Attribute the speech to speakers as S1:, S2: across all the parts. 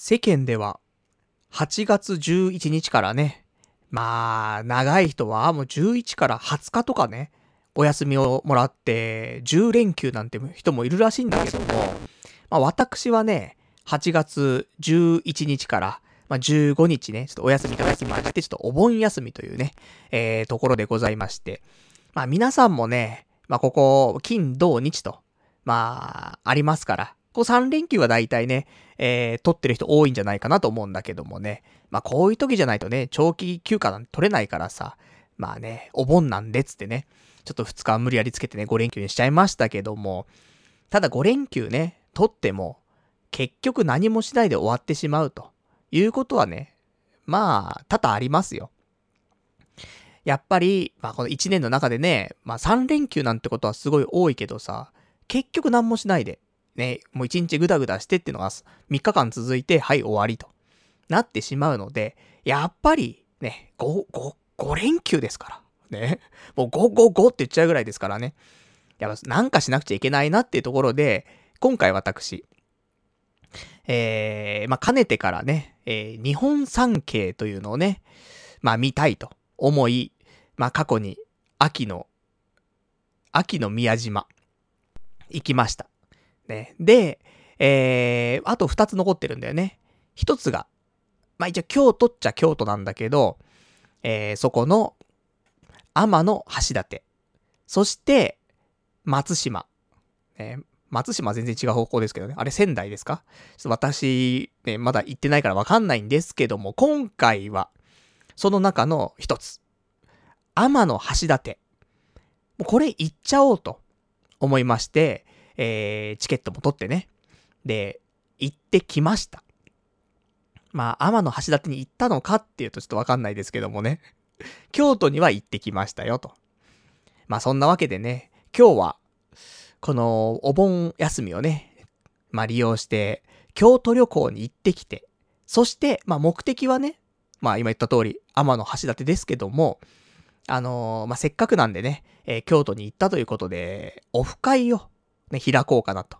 S1: 世間では8月11日からね、まあ、長い人はもう11から20日とかね、お休みをもらって10連休なんて人もいるらしいんだけども、まあ私はね、8月11日から、まあ、15日ね、ちょっとお休みいただきまして、ちょっとお盆休みというね、えー、ところでございまして、まあ皆さんもね、まあここ、金、土、日と、まあ、ありますから、こう3連休は大体ね、えー、取ってる人多いんじゃないかなと思うんだけどもね。まあこういう時じゃないとね、長期休暇なんて取れないからさ、まあね、お盆なんでつってね、ちょっと2日は無理やりつけてね、5連休にしちゃいましたけども、ただ5連休ね、取っても、結局何もしないで終わってしまうということはね、まあ、多々ありますよ。やっぱり、まあこの1年の中でね、まあ3連休なんてことはすごい多いけどさ、結局何もしないで、ね、もう1日グダグダしてっていうのが3日間続いて、はい終わりとなってしまうので、やっぱりね、5、5、5連休ですから。ね。もう5、5、5って言っちゃうぐらいですからね。やっぱなんかしなくちゃいけないなっていうところで、今回私、えー、まあ、かねてからね、えー、日本三景というのをね、まあ、見たいと思い、まあ、過去に、秋の、秋の宮島、行きました。ね。で、えー、あと二つ残ってるんだよね。一つが、まあ、一応京都っちゃ京都なんだけど、えー、そこの、天の橋立。そして、松島。えー、松島全然違う方向ですけどね。あれ仙台ですか？ちょっと私、ね、まだ行ってないからわかんないんですけども、今回は、その中の一つ。天の橋立。もうこれ行っちゃおうと思いまして、えー、チケットも取ってね。で、行ってきました。まあ、天の橋立に行ったのかっていうとちょっとわかんないですけどもね。京都には行ってきましたよと。まあそんなわけでね、今日は、このお盆休みをね、まあ利用して、京都旅行に行ってきて、そして、まあ目的はね、まあ今言った通り、天の橋立ですけども、あのー、まあせっかくなんでね、えー、京都に行ったということで、オフ会をね、開こうかなと。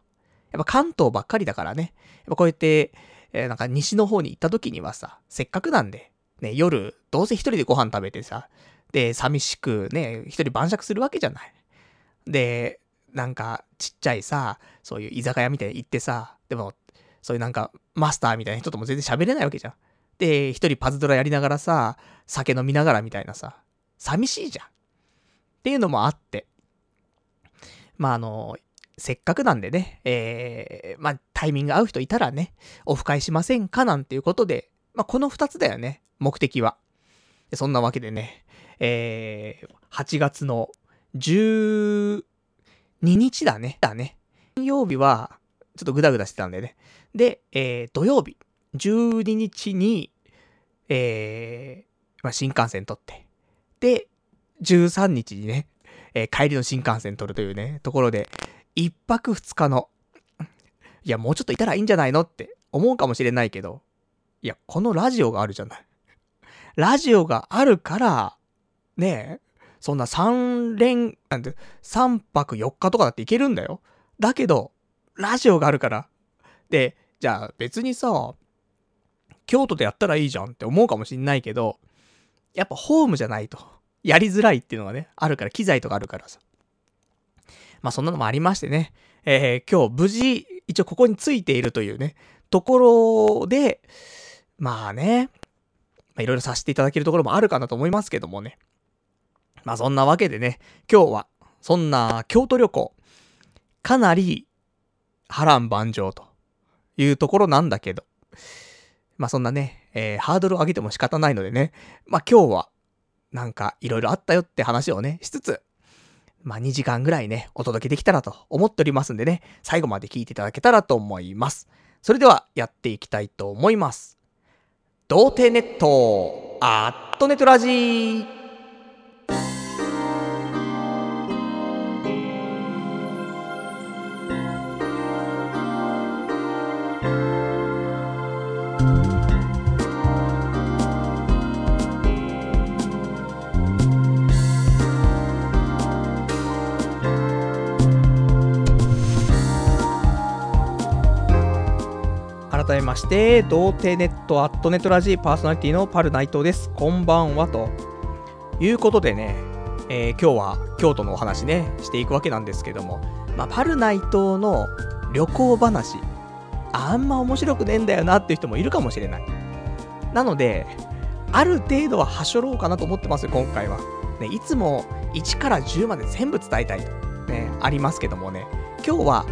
S1: やっぱ関東ばっかりだからね、やっぱこうやって、えー、なんか西の方に行った時にはさ、せっかくなんで、ね、夜、どうせ一人でご飯食べてさ、で、寂しくね、一人晩酌するわけじゃない。で、なんか、ちっちゃいさ、そういう居酒屋みたいに行ってさ、でも、そういうなんか、マスターみたいな人とも全然喋れないわけじゃん。で、一人パズドラやりながらさ、酒飲みながらみたいなさ、寂しいじゃん。っていうのもあって。まあ、あの、せっかくなんでね、えー、まあ、タイミング合う人いたらね、オフ会しませんかなんていうことで、まあ、この二つだよね、目的は。そんなわけでね、えー、8月の12日だね、だね。金曜日は、ちょっとグダグダしてたんでね。で、えー、土曜日、12日に、えー、まあ、新幹線取って、で、13日にね、えー、帰りの新幹線取るというね、ところで、一泊二日の、いや、もうちょっといたらいいんじゃないのって思うかもしれないけど、いや、このラジオがあるじゃない。ラジオがあるから、ねえ、そんな三連、なんて、三泊四日とかだっていけるんだよ。だけど、ラジオがあるから。で、じゃあ別にさ、京都でやったらいいじゃんって思うかもしんないけど、やっぱホームじゃないと。やりづらいっていうのがね、あるから、機材とかあるからさ。まあそんなのもありましてね、えー、今日無事、一応ここについているというね、ところで、まあね、いろいろさせていただけるところもあるかなと思いますけどもね。まあそんなわけでね、今日は、そんな京都旅行、かなり波乱万丈というところなんだけど、まあそんなね、えー、ハードルを上げても仕方ないのでね、まあ今日は、なんかいろいろあったよって話をね、しつつ、まあ、2時間ぐらいね、お届けできたらと思っておりますんでね、最後まで聞いていただけたらと思います。それでは、やっていきたいと思います。童貞ネット、アットネットラジー改めまして、童貞ネットアットネットラジーパーソナリティのパル内藤です。こんばんは、ということでね、えー今日は京都のお話ね、していくわけなんですけども、まあ、パル内藤の旅行話、あんま面白くねえんだよなっていう人もいるかもしれない。なので、ある程度ははしょろうかなと思ってますよ、今回は。ね、いつも1から10まで全部伝えたいと、ね、ありますけどもね、今日は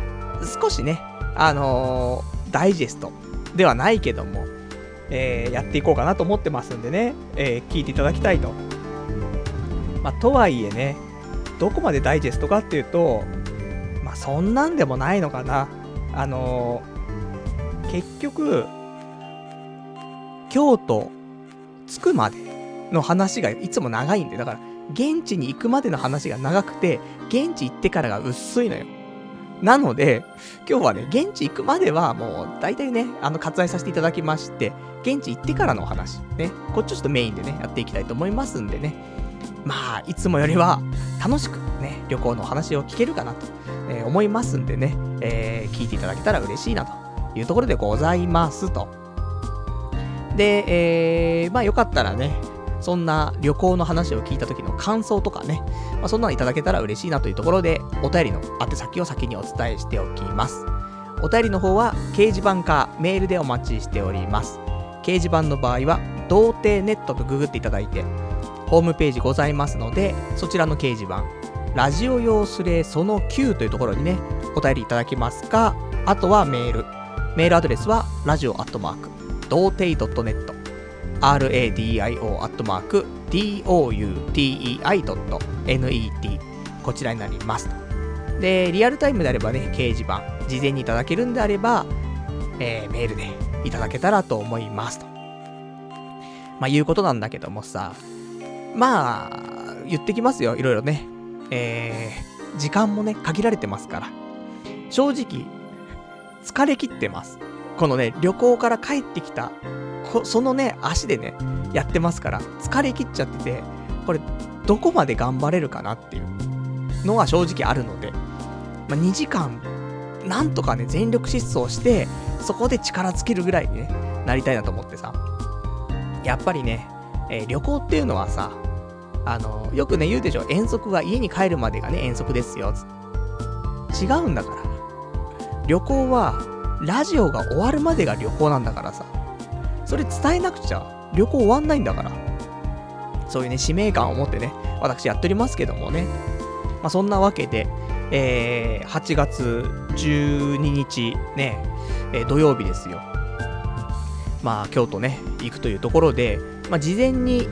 S1: 少しね、あのーダイジェストではないけども、えーやっていこうかなと思ってますんでね、えー聞いていただきたいと。まあ、とはいえね、どこまでダイジェストかっていうと、まあ、そんなんでもないのかな。あのー結局、京都着くまでの話がいつも長いんで、だから、現地に行くまでの話が長くて、現地行ってからが薄いのよ。なので、今日はね、現地行くまではもう大体ね、あの割愛させていただきまして、現地行ってからのお話、ね、こっちちょっとメインでね、やっていきたいと思いますんでね、まあ、いつもよりは楽しくね、旅行のお話を聞けるかなと、えー思いますんでね、えー聞いていただけたら嬉しいなというところでございますと。で、えーまあよかったらね、そんな旅行の話を聞いた時の感想とかね、まあ、そんなのいただけたら嬉しいなというところで、お便りの宛先を先にお伝えしておきます。お便りの方は、掲示板かメールでお待ちしております。掲示板の場合は、童貞ネットとググっていただいて、ホームページございますので、そちらの掲示板、ラジオ用スレその9というところにね、お便りいただけますか、あとはメール。メールアドレスは、ラジオアットマーク、童貞 .net、radio.doutei.net こちらになります。で、リアルタイムであればね、掲示板、事前にいただけるんであれば、えーメールでいただけたらと思いますと。まあ、いうことなんだけどもさ、まあ、言ってきますよ、いろいろね。えー、時間もね、限られてますから。正直、疲れ切ってます。このね、旅行から帰ってきた、そのね、足でね、やってますから、疲れ切っちゃってて、これ、どこまで頑張れるかなっていうのは正直あるので、まあ、2時間、なんとかね、全力疾走して、そこで力尽きるぐらいに、ね、なりたいなと思ってさ。やっぱりね、えー旅行っていうのはさ、あの、よくね、言うでしょ、遠足は家に帰るまでがね、遠足ですよ、違うんだから。旅行は、ラジオが終わるまでが旅行なんだからさ。それ伝えなくちゃ、旅行終わんないんだから。そういうね、使命感を持ってね、私やっておりますけどもね。まあ、そんなわけで、えー8月12日ね、えー土曜日ですよ。まあ、京都ね、行くというところで、まあ、事前に、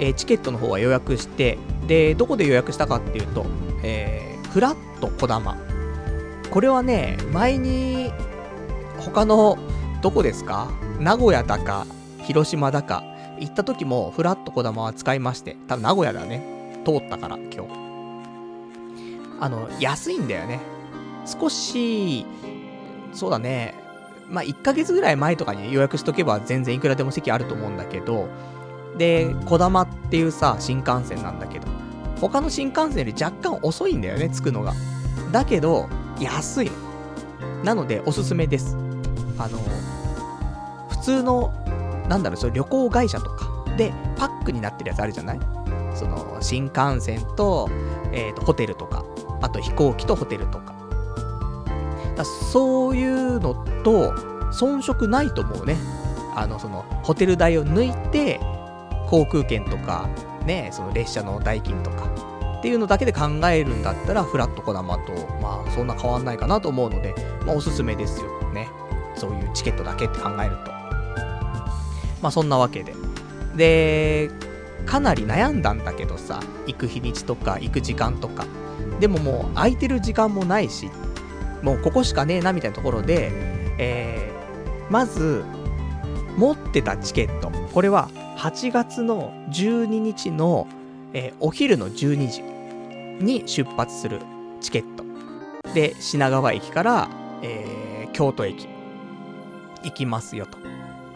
S1: えーチケットの方は予約して、で、どこで予約したかっていうと、えーフラットこだま。これはね、前に、他の、どこですか？名古屋だか、広島だか、行った時もフラットこだまは使いまして、多分名古屋だね。通ったから、今日。あの、安いんだよね。少し、そうだね。まあ、1ヶ月ぐらい前とかに予約しとけば全然いくらでも席あると思うんだけど、で、こだまっていうさ、新幹線なんだけど、他の新幹線より若干遅いんだよね、着くのが。だけど、安い。なので、おすすめです。あの、普通の、なんだろう、そう旅行会社とかでパックになってるやつあるじゃない？その、新幹線と、えっ、と、ホテルとか、あと飛行機とホテルとか。だそういうのと、遜色ないと思うね。あの、その、ホテル代を抜いて、航空券とか、ね、その列車の代金とか、っていうのだけで考えるんだったら、フラットこだまと、まあ、そんな変わんないかなと思うので、まあ、おすすめですよ。そういうチケットだけって考えると。まあ、そんなわけで。で、かなり悩んだんだけどさ、行く日にちとか、行く時間とか。でももう、空いてる時間もないし、もうここしかねえな、みたいなところで、えー、まず、持ってたチケット。これは、8月の12日の、えーお昼の12時に出発するチケット。で、品川駅から、えー京都駅行きますよと。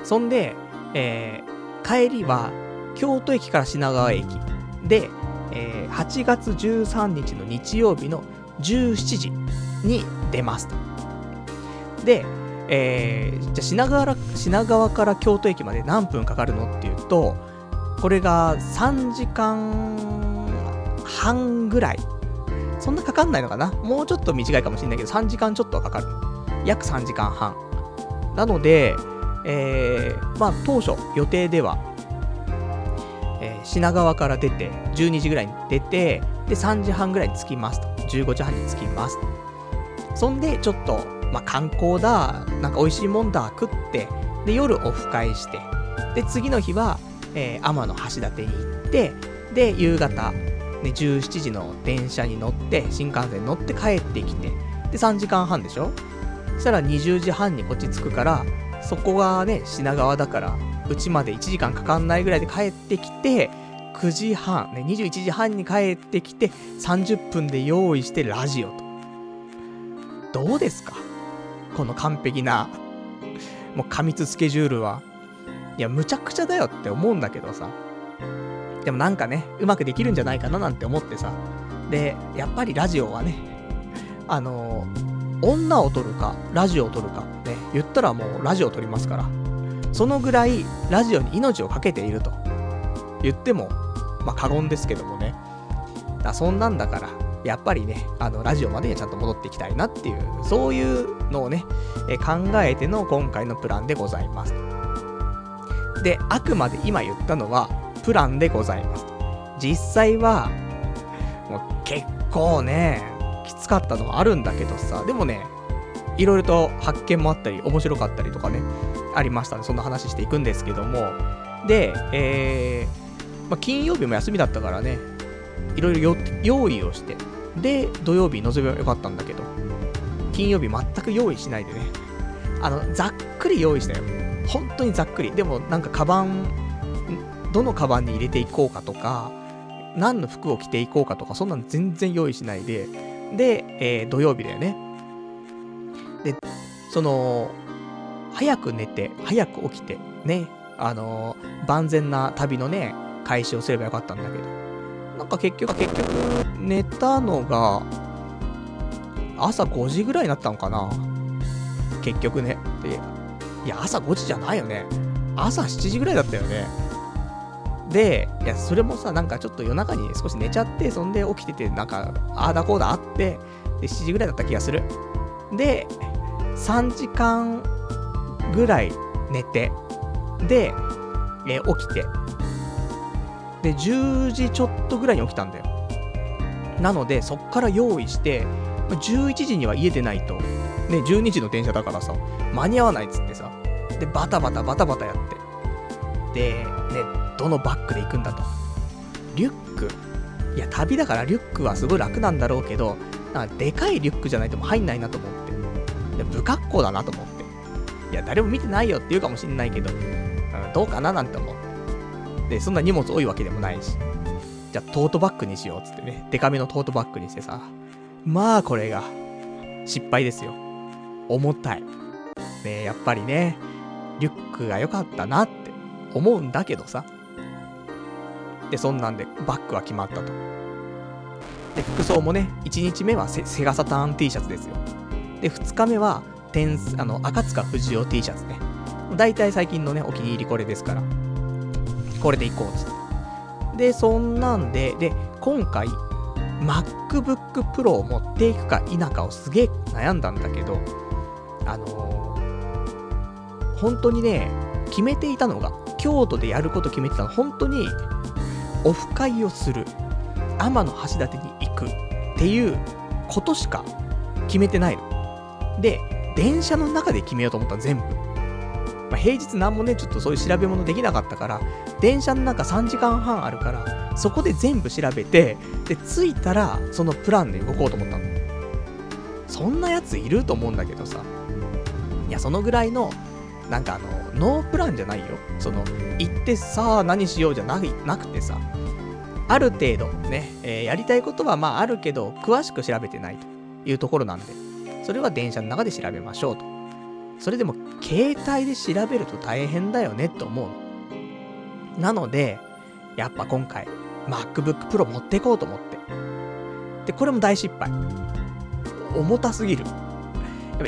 S1: そんで、えー帰りは京都駅から品川駅で、えー8月13日の日曜日の17時に出ますと。で、えー、じゃあ品川品川から京都駅まで何分かかるのっていうと、これが3時間半ぐらい。そんなかかんないのかな？もうちょっと短いかもしれないけど、3時間ちょっとはかかる。約3時間半。なので、えー、まあ当初予定では、えー、品川から出て、12時ぐらいに出て、で、3時半ぐらいに着きますと。15時半に着きます。そんで、ちょっと、まあ観光だ、なんか美味しいもんだ、食って、で、夜オフ会して、で、次の日は、えー、天橋立に行って、で、夕方、ね、17時の電車に乗って、新幹線に乗って帰ってきて、で、3時間半でしょしたら20時半にこっち着くから、そこがね、品川だから、うちまで1時間かかんないぐらいで帰ってきて、9時半、ね、21時半に帰ってきて、30分で用意してラジオと。どうですか？この完璧な、もう過密スケジュールは。いや、むちゃくちゃだよって思うんだけどさ。でもなんかね、うまくできるんじゃないかななんて思ってさ。で、やっぱりラジオはね、あのー、女を撮るか、ラジオを撮るか、ね、言ったらもうラジオを撮りますから。そのぐらい、ラジオに命を懸けていると。言っても、まあ過言ですけどもね。だそんなんだから、やっぱりね、あの、ラジオまでにはちゃんと戻っていきたいなっていう、そういうのをね、え考えての今回のプランでございます。で、あくまで今言ったのは、プランでございます。実際は、もう結構ね、きつかったのはあるんだけどさ、でもね、いろいろと発見もあったり、面白かったりとかね、ありましたので、そんな話していくんですけども、で、えー、まあ、金曜日も休みだったからね、いろいろ用意をして、で、土曜日臨めばよかったんだけど、金曜日全く用意しないでね、あの、ざっくり用意したよ。本当にざっくり。でもなんかカバン、どのカバンに入れていこうかとか、何の服を着ていこうかとか、そんなの全然用意しないで、で、えー、土曜日だよね。で、その、早く寝て、早く起きて、ね、あのー、万全な旅のね、開始をすればよかったんだけど、なんか結局、結局、寝たのが、朝5時ぐらいになったのかな結局ね。で、いや、朝5時じゃないよね。朝7時ぐらいだったよね。で、いや、それもさ、なんかちょっと夜中に少し寝ちゃって、そんで起きてて、なんか、ああだこうだあって、で、7時ぐらいだった気がする。で、3時間ぐらい寝て、で、え起きて、で、10時ちょっとぐらいに起きたんだよ。なので、そっから用意して、11時には家出ないと、ね、12時の電車だからさ、間に合わないっつってさ、で、バタバタバタバタやって。で、ね、どのバッグで行くんだと。リュック。いや、旅だからリュックはすごい楽なんだろうけど、なんかでかいリュックじゃないとも入んないなと思って。で、不格好だなと思って。いや、誰も見てないよって言うかもしんないけど、どうかななんて思って。で、そんな荷物多いわけでもないし。じゃあ、トートバッグにしようっつってね、デカめのトートバッグにしてさ。まあ、これが、失敗ですよ。重たい。ねやっぱりね、リュックが良かったなって思うんだけどさ。で、そんなんでバッグは決まったと。で、服装もね、1日目はセガサターン T シャツですよ。で、2日目は、天あの、赤塚不二夫 T シャツね。大体最近のね、お気に入りこれですから。これでいこうっって。で、そんなんで、で、今回、MacBook Pro を持っていくか否かをすげえ悩んだんだけど、あのー、本当にね、決めていたのが、京都でやること決めてたの、本当に、オフ会をする、天橋立に行くっていうことしか決めてないの。で、電車の中で決めようと思ったの、全部。まあ、平日なんもね、ちょっとそういう調べ物できなかったから、電車の中3時間半あるから、そこで全部調べて、で、着いたら、そのプランで動こうと思ったの。そんなやついると思うんだけどさ。いや、そのぐらいの、なんかあの、ノープランじゃないよ。その、行ってさあ何しようじゃななくてさ、ある程度ね、えー、やりたいことはまああるけど、詳しく調べてないというところなんで、それは電車の中で調べましょうと。それでも、携帯で調べると大変だよねって思うの。なので、やっぱ今回、MacBook Pro 持っていこうと思って。で、これも大失敗。重たすぎる。やっぱ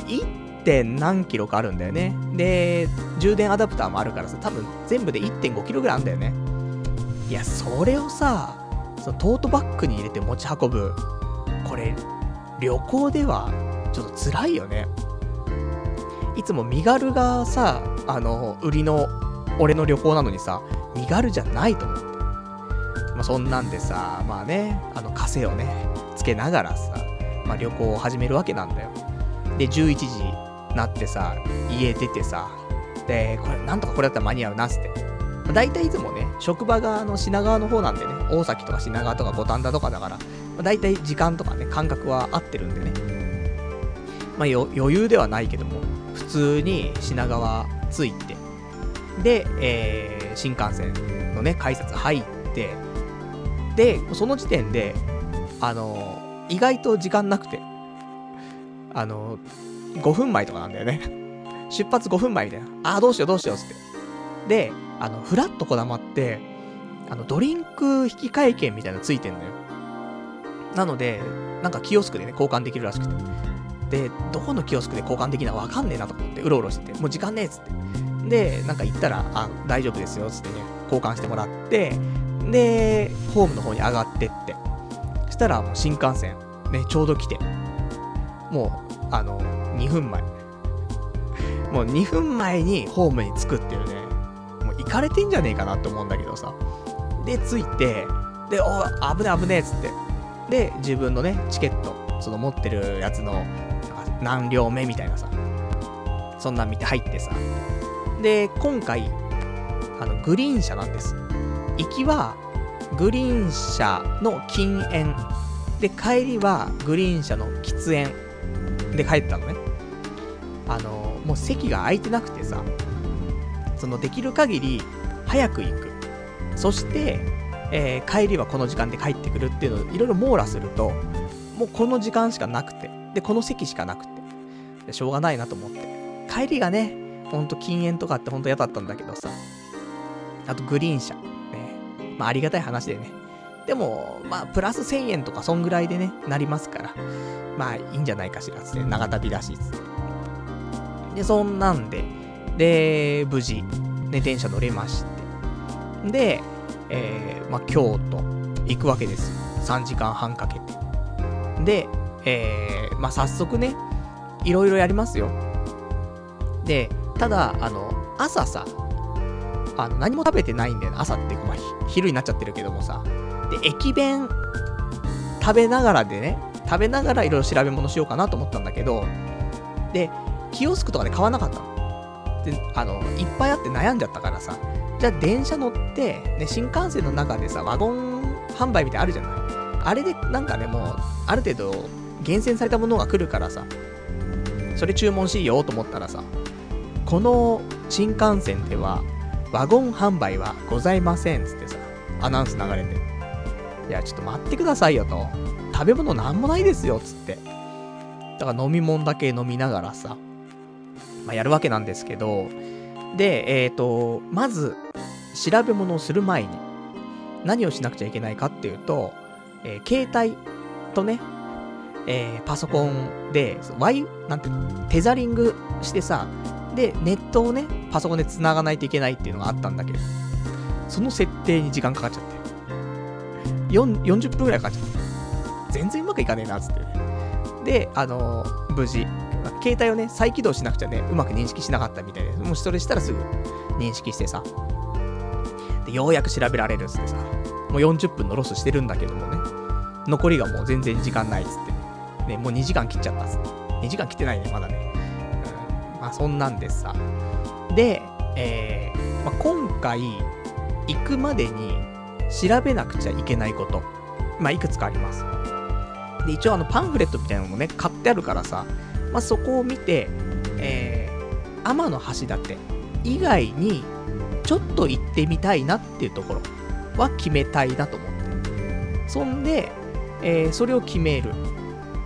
S1: 行っ点何キロかあるんだよね。で、充電アダプターもあるからさ、多分全部で1.5キロぐらいあるんだよね。いや、それをさ、そのトートバッグに入れて持ち運ぶ。これ、旅行ではちょっと辛いよね。いつも身軽がさ、あの、売りの俺の旅行なのにさ、身軽じゃないと思って。まあ、そんなんでさ、まあね、あの、枷をね、つけながらさ、まあ、旅行を始めるわけなんだよ。で、11時なってさ、家出てさ、で、これ、なんとかこれだったら間に合うなっつって。まあ、大体いつもね、職場があの品川の方なんでね、大崎とか品川とか五反田とかだから、まあ、大体時間とかね、感覚は合ってるんでね。まあ、余裕ではないけども、普通に品川着いて、で、えー、新幹線のね、改札入って、で、その時点で、あの、意外と時間なくて、あの、5分前とかなんだよね。出発5分前みたいな。ああ、どうしようどうしようっつって。で、あの、フラットこだまって、あの、ドリンク引換券みたいなのついてんのよ。なので、なんかキオスクでね、交換できるらしくて。で、どこのキオスクで交換できるのかわかんねえなと思って、うろうろしてて、もう時間ねえっつって。で、なんか行ったら、あ、大丈夫ですよ、つってね、交換してもらって、で、ホームの方に上がってって。そしたら、もう新幹線、ね、ちょうど来て、もう、あの、2分前。もう2分前にホームに着くっていうね、もう行かれてんじゃねえかなって思うんだけどさ。で、着いて、で、お危ねえ危ねえっつって。で、自分のね、チケット、その持ってるやつの、何両目みたいなさ、そんなん見て入ってさ。で、今回、あの、グリーン車なんです。行きは、グリーン車の禁煙。で、帰りは、グリーン車の喫煙。で帰ったのね。あの、もう席が空いてなくてさ、その、できる限り、早く行く。そして、えー、帰りはこの時間で帰ってくるっていうのをいろいろ網羅すると、もうこの時間しかなくて、で、この席しかなくて、でしょうがないなと思って。帰りがね、ほんと禁煙とかってほんと嫌だったんだけどさ、あとグリーン車。ね。まあありがたい話でね。でも、まあプラス1000円とかそんぐらいでね、なりますから、まあいいんじゃないかしらつって、長旅だしいつって。で、そんなんで、で、無事、ね、電車乗れまして。で、えー、まあ京都行くわけですよ。3時間半かけて。で、えー、まあ早速ね、いろいろやりますよ。で、ただ、あの、朝さ、あの、何も食べてないんだよね。朝って、まあ、昼になっちゃってるけどもさ。で、駅弁、食べながらでね、食べながらいろいろ調べ物しようかなと思ったんだけど、で、キオスクとかで買わなかったの。で、あの、いっぱいあって悩んじゃったからさ、じゃあ電車乗って、ね、新幹線の中でさ、ワゴン販売みたいあるじゃないあれでなんかね、もう、ある程度、厳選されたものが来るからさ、それ注文しようと思ったらさ、この新幹線では、ワゴン販売はございませんっつってさ、アナウンス流れて。いや、ちょっと待ってくださいよと。食べ物なんもないですよ、つって。だから飲み物だけ飲みながらさ、まあ、やるわけなんですけど、で、えっ、ー、と、まず、調べ物をする前に、何をしなくちゃいけないかっていうと、えー、携帯とね、えー、パソコンで、ワイ、なんて、テザリングしてさ、で、ネットをね、パソコンで繋がないといけないっていうのがあったんだけど、その設定に時間かかっちゃって。40分くらいかかっちゃって。全然うまくいかねえな、つって、で、あのー、無事、携帯をね、再起動しなくちゃね、うまく認識しなかったみたいで、もしそれしたらすぐ認識してさ。で、ようやく調べられるっつってさ、もう40分のロスしてるんだけどもね、残りがもう全然時間ないっつって。ね、もう2時間切っちゃったっつって。2時間切ってないね、まだね。うん、まあそんなんでさ。で、えー、まあ、今回、行くまでに調べなくちゃいけないこと、まあ、いくつかあります。で、一応あのパンフレットみたいなのもね、買ってあるからさ、まあ、そこを見て、えー、天橋立以外に、ちょっと行ってみたいなっていうところは決めたいなと思って。そんで、えー、それを決める。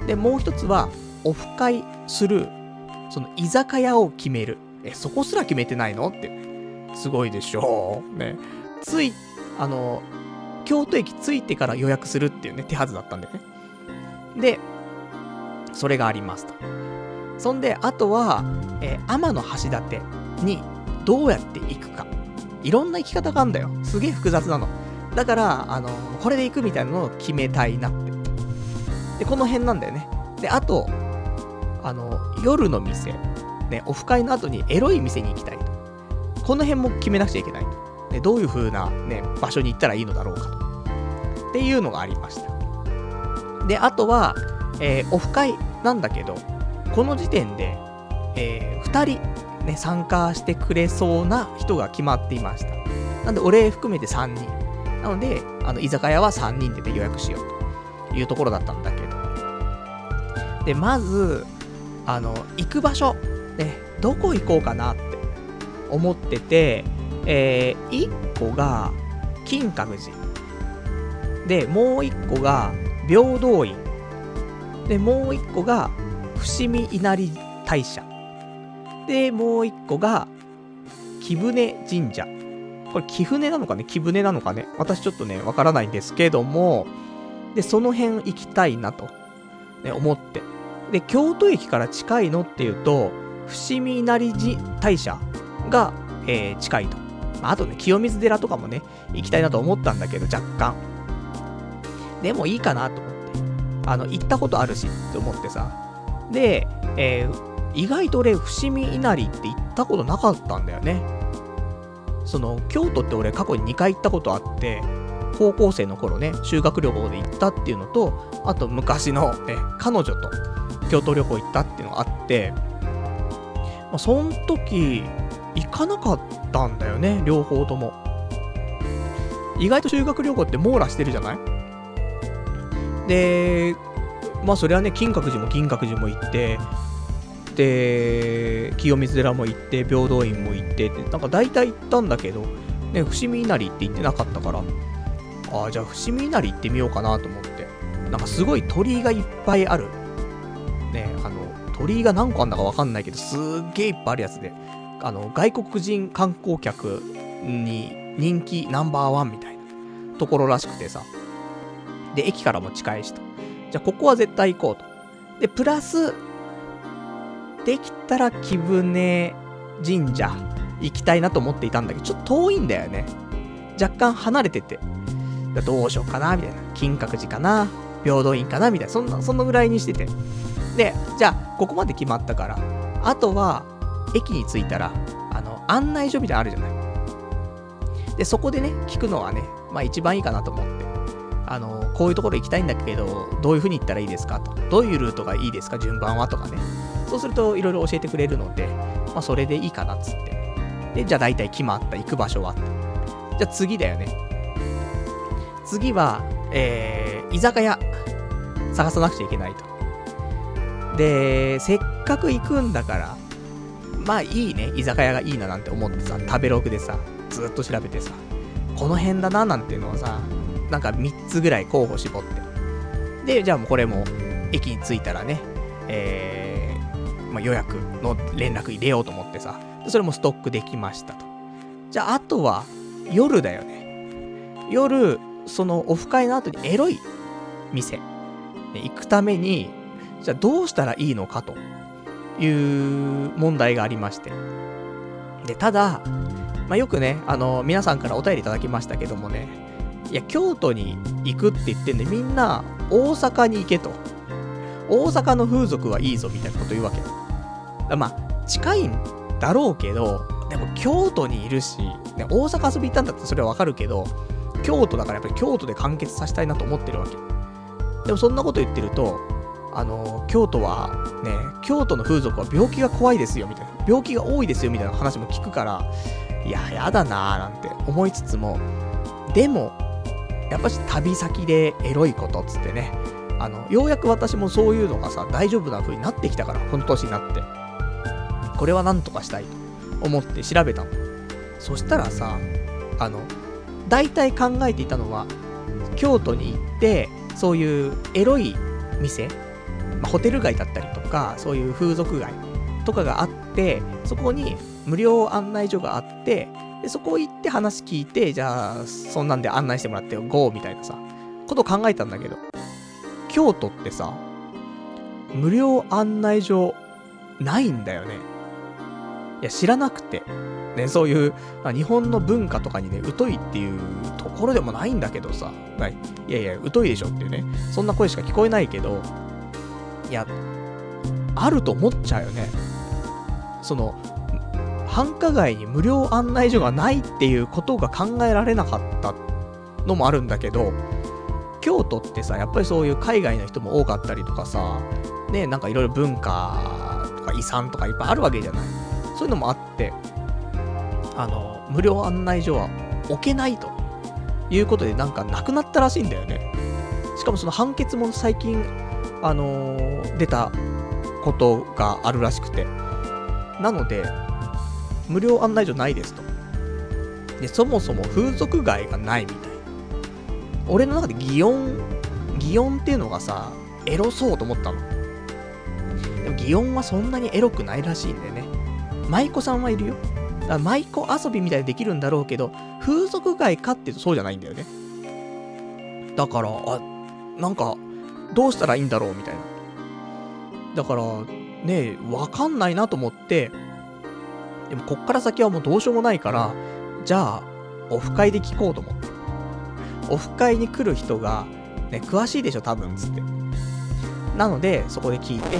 S1: で、もう一つは、オフ会する、その居酒屋を決める。え、そこすら決めてないのって。すごいでしょう。ね。つい、あの、京都駅着いてから予約するっていうね、手はずだったんでね。で、それがありますと。そんで、あとは、えー、天橋立にどうやって行くか。いろんな行き方があるんだよ。すげえ複雑なの。だから、あの、これで行くみたいなのを決めたいなって。で、この辺なんだよね。で、あと、あの、夜の店、ね、オフ会の後にエロい店に行きたいと。この辺も決めなくちゃいけないと。ね、どういう風な、ね、場所に行ったらいいのだろうかと。っていうのがありました。で、あとは、えー、オフ会なんだけど、この時点で、えー、2人、ね、参加してくれそうな人が決まっていました。なんで、俺含めて3人。なので、あの、居酒屋は3人でで予約しようというところだったんだけど。で、まず、あの、行く場所、ね、どこ行こうかなって思ってて、えー、1個が、金閣寺。で、もう1個が、平等院。で、もう1個が、伏見稲荷大社。で、もう1個が、貴船神社。これ、貴船なのかね？貴船なのかね？私ちょっとね、わからないんですけども、で、その辺行きたいなと、ね、思って。で、京都駅から近いのっていうと、伏見稲荷大社が、えー、近いと。まあ、あとね、清水寺とかもね、行きたいなと思ったんだけど、若干。でもいいかなと思って。あの、行ったことあるしって思ってさ。で、えー、意外と俺、伏見稲荷って行ったことなかったんだよね。その、京都って俺過去に2回行ったことあって、高校生の頃ね、修学旅行で行ったっていうのと、あと昔のね、彼女と京都旅行行ったっていうのがあって、まあ、そん時、行かなかったんだよね、両方とも。意外と修学旅行って網羅してるじゃない？で、まあそれはね、金閣寺も金閣寺も行って、で、清水寺も行って、平等院も行ってって、なんか大体行ったんだけど、ね、伏見稲荷って言ってなかったから、ああ、じゃあ伏見稲荷行ってみようかなと思って。なんかすごい鳥居がいっぱいある。ね、あの、鳥居が何個あんだかわかんないけど、すっげえいっぱいあるやつで、あの、外国人観光客に人気ナンバーワンみたいなところらしくてさ。で、駅からも近いしと。じゃあ、ここは絶対行こうと。で、プラス、できたら貴船神社行きたいなと思っていたんだけど、ちょっと遠いんだよね。若干離れてて。どうしようかなみたいな。金閣寺かな平等院かなみたいな。そんな、そのぐらいにしてて。で、じゃあ、ここまで決まったから、あとは、駅に着いたら、あの、案内所みたいなのあるじゃない。で、そこでね、聞くのはね、まあ一番いいかなと思って。あの、こういうところ行きたいんだけど、どういう風に行ったらいいですかと。どういうルートがいいですか順番はとかね。そうすると、いろいろ教えてくれるので、まあそれでいいかなっつって。で、じゃあ大体決まった、行く場所は。じゃあ次だよね。次は、えー、居酒屋、探さなくちゃいけないと。で、せっかく行くんだから、まあいいね、居酒屋がいいななんて思ってさ、食べログでさ、ずっと調べてさ、この辺だななんていうのをさ、なんか3つぐらい候補絞って。で、じゃあもうこれも、駅に着いたらね、えー、まあ、予約の連絡入れようと思ってさ、それもストックできましたと。じゃあ、あとは、夜だよね。夜、そのオフ会の後にエロい店、ね、行くために、じゃあどうしたらいいのかという問題がありまして。で、ただ、まあ、よくね、あの、皆さんからお便りいただきましたけどもね、いや、京都に行くって言ってんで、みんな大阪に行けと。大阪の風俗はいいぞみたいなこと言うわけ。だまあ、近いんだろうけど、でも京都にいるし、ね、大阪遊び行ったんだってそれはわかるけど、京都だからやっぱり京都で完結させたいなと思ってるわけ。でもそんなこと言ってると、あの、京都はね、京都の風俗は病気が怖いですよみたいな、病気が多いですよみたいな話も聞くから、いや、やだなーなんて思いつつも、でも、やっぱし旅先でエロいことっつってね、あの、ようやく私もそういうのがさ、大丈夫な風になってきたから、この年になって。これはなんとかしたいと思って調べたの。そしたらさ、あの、大体考えていたのは、京都に行って、そういうエロい店、まあ、ホテル街だったりとか、そういう風俗街とかがあって、そこに無料案内所があって、でそこ行って話聞いて、じゃあ、そんなんで案内してもらってよ、GO! みたいなさ、こと考えたんだけど、京都ってさ、無料案内所ないんだよね。いや、知らなくて。ね、そういう、まあ、日本の文化とかにね、疎いっていうところでもないんだけどさ、はい、いやいや、疎いでしょっていうね、そんな声しか聞こえないけど、いや、あると思っちゃうよね。その、繁華街に無料案内所がないっていうことが考えられなかったのもあるんだけど、京都ってさ、やっぱりそういう海外の人も多かったりとかさ、ね、なんかいろいろ文化とか遺産とかいっぱいあるわけじゃない。そういうのもあって、あの、無料案内所は置けないということでなんかなくなったらしいんだよね。しかもその判決も最近、あのー、出たことがあるらしくて。なので、無料案内所ないですと。で、そもそも風俗街がないみたい。俺の中で擬音、擬音っていうのがさ、エロそうと思ったの。でも擬音はそんなにエロくないらしいんでね。舞妓さんはいるよ。だから舞妓遊びみたいにできるんだろうけど、風俗街かっていうとそうじゃないんだよね。だから、あ、なんか、どうしたらいいんだろうみたいな。だから、ねわかんないなと思って、でもこっから先はもうどうしようもないから、じゃあ、オフ会で聞こうと思って。オフ会に来る人が、ね、詳しいでしょ、多分、つって。なので、そこで聞いて、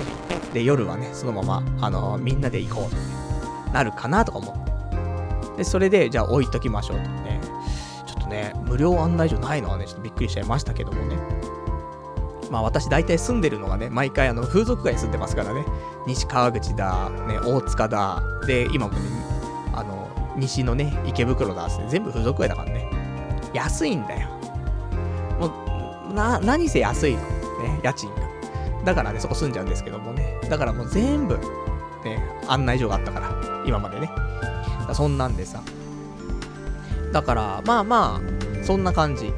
S1: で、夜はね、そのまま、あのー、みんなで行こうって、なるかなとか思って。で、それで、じゃあ置いときましょうとね。ちょっとね、無料案内所ないのはね、ちょっとびっくりしちゃいましたけどもね。まあ私大体住んでるのがね、毎回あの風俗街に住んでますからね、西川口だ、ね、大塚だ、で、今もね、あの、西のね、池袋だって全部風俗街だからね。安いんだよ。もう、な、何せ安いの。ね、家賃が。だからね、そこ住んじゃうんですけどもね。だからもう全部、ね、案内所があったから、今までね。そんなんでさ。だから、まあまあ、そんな感じ。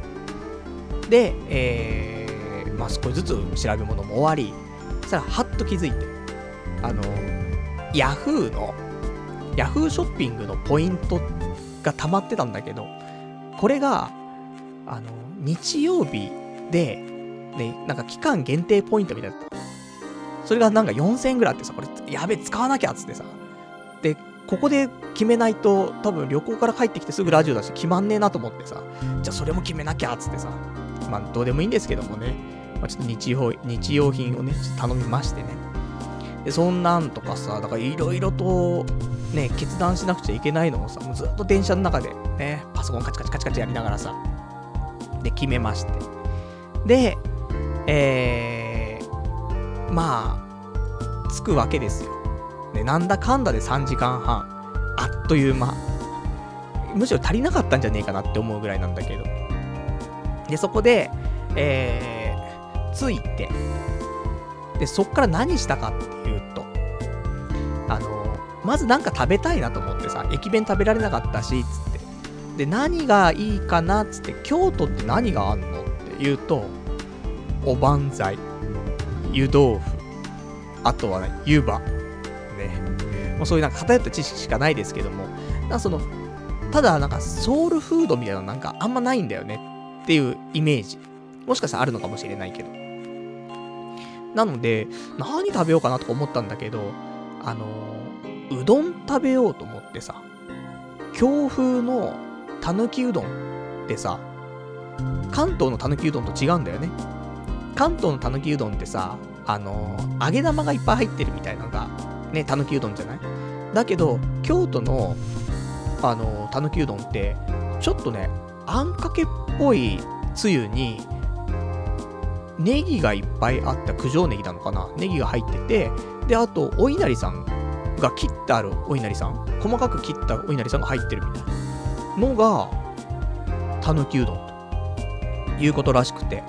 S1: で、えー、まあ少しずつ調べ物も終わり、そしたら、はっと気づいて、あの、ヤフーの、ヤフーショッピングのポイントが溜まってたんだけど、これが、あの、日曜日で、ね、なんか期間限定ポイントみたいだった。それがなんか4000円ぐらいあってさ、これ、やべ、使わなきゃっつってさ。で、ここで決めないと、多分旅行から帰ってきてすぐラジオだし決まんねえなと思ってさ、じゃあそれも決めなきゃっつってさ、まあどうでもいいんですけどもね、まあ、ちょっと日用日用品をね、頼みましてね。で、そんなんとかさ、だからいろいろと、ね、決断しなくちゃいけないのをさ、もうずっと電車の中で、ね、パソコンカチカチカチカチやりながらさ、で、決めまして。で、えー、まあ、着くわけですよ。ね、なんだかんだで3時間半。あっという間。むしろ足りなかったんじゃねえかなって思うぐらいなんだけど。で、そこで、えー、着いて、で、そっから何したかっていうと、あの、まずなんか食べたいなと思ってさ、駅弁食べられなかったし、つって。で、何がいいかなつって、京都って何があんのって言うと、おばんざい、湯豆腐、あとはね、湯葉、ね。もうそういうなんか偏った知識しかないですけども、なんその、ただなんかソウルフードみたいなのなんかあんまないんだよねっていうイメージ。もしかしたらあるのかもしれないけど。なので、何食べようかなとか思ったんだけど、あのうどん食べようと思ってさ、京風のたぬきうどんってさ、関東のたぬきうどんと違うんだよね。関東のたぬきうどんってさ、あの揚げ玉がいっぱい入ってるみたいなのがね、たぬきうどんじゃない？だけど、京都の、あの、たぬきうどんって、ちょっとね、あんかけっぽいつゆに、ネギがいっぱいあった九条ネギなのかな？ネギが入ってて、で、あと、お稲荷さんが切ってあるお稲荷さん、細かく切ったお稲荷さんが入ってるみたいなのが、たぬきうどんということらしくて、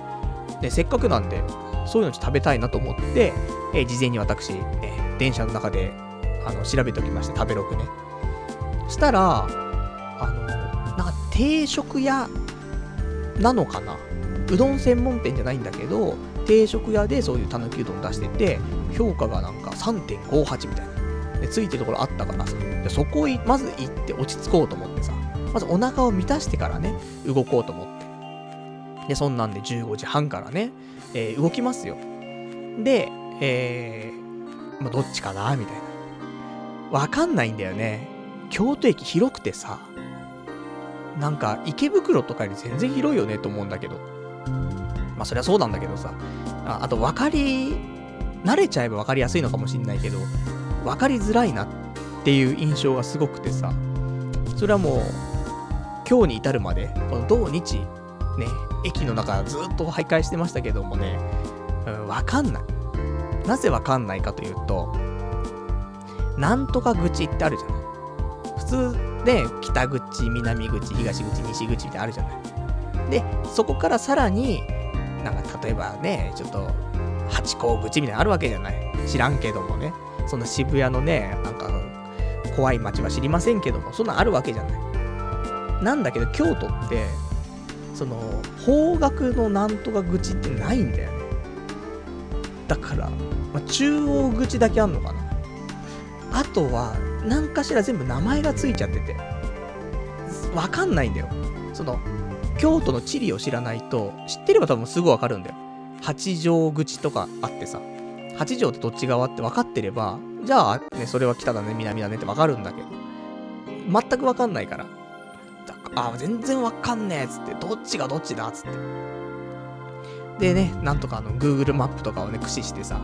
S1: で、せっかくなんで、そういうの食べたいなと思って、え、事前に私、え、電車の中で、あの、調べておきまして、食べログね。したら、あの、なんか定食屋なのかな？うどん専門店じゃないんだけど、定食屋でそういうたぬきうどん出してて、評価がなんか3.58みたいな。で、ついてるところあったからさ。でそこをまず行って落ち着こうと思ってさ。まずお腹を満たしてからね、動こうと思って。で、そんなんで15時半からね、えー、動きますよ。で、えー、まあ、どっちかなみたいな。わかんないんだよね。京都駅広くてさ、なんか池袋とかより全然広いよねと思うんだけど。まあそりゃそうなんだけどさ。ああと分かり、慣れちゃえば分かりやすいのかもしんないけど、分かりづらいなっていう印象がすごくてさ。それはもう、今日に至るまで、この土日、ね、駅の中ずっと徘徊してましたけどもね、うん、わかんない。なぜわかんないかというと、なんとか口ってあるじゃない。普通で、北口、南口、東口、西口ってあるじゃない。で、そこからさらに、なんか例えばね、ちょっと、八甲口みたいなのあるわけじゃない。知らんけどもね。その渋谷のね、なんか、怖い街は知りませんけども、そんなんあるわけじゃない。なんだけど、京都って、その、方角のなんとか口ってないんだよね。だから、まあ、中央口だけあんのかな。あとは、何かしら全部名前がついちゃってて、わかんないんだよ。その、京都の地理を知らないと、知ってれば多分すぐわかるんだよ。八丈口とかあってさ、八丈ってどっち側って分かってれば、じゃあ、ね、それは北だね、南だねって分かるんだけど、全く分かんないから。あ、全然分かんねえっつって、どっちがどっちだっつって。でね、なんとかあの、Google マップとかをね、駆使してさ、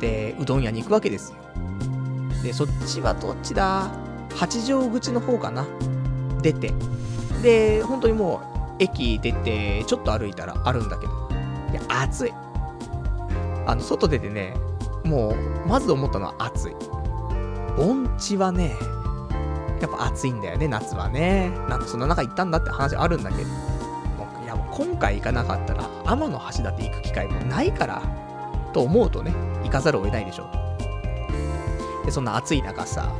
S1: で、うどん屋に行くわけですよ。で、そっちはどっちだ？八丈口の方かな出て。で、本当にもう、駅出て、ちょっと歩いたらあるんだけど。いや、暑い。あの、外出てね、もう、まず思ったのは暑い。盆地はね、やっぱ暑いんだよね、夏はね。なんかそんな中行ったんだって話あるんだけど。いや、もう今回行かなかったら、天の橋だって行く機会もないから、と思うとね、行かざるを得ないでしょうで、そんな暑い中さ、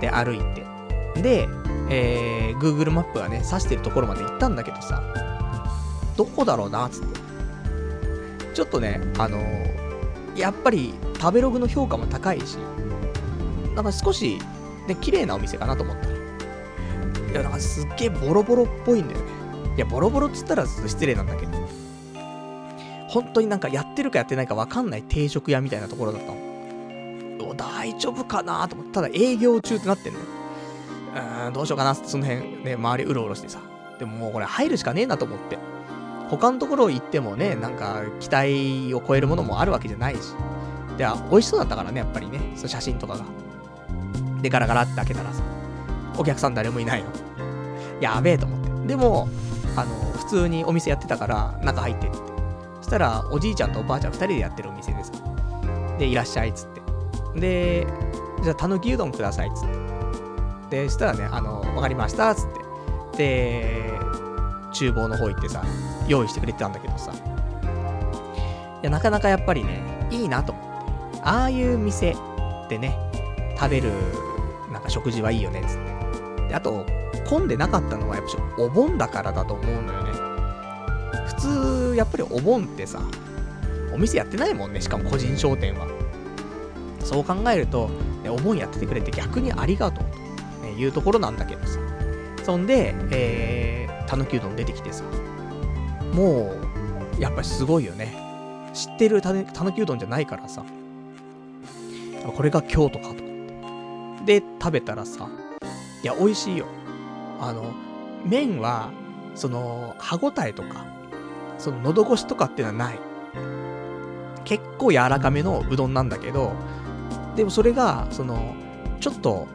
S1: で、歩いて。で、えー、Google マップがね、指してるところまで行ったんだけどさ、どこだろうな、つって。ちょっとね、あのー、やっぱり食べログの評価も高いし、なんか少し、ね、綺麗なお店かなと思ったら。いや、なんかすっげえボロボロっぽいんだよね。いや、ボロボロっつったら失礼なんだけど。本当になんかやってるかやってないかわかんない定食屋みたいなところだったの。大丈夫かなと思って、ただ営業中ってなってんのよ。うーん、どうしようかなって、その辺ね、周りうろうろしてさ。でももうこれ入るしかねえなと思って。他のところ行ってもね、なんか期待を超えるものもあるわけじゃないし。で、美味しそうだったからね、やっぱりね、その写真とかが。で、ガラガラって開けたらさ、お客さん誰もいないの。やべえと思って。でも、あの、普通にお店やってたから、中入ってって。そしたら、おじいちゃんとおばあちゃん二人でやってるお店でさ。で、いらっしゃいっつって。で、じゃあ、たぬきうどんくださいっつって。で、したらね、あの、わかりましたつって。で、厨房の方行ってさ、用意してくれてたんだけどさ。いや、なかなかやっぱりね、いいなと思って。ああいう店ってね、食べる、なんか食事はいいよね、つって。で、あと、混んでなかったのはやっぱお盆だからだと思うのよね。普通、やっぱりお盆ってさ、お店やってないもんね、しかも個人商店は。そう考えると、ね、お盆やっててくれて逆にありがとうと、いうところなんだけどさ。そんで、えー、たぬきうどん出てきてさ、もう、やっぱりすごいよね。知ってるたぬきうどんじゃないからさ、これが京都かと思って。で、食べたらさ、いや、美味しいよ。あの、麺は、その、歯ごたえとか、その、喉越しとかっていうのはない。結構柔らかめのうどんなんだけど、でもそれが、その、ちょっと、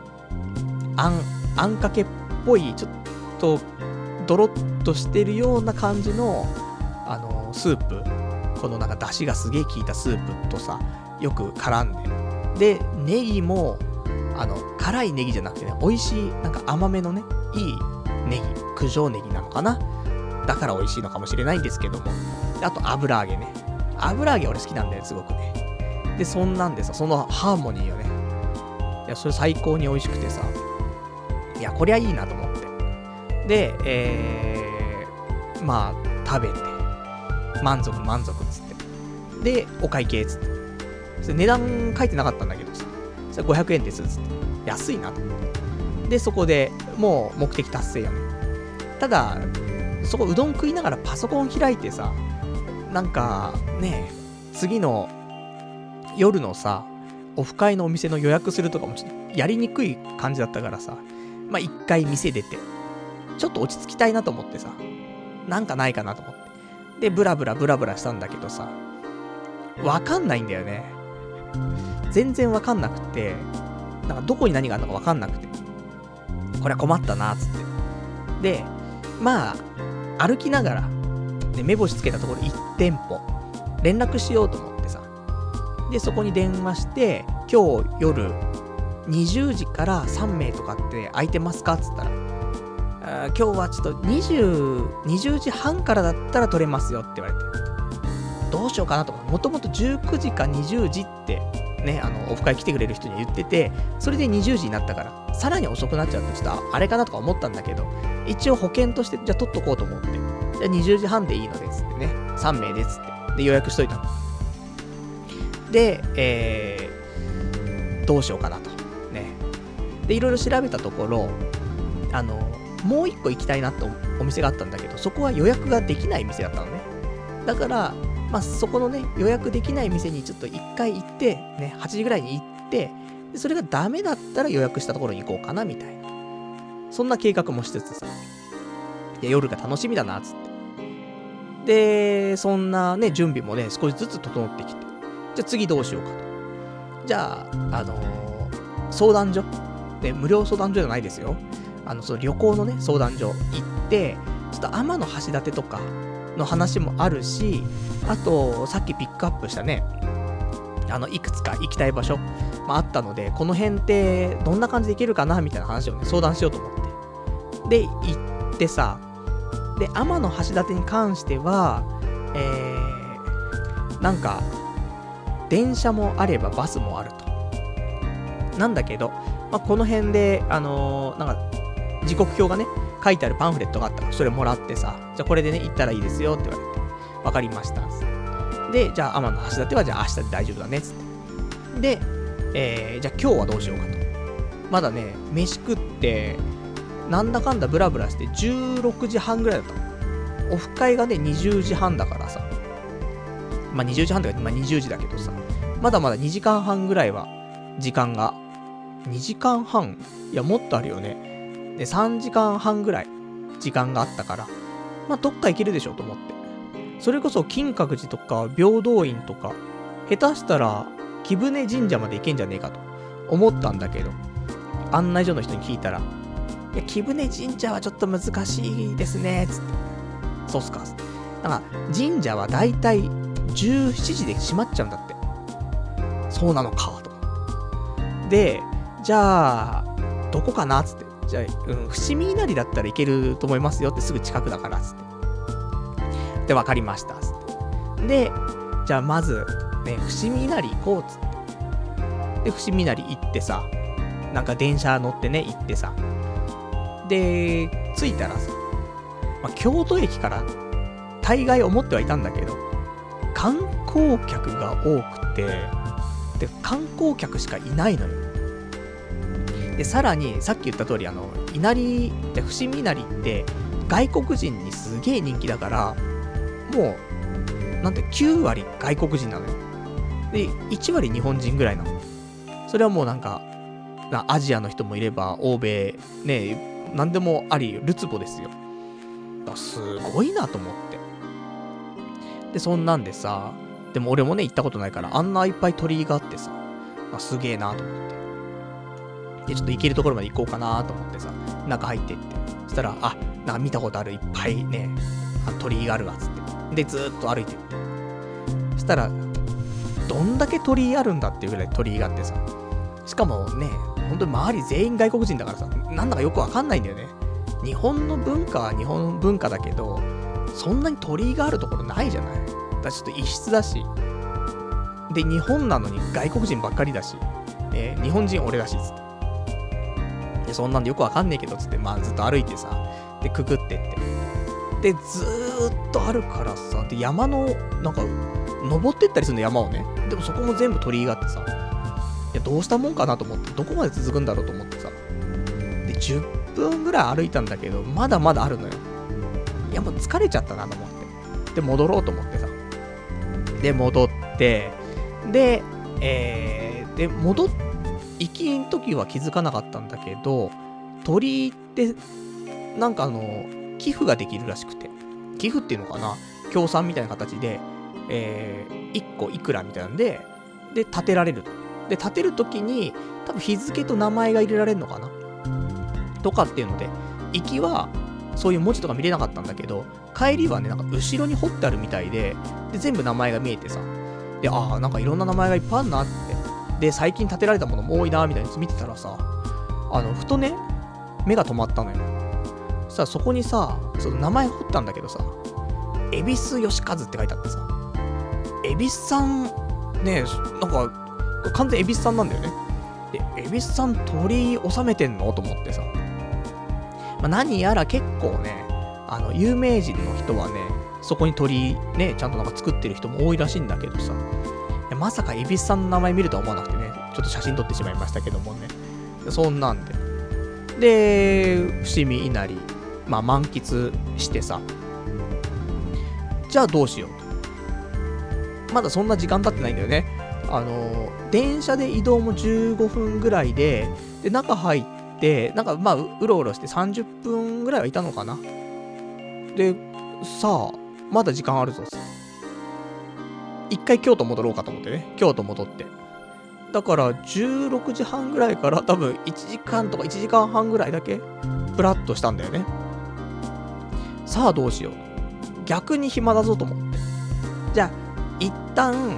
S1: あん、あんかけっぽい、ちょっと、ドロッとしてるような感じの、あの、スープ。このなんか出汁がすげえ効いたスープとさ、よく絡んで。で、ネギも、あの、辛いネギじゃなくてね、美味しい、なんか甘めのね、いいネギ、九条ネギなのかな？だから美味しいのかもしれないんですけども。あと油揚げね。油揚げ俺好きなんだよ、すごくね。で、そんなんでさ、そのハーモニーよね。いや、それ最高に美味しくてさ。いや、こりゃいいなと思って。で、えー、まあ、食べて、満足満足っつって。で、お会計っつって。それ値段書いてなかったんだけどさ。それ500円ですっつって。安いなと思って。で、そこでもう目的達成よね。ただ、そこうどん食いながらパソコン開いてさ、なんか、ね、次の夜のさ、オフ会のお店の予約するとかもちょっとやりにくい感じだったからさ、まあ一回店出て、ちょっと落ち着きたいなと思ってさ、なんかないかなと思って。で、ブラブラブラブラしたんだけどさ、わかんないんだよね。全然わかんなくて、なんかどこに何があるのかわかんなくて。これは困ったな、つって。で、まあ、歩きながら、ね、目星つけたところ1店舗、連絡しようと思ってさ。で、そこに電話して、今日夜20時から3名とかって空いてますか？っつったら、あ今日はちょっと20、20時半からだったら取れますよって言われて。どうしようかなとかもともと19時か20時ってね、あの、オフ会来てくれる人に言ってて、それで20時になったから、さらに遅くなっちゃうと、ちょっとあれかなとか思ったんだけど、一応保険として、じゃあ取っとこうと思って、じゃあ20時半でいいので、つってね、3名で、つって、で、予約しといたの。で、えー、どうしようかなと。で、いろいろ調べたところ、あの、もう一個行きたいなってお店があったんだけど、そこは予約ができない店だったのね。だから、まあ、そこのね、予約できない店にちょっと一回行って、ね、8時ぐらいに行って、でそれがダメだったら予約したところに行こうかな、みたいな。そんな計画もしつつさ、いや、夜が楽しみだなっ、つって。で、そんなね、準備もね、少しずつ整ってきて。じゃあ次どうしようかと。じゃあ、あのー、相談所。で、無料相談所じゃないですよ。あの、その旅行のね、相談所行って、ちょっと天橋立とかの話もあるし、あと、さっきピックアップしたね、あの、いくつか行きたい場所、まあ、ったので、この辺ってどんな感じで行けるかなみたいな話をね、相談しようと思って。で、行ってさ、で、天の橋立に関しては、えー、なんか、電車もあればバスもあると。なんだけど、まあ、この辺で、あのー、なんか、時刻表がね、書いてあるパンフレットがあったから、それもらってさ、じゃあこれでね、行ったらいいですよって言われて、わかりました。で、じゃあ天の橋立はじゃあ明日で大丈夫だね、つって。で、えー、じゃあ今日はどうしようかと。まだね、飯食って、なんだかんだブラブラして16時半ぐらいだった。オフ会がね、20時半だからさ。まあ、20時半とか、まあ、20時だけどさ。まだまだ2時間半ぐらいは、時間が。2時間半いや、もっとあるよね。で、3時間半ぐらい、時間があったから、まあ、どっか行けるでしょと思って。それこそ金閣寺とか平等院とか、下手したら貴船神社まで行けんじゃねえかと思ったんだけど、案内所の人に聞いたら、いや、貴船神社はちょっと難しいですね、つって。そうっすか。なんか、神社はだいたい17時で閉まっちゃうんだって。そうなのか、と。で、じゃあ、どこかな？つって。じゃあ、うん、伏見稲荷だったらいけると思いますよってすぐ近くだから、つって。で、分かりました。つって。で、じゃあまず、ね、伏見稲荷行こう、つって。で、伏見稲荷行ってさ、なんか電車乗ってね、行ってさ。で、着いたらさ、まあ、京都駅から大概思ってはいたんだけど、観光客が多くて、で、観光客しかいないのよ。で、さらに、さっき言った通り、あの、稲荷、伏見稲荷って、外国人にすげえ人気だから、もう、なんて9割外国人なのよ。で、1割日本人ぐらいなの。それはもうなんか、アジアの人もいれば、欧米、ね、なんでもあり、ルツボですよ。すごいなと思って。で、そんなんでさ、でも俺もね、行ったことないから、あんないっぱい鳥居があってさ、あすげえなと思って。で、ちょっと行けるところまで行こうかなと思ってさ、中入ってって。そしたら、あ、なんか見たことあるいっぱいね、鳥居があるわ、つって。で、ずっと歩いてる。そしたら、どんだけ鳥居あるんだっていうぐらい鳥居があってさ。しかもね、本当に周り全員外国人だからさ、なんだかよくわかんないんだよね。日本の文化は日本文化だけど、そんなに鳥居があるところないじゃないだちょっと異質だし。で、日本なのに外国人ばっかりだし、えー、日本人俺だし、つって。で、そんなんでよくわかんねえけど、つって、まあずっと歩いてさ、で、くぐってって。で、ずーっとあるからさ、で、山の、なんか、登ってったりするの、山をね。でもそこも全部鳥居があってさ、いや、どうしたもんかなと思って、どこまで続くんだろうと思ってさ。で、10分ぐらい歩いたんだけど、まだまだあるのよ。いや、もう疲れちゃったなと思って。で、戻ろうと思ってさ。で、戻って、で、えー、で、戻って、行きん時は気づかなかったんだけど、鳥居って、なんかあの、寄付ができるらしくて。寄付っていうのかな？協賛みたいな形で、えー、1個いくらみたいなんで、で、建てられると。で、建てるときに、多分日付と名前が入れられるのかな？とかっていうので、行きは、そういう文字とか見れなかったんだけど、帰りはね、なんか後ろに彫ってあるみたいで、で、全部名前が見えてさ、で、ああ、なんかいろんな名前がいっぱいあるなって。で、最近建てられたものも多いな、みたいなやつ見てたらさ、あの、ふとね、目が止まったのよ。そしたらそこにさ、その名前彫ったんだけどさ、恵比寿義和って書いてあってさ、恵比寿さん、ねなんか、完全恵比寿さんなんだよね。で、恵比寿さん鳥居収めてんの？と思ってさ。まあ、何やら結構ね、あの、有名人の人はね、そこに鳥居ね、ちゃんとなんか作ってる人も多いらしいんだけどさ。まさか恵比寿さんの名前見るとは思わなくてね、ちょっと写真撮ってしまいましたけどもね。そんなんで。で、伏見稲荷、まあ満喫してさ。じゃあどうしようと。まだそんな時間経ってないんだよね。あの、電車で移動も15分ぐらいで、で、中入って、なんかまあ、ううろうろして30分ぐらいはいたのかな。で、さあ、まだ時間あるぞ。一回京都戻ろうかと思ってね。京都戻って。だから、16時半ぐらいから多分1時間とか1時間半ぐらいだけ、プラッとしたんだよね。さあ、どうしよう。逆に暇だぞと思って。じゃあ、一旦、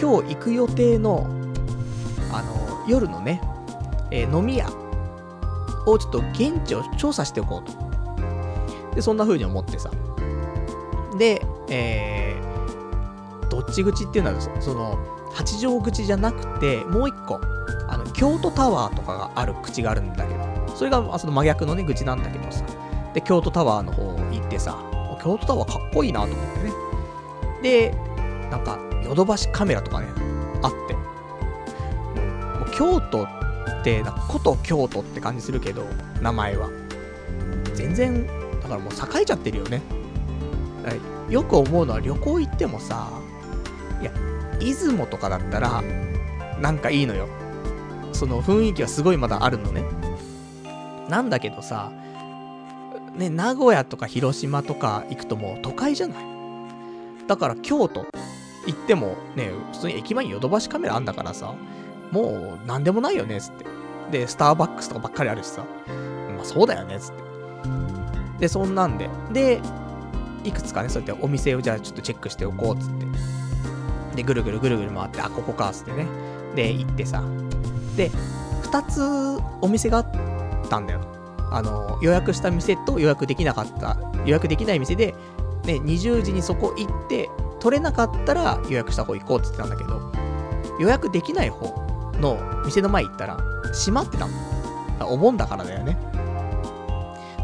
S1: 今日行く予定の、あの、夜のね、えー飲み屋をちょっと現地を調査しておこうと。で、そんな風に思ってさ。で、えー、どっち口っていうのは、その、八丈口じゃなくて、もう一個、あの、京都タワーとかがある口があるんだけど、それがその真逆のね、口なんだけどさ。で、京都タワーの方行ってさ、京都タワーかっこいいなと思ってね。で、なんか、ヨドバシカメラとかね、あって。もう京都って、なんか古都京都って感じするけど、名前は。全然、だからもう栄えちゃってるよね。よく思うのは旅行行ってもさ、いや、出雲とかだったら、なんかいいのよ。その雰囲気はすごいまだあるのね。なんだけどさ、ね、名古屋とか広島とか行くともう都会じゃない？だから京都行ってもね、普通に駅前にヨドバシカメラあんだからさ、もうなんでもないよね、つって。で、スターバックスとかばっかりあるしさ。まあそうだよね、つって。で、そんなんで。で、いくつかね、そうやってお店をじゃあちょっとチェックしておこう、つって。で、ぐるぐるぐるぐる回って、あ、ここか、つってね。で、行ってさ。で、二つお店があったんだよ。あの、予約した店と予約できなかった、予約できない店で、ね、20時にそこ行って、取れなかったら予約した方行こうって言ってたんだけど、予約できない方の店の前行ったら、閉まってたの。お盆だからだよね。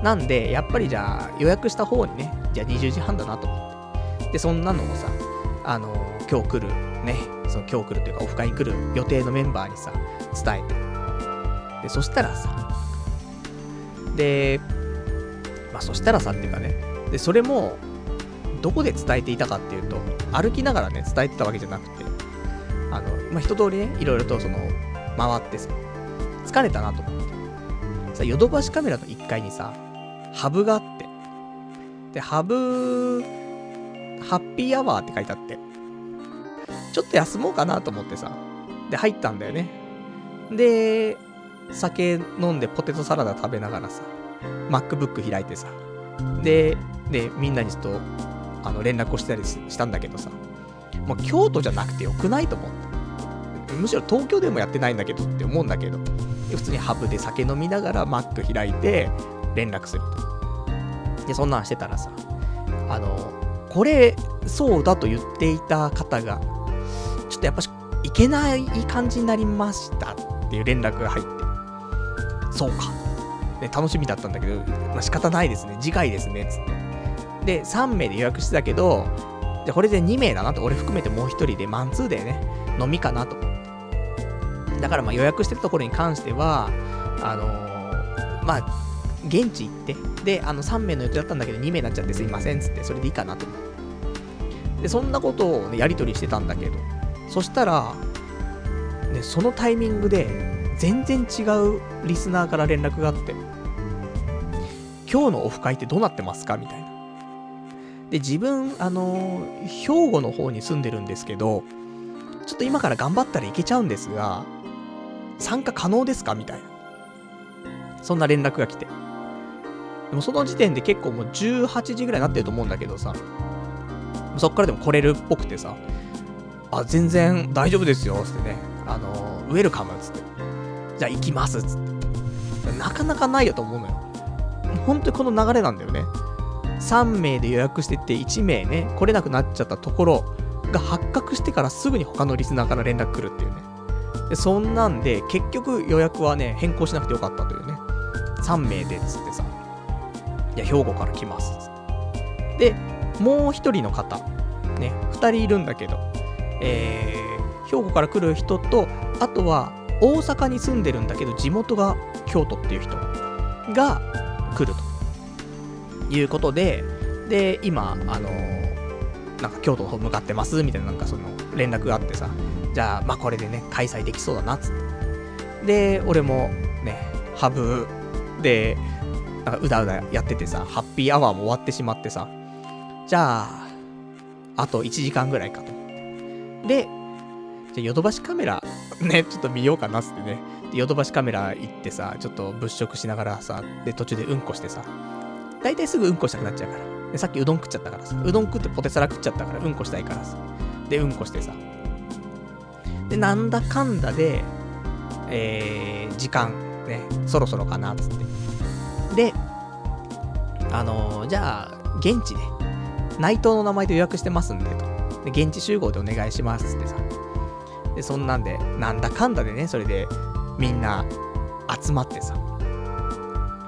S1: なんで、やっぱりじゃあ予約した方にね、じゃあ20時半だなと思って。で、そんなのをさ、あの今日来る、ね、その今日来るというかオフ会に来る予定のメンバーにさ、伝えて。で、そしたらさ、で、まあそしたらさっていうかね、で、それも、どこで伝えていたかっていうと、歩きながらね、伝えてたわけじゃなくて、あの、まあ、一通りね、いろいろとその、回ってさ、疲れたなと思って。さ、ヨドバシカメラの1階にさ、ハブがあって、で、ハブ、ハッピーアワーって書いてあって、ちょっと休もうかなと思ってさ、で、入ったんだよね。で、酒飲んでポテトサラダ食べながらさ、MacBook 開いてさ、で、で、みんなにちょっと、あの、連絡をしたりしたんだけどさ、もう京都じゃなくてよくないと思って。むしろ東京でもやってないんだけどって思うんだけど、普通にハブで酒飲みながら Mac 開いて連絡すると。で、そんなんしてたらさ、あの、これ、そうだと言っていた方が、ちょっとやっぱし、いけない感じになりましたっていう連絡が入って、そうか。ね、楽しみだったんだけど、まあ、仕方ないですね。次回ですね。つって。で、3名で予約してたけど、じゃこれで2名だなと、俺含めてもう1人でマンツーでね、飲みかなと思って。だからまあ予約してるところに関しては、あのーまあ、現地行って、で、あの3名の予定だったんだけど2名になっちゃってすいませんっつって、それでいいかなと思って。で、そんなことをね、やり取りしてたんだけど、そしたら、ね、そのタイミングで、全然違うリスナーから連絡があって、今日のオフ会ってどうなってますか？みたいな。で、自分、あの、兵庫の方に住んでるんですけど、ちょっと今から頑張ったらいけちゃうんですが、参加可能ですか？みたいな。そんな連絡が来て。でもその時点で結構もう18時ぐらいになってると思うんだけどさ、そっからでも来れるっぽくてさ、あ、全然大丈夫ですよ、つってね。あの、ウェルカム、つって。じゃあ行きます、つって。なかなかないよと思うのよ。本当にこの流れなんだよね。3名で予約してて1名ね、来れなくなっちゃったところが発覚してからすぐに他のリスナーから連絡来るっていうね。で、そんなんで、結局予約はね、変更しなくてよかったというね。3名で、つってさ。いや、兵庫から来ます、つって。で、もう1人の方、ね、2人いるんだけど、えー、兵庫から来る人と、あとは大阪に住んでるんだけど、地元が京都っていう人が来るということで、で、今、あのー、なんか京都の方向かってますみたいななんかその連絡があってさ、じゃあ、まあこれでね、開催できそうだな、つって。で、俺もね、ハブで、なんかうだうだやっててさ、ハッピーアワーも終わってしまってさ、じゃあ、あと1時間ぐらいかと。で、じゃヨドバシカメラ、ね、ちょっと見ようかなっつってね。ヨドバシカメラ行ってさ、ちょっと物色しながらさ、で、途中でうんこしてさ、大体すぐうんこしたくなっちゃうから。で、さっきうどん食っちゃったからさ、うどん食ってポテサラ食っちゃったからうんこしたいからさ。で、うんこしてさ。で、なんだかんだで、えー、時間、ね、そろそろかなっつって。で、あのー、じゃあ、現地で、内藤の名前で予約してますんで、と。現地集合でお願いしますってさ。で、そんなんで、なんだかんだでね、それで、みんな集まってさ。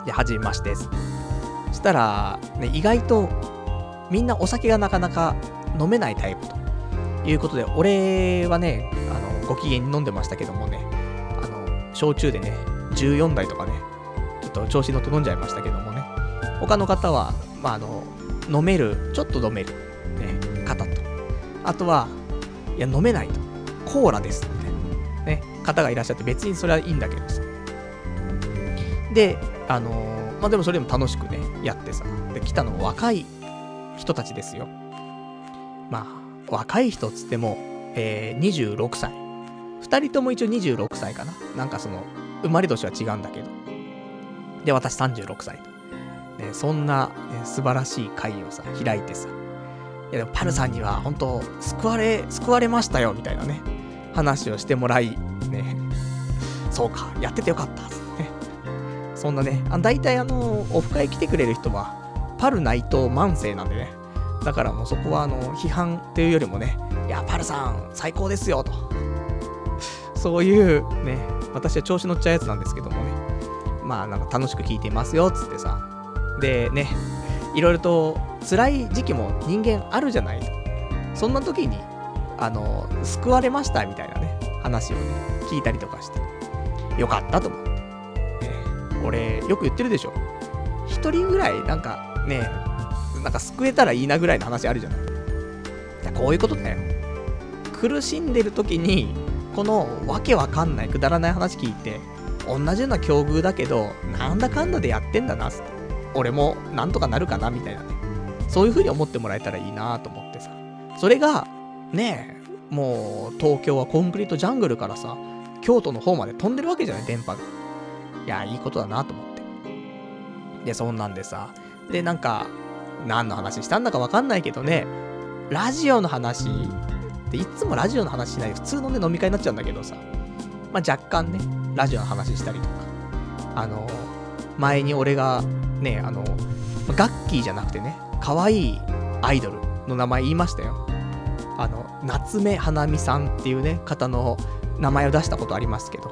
S1: で、はじめましてそしたら、ね、意外と、みんなお酒がなかなか飲めないタイプということで、俺はね、あの、ご機嫌に飲んでましたけどもね、あの、焼酎でね、14台とかね、ちょっと調子乗って飲んじゃいましたけどもね、他の方は、まあ、あの、飲める、ちょっと飲める、ね、方と、あとは、いや、飲めないと。コーラですって、ね、方がいらっしゃって、別にそれはいいんだけどさ。で、あのー、まあ、でもそれでも楽しくね、やってさ。で、来たの若い人たちですよ。まあ、若い人っつっても、えー、26歳。二人とも一応26歳かな。なんかその、生まれ年は違うんだけど。で、私36歳と。ね、そんな、ね、素晴らしい会をさ、開いてさ。いやでもパルさんには本当救われ、救われましたよ、みたいなね、話をしてもらい、ね、そうか、やっててよかった、ね。そんなね、あ大体あの、オフ会来てくれる人は、パル内藤万世なんでね、だからもうそこはあの、批判っていうよりもね、いや、パルさん、最高ですよ、と。そういうね、私は調子乗っちゃうやつなんですけどもね、まあなんか楽しく聞いていますよ、つってさ。でね、いろいろと辛い時期も人間あるじゃないそんな時に、あの、救われましたみたいなね、話をね、聞いたりとかして、よかったと思って。ね、俺、よく言ってるでしょ。一人ぐらい、なんかね、なんか救えたらいいなぐらいの話あるじゃない。こういうことだよ。苦しんでる時に、このわけわかんないくだらない話聞いて、同じような境遇だけど、なんだかんだでやってんだな、って。俺もなんとかなるかなみたいな。そういう風に思ってもらえたらいいなと思ってさ。それが、ねえ、もう東京はコンクリートジャングルからさ、京都の方まで飛んでるわけじゃない、電波が。いや、いいことだなと思って。で、そんなんでさ。で、なんか、何の話したんだかわかんないけどね、ラジオの話っていつもラジオの話しないで普通のね飲み会になっちゃうんだけどさ、まあ、若干ね、ラジオの話したりとか、あの、前に俺がね、あの、ガッキーじゃなくてね、可愛いアイドルの名前言いましたよ。あの、夏目花美さんっていうね、方の名前を出したことありますけど、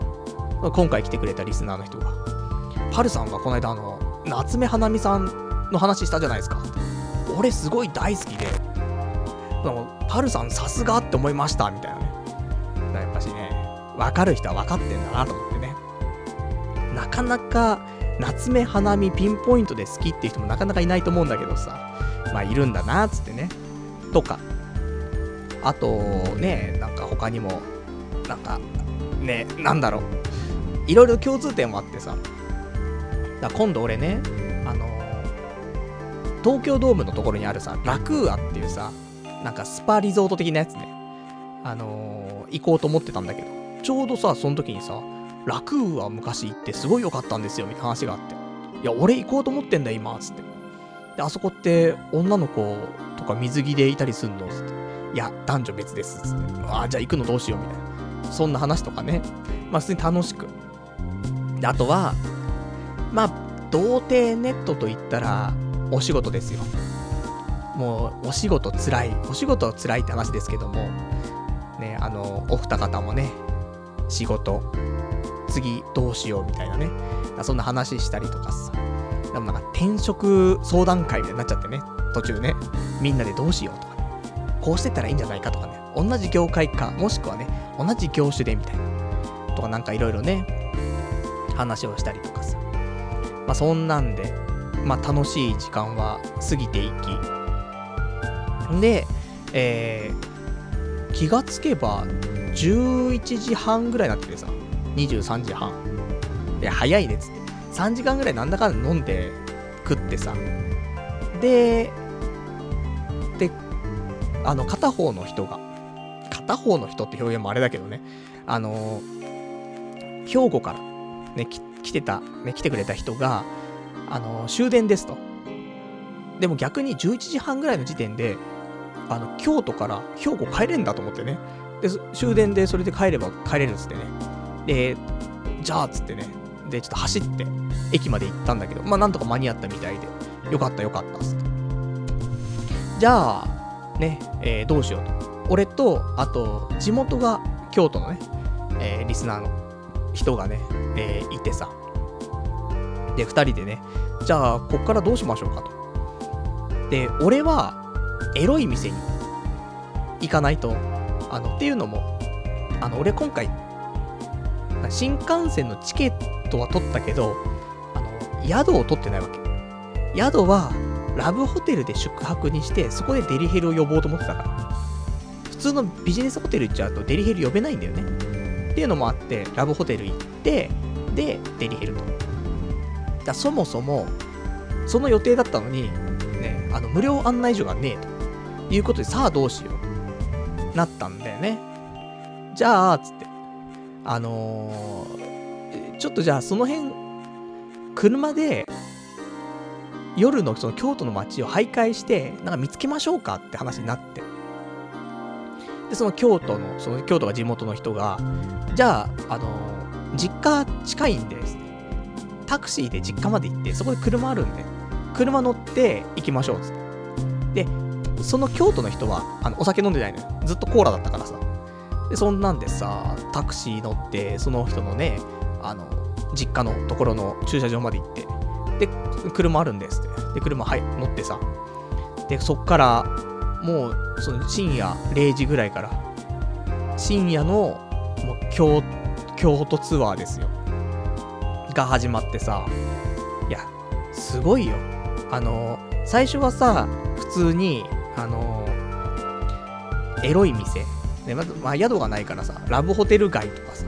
S1: 今回来てくれたリスナーの人が、パルさんがこの間あの、夏目花美さんの話したじゃないですか。俺すごい大好きで、パルさんさすがって思いました、みたいなね。やっぱしね、わかる人は分かってんだなと思ってね。なかなか夏目花見ピンポイントで好きっていう人もなかなかいないと思うんだけどさ、まあいるんだな、つってね。とか。あと、ね、なんか他にも、なんか、ね、なんだろう。いろいろ共通点もあってさ。だ今度俺ね、あのー、東京ドームのところにあるさ、ラクーアっていうさ、なんかスパリゾート的なやつね。あのー、行こうと思ってたんだけど、ちょうどさ、その時にさ、ラクーア昔行ってすごい良かったんですよ、みたいな話があって。いや、俺行こうと思ってんだ、今、つって。あそこって女の子とか水着でいたりすんの？つって。いや、男女別です、つって。ああ、じゃあ行くのどうしよう、みたいな。そんな話とかね。まあ、普通に楽しく。で、あとは、まあ、童貞ネットと言ったら、お仕事ですよ。もう、お仕事つらい。お仕事は辛いって話ですけども、ね、あの、お二方もね、仕事、次どうしようみたいなね。そんな話したりとかさ。でもなんか転職相談会みたいになっちゃってね。途中ね。みんなでどうしようとかね。こうしてたらいいんじゃないかとかね。同じ業界か、もしくはね、同じ業種でみたいな。とかなんかいろいろね、話をしたりとかさ。まあそんなんで、まあ楽しい時間は過ぎていき。で、えー、気がつけば11時半ぐらいになっててさ。23時半。いや、早いねっつって。3時間ぐらいなんだかんだ飲んで食ってさ。で、で、あの、片方の人が、片方の人って表現もあれだけどね、あの、兵庫から、ね、来てた、ね、来てくれた人が、あの、終電ですと。でも逆に11時半ぐらいの時点で、あの、京都から兵庫帰れんだと思ってね。で、終電でそれで帰れば帰れるっつってね。で、じゃあっ、つってね、で、ちょっと走って、駅まで行ったんだけど、まあ、なんとか間に合ったみたいで、よかったよかったっつっ。じゃあ、ね、えー、どうしようと。俺と、あと、地元が京都のね、えー、リスナーの人がね、えー、いてさ。で、二人でね、じゃあ、こっからどうしましょうかと。で、俺は、エロい店に行かないと、あの、っていうのも、あの、俺今回、新幹線のチケットは取ったけど、あの、宿を取ってないわけ。宿は、ラブホテルで宿泊にして、そこでデリヘルを呼ぼうと思ってたから。普通のビジネスホテル行っちゃうとデリヘル呼べないんだよね。っていうのもあって、ラブホテル行って、で、デリヘルと。だそもそも、その予定だったのに、ね、あの、無料案内所がねえと。いうことで、さあどうしよう。なったんだよね。じゃあ、つって。あのー、ちょっとじゃあその辺、車で、夜のその京都の街を徘徊して、なんか見つけましょうかって話になって。で、その京都の、その京都が地元の人が、じゃあ、あのー、実家近いんです。ねタクシーで実家まで行って、そこで車あるんで、車乗って行きましょうっ、つって。で、その京都の人は、あの、お酒飲んでないのよ。ずっとコーラだったからさ。で、そんなんでさ、タクシー乗って、その人のね、あの、実家のところの駐車場まで行って、で、車あるんですって。で、車、はい、乗ってさ。で、そっから、もう、その深夜0時ぐらいから、深夜の、もう京、京都ツアーですよ。が始まってさ、いや、すごいよ。あの、最初はさ、普通に、あの、エロい店、ね、まず、まあ、宿がないからさ、ラブホテル街とかさ、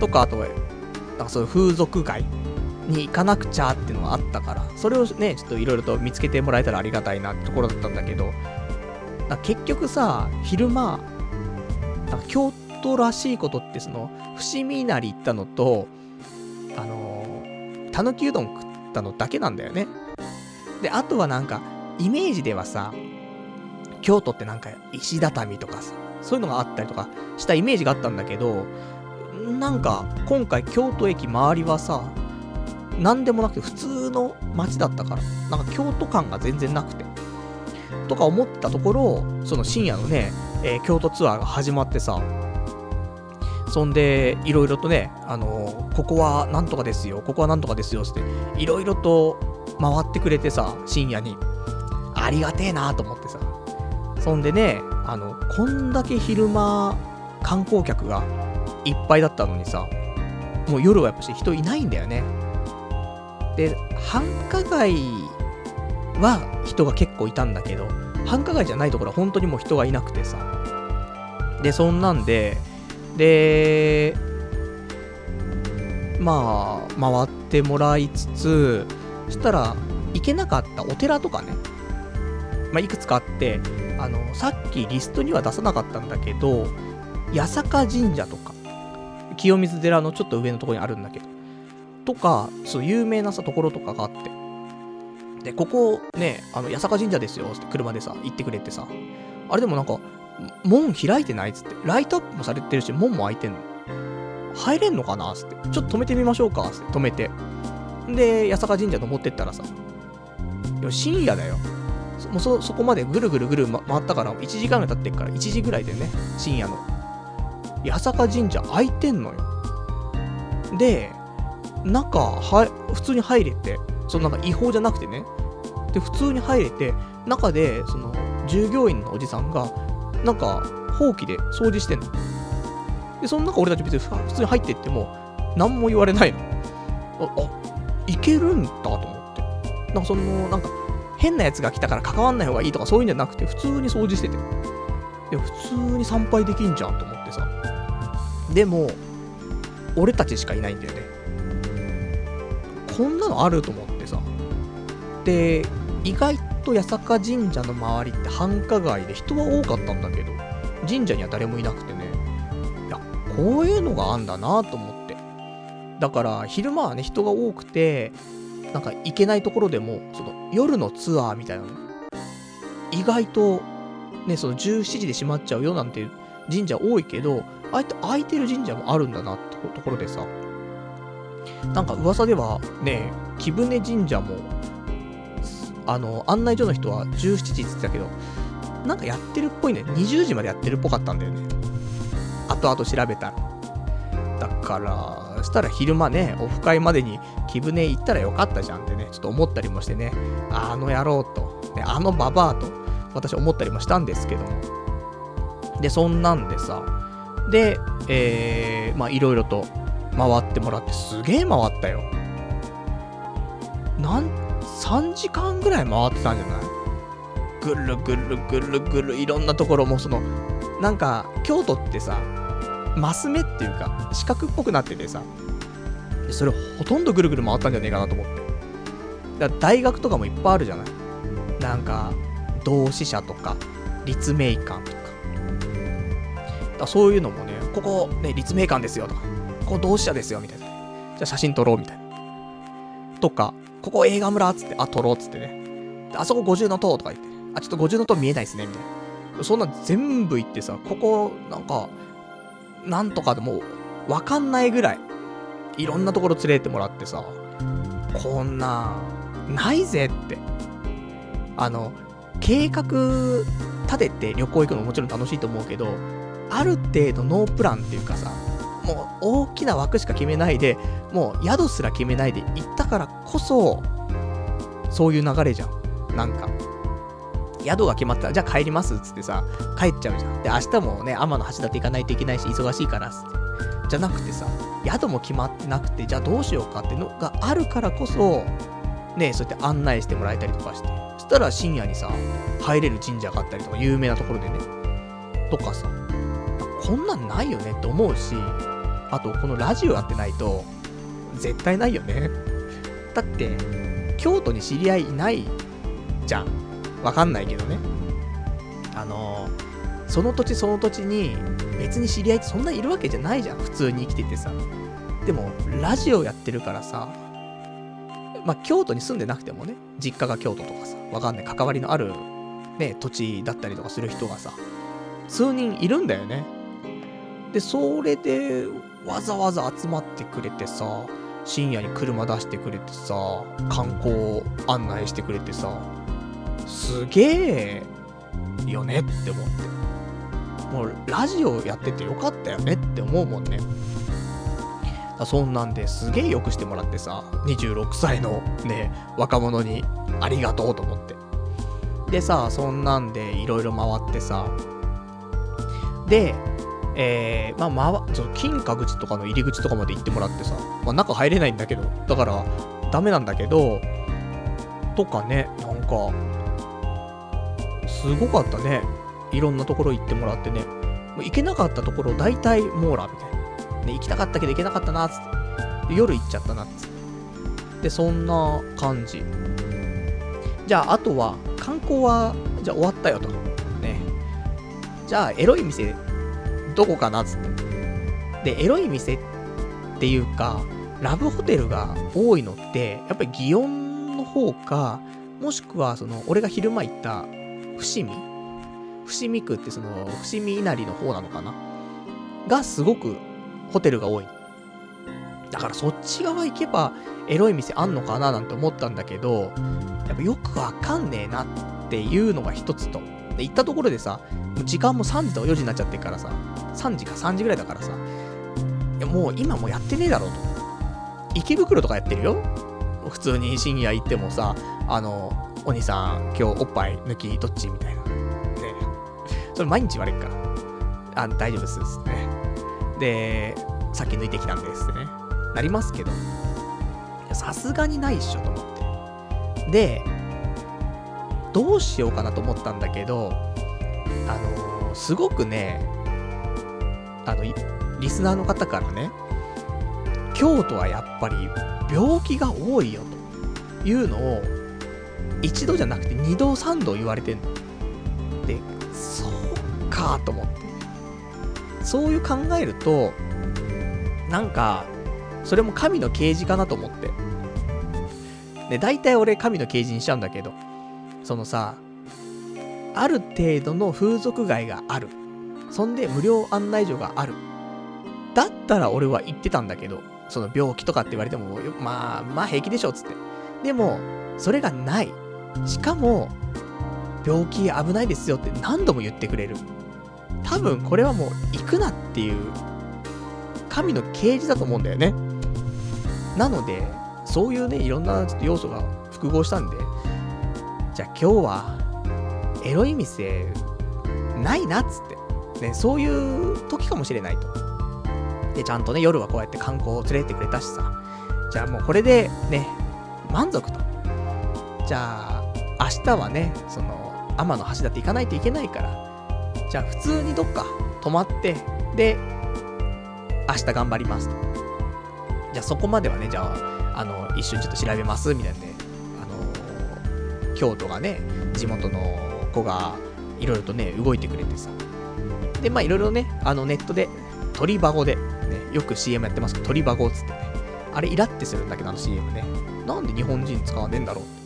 S1: とか、あと、なんかそういう風俗街に行かなくちゃっていうのがあったから、それをね、ちょっといろいろと見つけてもらえたらありがたいなってところだったんだけど、結局さ、昼間、なんか京都らしいことって、その、伏見稲荷行ったのと、あの、たぬきうどん食ったのだけなんだよね。で、あとはなんか、イメージではさ、京都ってなんか石畳とかさ、そういうのがあったりとかしたイメージがあったんだけど、なんか、今回京都駅周りはさ、なんでもなくて普通の街だったから、なんか京都感が全然なくて。とか思ったところ、その深夜のね、えー、京都ツアーが始まってさ、そんで、いろいろとね、あのー、ここはなんとかですよ、ここはなんとかですよ、って、いろいろと回ってくれてさ、深夜に。ありがてえなと思ってさ。そんでね、あの、こんだけ昼間、観光客がいっぱいだったのにさ、もう夜はやっぱし人いないんだよね。で、繁華街は人が結構いたんだけど、繁華街じゃないところは本当にもう人がいなくてさ。で、そんなんで、で、まあ、回ってもらいつつ、そしたら、行けなかったお寺とかね、まあ、いくつかあって、あの、さっきリストには出さなかったんだけど、八坂神社とか、清水寺のちょっと上のところにあるんだけど、とか、そう有名なさ、ところとかがあって。で、ここね、あの、八坂神社ですよ、って車でさ、行ってくれてさ。あれでもなんか、門開いてないっつって。ライトアップもされてるし、門も開いてんの。入れんのかなつって。ちょっと止めてみましょうかつって止めて。で、八坂神社登ってったらさ、深夜だよ。もうそ、そこまでぐるぐるぐる、ま、回ったから、1時間ぐらい経ってっから、1時ぐらいでね、深夜の。八坂神社開いてんのよ。で、中、は、普通に入れて、そのなんか違法じゃなくてね。で、普通に入れて、中で、その、従業員のおじさんが、なんか、ほうきで掃除してんの。で、その中俺たち別に普通に入ってっても、何も言われないの。あ、あ、いけるんだと思って。なんかその、なんか、変なやつが来たから関わんない方がいいとかそういうんじゃなくて、普通に掃除してて。で、普通に参拝できんじゃんと思ってさ。でも、俺たちしかいないんだよね。こんなのあると思ってさ。で、意外と八坂神社の周りって繁華街で人は多かったんだけど、神社には誰もいなくてね。いや、こういうのがあんだなと思って。だから、昼間はね、人が多くて、なんか行けないところでも、その夜のツアーみたいなの、意外と、ね、その17時で閉まっちゃうよなんて神社多いけど、あえて空いてる神社もあるんだなってところでさ、なんか噂ではね、貴船神社も、あの、案内所の人は17時って言ってたけど、なんかやってるっぽいね。20時までやってるっぽかったんだよね。後々調べたら。だから、したら昼間ね、オフ会までに貴船行ったらよかったじゃんってね、ちょっと思ったりもしてね、あの野郎と、ね、あのババアと、私思ったりもしたんですけども。で、そんなんでさ、で、えー、まあいろいろと回ってもらって、すげえ回ったよ。なん、3時間ぐらい回ってたんじゃない？ぐるぐるぐるぐるいろんなところもその、なんか、京都ってさ、マス目っていうか、四角っぽくなっててさ、それほとんどぐるぐる回ったんじゃねえかなと思って。だから大学とかもいっぱいあるじゃないなんか、同志社とか、立命館とか。だそういうのもね、ここね、立命館ですよとか、ここ同志社ですよみたいな。じゃあ写真撮ろうみたいな。とか、ここ映画村っつって、あ、撮ろうっつってね。あそこ50の塔とか言って、あ、ちょっと50の塔見えないっすねみたいな。そんな全部行ってさ、ここ、なんか、なんとかでもわかんないぐらい、いろんなところ連れてもらってさ、こんな、ないぜって。あの、計画立てて旅行行くのももちろん楽しいと思うけど、ある程度ノープランっていうかさ、もう大きな枠しか決めないで、もう宿すら決めないで行ったからこそ、そういう流れじゃん。なんか。宿が決まったら、じゃあ帰りますっつってさ、帰っちゃうじゃん。で、明日もね、天橋立行かないといけないし、忙しいからっつって。じゃなくてさ、宿も決まってなくて、じゃあどうしようかってのがあるからこそ、ね、そうやって案内してもらえたりとかして。そしたら深夜にさ、入れる神社があったりとか、有名なところでね。とかさ、こんなんないよねって思うし、あと、このラジオやってないと、絶対ないよね。だって、京都に知り合いいないじゃん。わかんないけどね。あの、その土地その土地に別に知り合いってそんないるわけじゃないじゃん。普通に生きててさ。でも、ラジオやってるからさ、まあ、京都に住んでなくてもね、実家が京都とかさ、わかんない、関わりのある、ね、土地だったりとかする人がさ、数人いるんだよね。で、それで、わざわざ集まってくれてさ、深夜に車出してくれてさ、観光案内してくれてさ、すげえよねって思って。もうラジオやっててよかったよねって思うもんね。そんなんですげえよくしてもらってさ、26歳のね、若者にありがとうと思って。でさ、そんなんでいろいろ回ってさ、で、えー、まあ、まその金閣寺とかの入り口とかまで行ってもらってさ、まあ、中入れないんだけど、だから、ダメなんだけど、とかね、なんか、すごかったね。いろんなところ行ってもらってね。もう行けなかったところ、大体網羅みたいな。ね、行きたかったけど行けなかったな、つって。夜行っちゃったなっつって。で、そんな感じ。じゃあ、あとは、観光は、じゃあ終わったよと。ね。じゃあ、エロい店、どこかなっつって。で、エロい店っていうか、ラブホテルが多いのって、やっぱり祇園の方か、もしくは、その、俺が昼間行った伏見？伏見区ってその、伏見稲荷の方なのかな？がすごくホテルが多い。だからそっち側行けばエロい店あんのかな？なんて思ったんだけど、やっぱよくわかんねえなっていうのが一つと。で、行ったところでさ、時間も3時と4時になっちゃってるからさ、3時か3時ぐらいだからさ、いやもう今もやってねえだろうと。池袋とかやってるよ普通に深夜行ってもさ、あの、お兄さん、今日おっぱい抜きどっち？みたいな。ね。それ毎日言われるから。あ、大丈夫ですってね。で、さっき抜いてきたんですってね。なりますけど、さすがにないっしょと思って。で、どうしようかなと思ったんだけど、あの、すごくね、あの、リスナーの方からね、京都はやっぱり病気が多いよというのを、一度じゃなくて二度三度言われてんの。で、そうかと思って。そういう考えると、なんか、それも神の啓示かなと思って。で、大体俺神の啓示にしちゃうんだけど、そのさ、ある程度の風俗街がある。そんで無料案内所がある。だったら俺は言ってたんだけど、その病気とかって言われても、まあ、まあ平気でしょ、つって。でも、それがない。しかも、病気危ないですよって何度も言ってくれる。多分これはもう行くなっていう、神の啓示だと思うんだよね。なので、そういうね、いろんなちょっと要素が複合したんで、じゃあ今日は、エロい店、ないなっつって。ね、そういう時かもしれないと。で、ちゃんとね、夜はこうやって観光を連れてってくれたしさ。じゃあもうこれでね、満足と。じゃあ、明日はね、その、天橋立行かないといけないから、じゃあ普通にどっか泊まって、で、明日頑張りますと。じゃあそこまではね、じゃあ、あの、一瞬ちょっと調べます、みたいなんで、あの、京都がね、地元の子が、いろいろとね、動いてくれてさ。で、まあいろいろね、あの、ネットで、鳥箱で、ね、よく CM やってますけど、鳥箱っつってね。あれイラってするんだけど、あの CM ね。なんで日本人使わねえんだろうって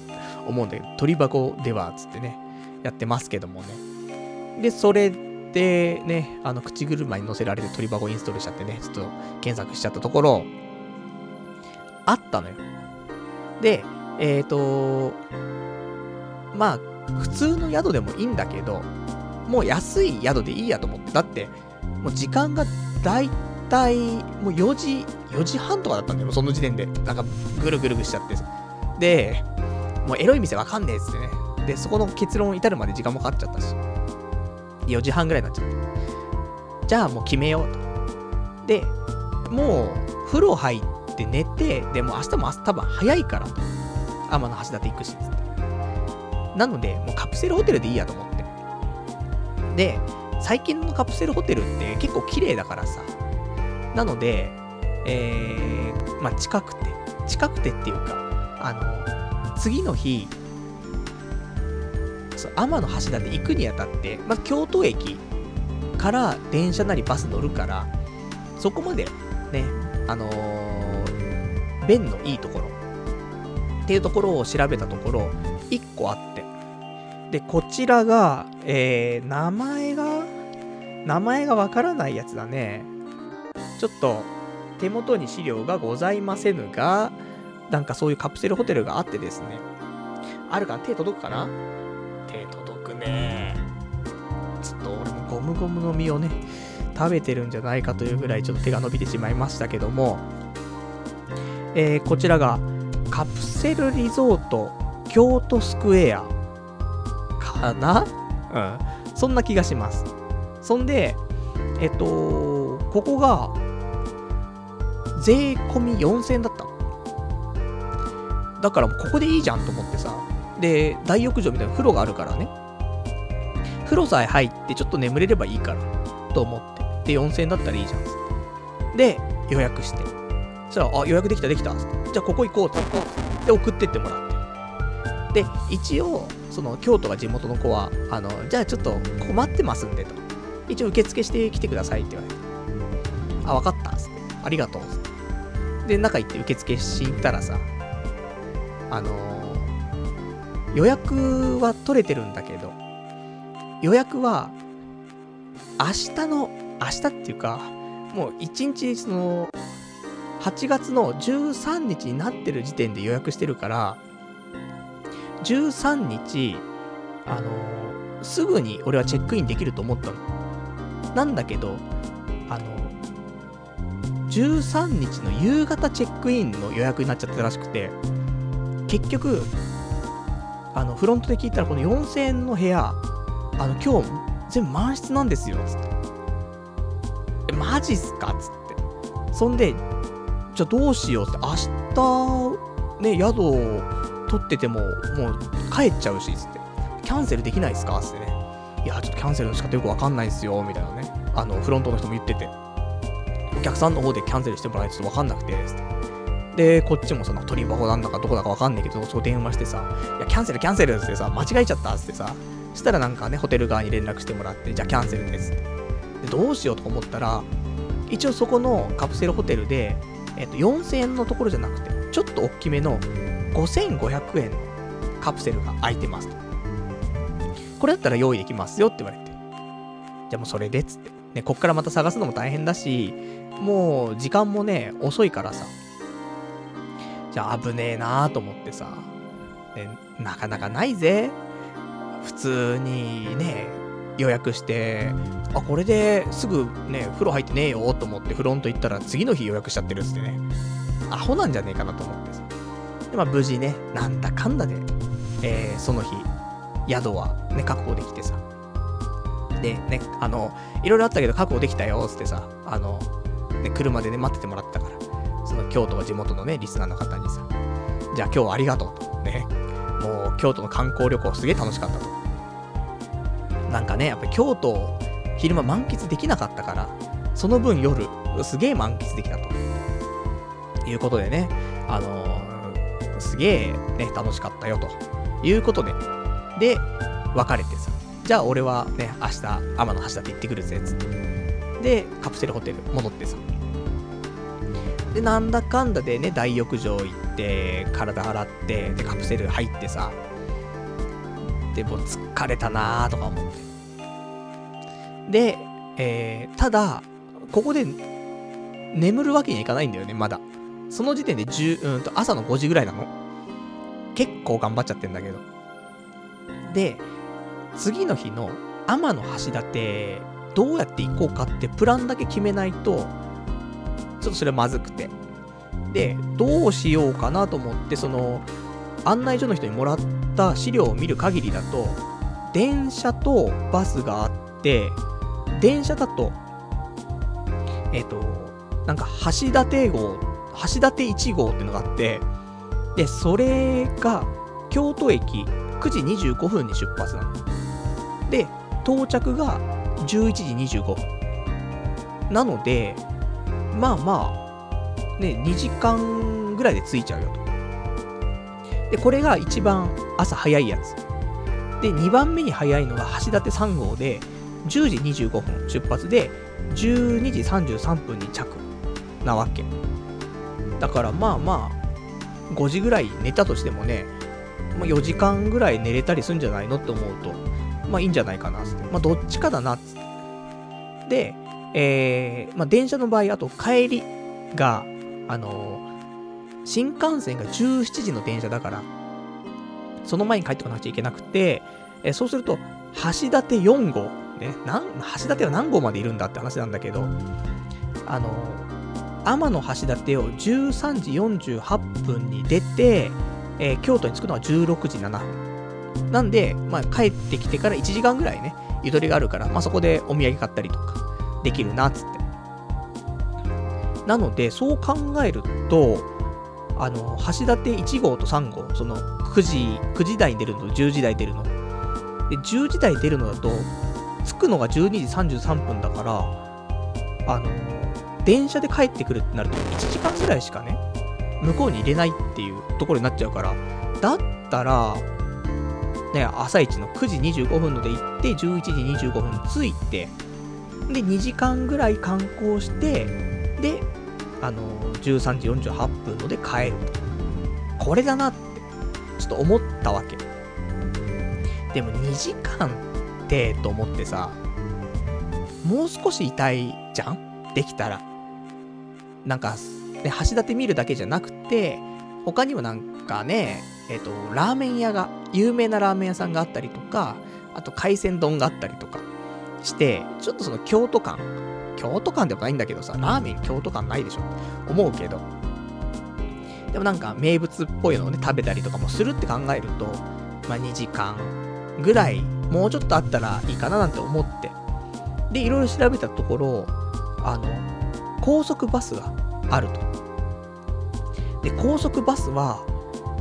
S1: 思うんだけど、鳥箱では、つってね、やってますけどもね。で、それでね、あの、口車に乗せられる鳥箱インストールしちゃってね、ちょっと検索しちゃったところ、あったのよ。で、えっ、ー、と、まあ、普通の宿でもいいんだけど、もう安い宿でいいやと思って。だって、もう時間がだいたい、もう4時、4時半とかだったんだよ、その時点で。なんか、ぐるぐるぐるしちゃってで、もうエロい店わかんねえっつってね。で、そこの結論至るまで時間もかかっちゃったし。4時半ぐらいになっちゃって。じゃあもう決めようと。で、もう、風呂入って寝て、でも明日も明日多分早いからと。天橋立行くし、なので、もうカプセルホテルでいいやと思って。で、最近のカプセルホテルって結構綺麗だからさ。なので、えー、まあ、近くて、近くてっていうか、あの、次の日、そう天橋立行くにあたって、まず京都駅から電車なりバス乗るから、そこまでね、あのー便のいいところっていうところを調べたところ、1個あって。で、こちらが、えー、名前が、名前がわからないやつだね。ちょっと、手元に資料がございませぬが、なんかそういうカプセルホテルがあってですね。あるかな手届くかな？手届くね。ちょっと俺もゴムゴムの実をね、食べてるんじゃないかというぐらいちょっと手が伸びてしまいましたけども、えー、こちらがカプセルリゾート京都スクエアかな？うん。そんな気がします。そんで、えっと、ここが、税込み4000円だったの。だからもうここでいいじゃんと思ってさ。で、大浴場みたいな風呂があるからね。風呂さえ入ってちょっと眠れればいいから、と思って。で、4000円だったらいいじゃん。で、予約して。そしたら、あ、予約できたできた。じゃあここ行こうと。で、送ってってもらって。で、一応、その京都が地元の子は、あの、じゃあちょっと困ってますんでと。一応受付してきてくださいって言われて。あ、わかったつって。ありがとうつって。で、中行って受付しに行ったらさ、あのー、予約は取れてるんだけど、予約は、明日の、明日っていうか、もう一日、その、8月の13日になってる時点で予約してるから、13日、あのー、すぐに俺はチェックインできると思ったの。なんだけど、あのー、13日の夕方チェックインの予約になっちゃったらしくて、結局、あの、フロントで聞いたらこの4000円の部屋、あの、今日全部満室なんですよ、つって。え、マジっすか？つって。そんで、じゃあどうしよう？って、明日、ね、宿を取ってても、もう帰っちゃうし、つって。キャンセルできないっすか？つってね。いや、ちょっとキャンセルの仕方よくわかんないっすよ、みたいなね。あの、フロントの人も言ってて。お客さんの方でキャンセルしてもらえないとわかんなくて、つって。で、こっちもその取り箱なんだかどこだかわかんないけど、そう電話してさ、いや、キャンセルキャンセルってさ、間違えちゃったってさ、したらなんかね、ホテル側に連絡してもらって、じゃあキャンセルですって。で、どうしようと思ったら、一応そこのカプセルホテルで、えっと、4000円のところじゃなくて、ちょっと大きめの5500円のカプセルが空いてますと。これだったら用意できますよって言われて。じゃあもうそれでっつって。ね、こっからまた探すのも大変だし、もう時間もね、遅いからさ。じゃあ危ねえなーと思ってさ。ね、なかなかないぜ。普通にね、予約して、あ、これですぐね、風呂入ってねえよと思ってフロント行ったら次の日予約しちゃってるっつってね。アホなんじゃねえかなと思ってさ。で、まあ無事ね、なんだかんだで、えー、その日、宿はね、確保できてさ。で、ね、あの、いろいろあったけど確保できたよっ、つってさ、あの、ね、車でね、待っててもらったから、その京都が地元のね、リスナーの方にさ、じゃあ今日はありがとうと。ね、もう京都の観光旅行すげえ楽しかったと。なんかね、やっぱ京都、昼間満喫できなかったから、その分夜、すげえ満喫できたと。いうことでね、あのー、すげえね、楽しかったよと。いうことで、で、別れてさ、じゃあ俺はね、明日、天の橋立行ってくるぜ、つって。で、カプセルホテル戻ってさ。で、なんだかんだでね、大浴場行って、体洗って、で、カプセル入ってさ、で、もう疲れたなーとか思って。で、えー、ただ、ここで、眠るわけにはいかないんだよね、まだ。その時点で10、うんと、朝の5時ぐらいなの。結構頑張っちゃってんだけど。で、次の日の天橋立、どうやって行こうかってプランだけ決めないと、っとそれはまずくて。で、どうしようかなと思って、その、案内所の人にもらった資料を見る限りだと、電車とバスがあって、電車だと、えっ、ー、と、なんか橋立号、橋立1号っていうのがあって、で、それが京都駅9時25分に出発なの。で、到着が11時25分。なので、まあまあ、ね、2時間ぐらいで着いちゃうよと。で、これが一番朝早いやつ。で、2番目に早いのが橋立3号で、10時25分出発で、12時33分に着なわけ。だからまあまあ、5時ぐらい寝たとしてもね、まあ、4時間ぐらい寝れたりするんじゃないのって思うと、まあいいんじゃないかなって。まあどっちかだなっつって。で、えー、まあ電車の場合、あと帰りが、あのー、新幹線が17時の電車だから、その前に帰ってこなくちゃいけなくて、えー、そうすると、橋立4号、ね、なん、橋立は何号までいるんだって話なんだけど、あのー、天の橋立を13時48分に出て、えー、京都に着くのは16時7分。なんで、まあ、帰ってきてから1時間ぐらいね、ゆとりがあるから、まあ、そこでお土産買ったりとかできるなっ、つって。なので、そう考えると、あの、橋立1号と3号、その9時、9時台に出るのと10時台出るの。で、10時台出るのだと、着くのが12時33分だから、あの、電車で帰ってくるってなると1時間ぐらいしかね、向こうに入れないっていうところになっちゃうから、だったら、ね、朝一の9時25分ので行って、11時25分着いて、で、2時間ぐらい観光して、で、あの、13時48分ので帰ると。これだなって、ちょっと思ったわけ。でも2時間って、と思ってさ、もう少し痛いじゃん？できたら。なんか、ね、橋立見るだけじゃなくて、他にもなんかね、えっ、ー、と、ラーメン屋が、有名なラーメン屋さんがあったりとか、あと海鮮丼があったりとかして、ちょっとその京都感、京都感でもないんだけどさ、ラーメン京都感ないでしょ思うけど。でもなんか名物っぽいのをね、食べたりとかもするって考えると、まあ2時間ぐらい、もうちょっとあったらいいかななんて思って。で、いろいろ調べたところ、あの、高速バスがあると。で、高速バスは、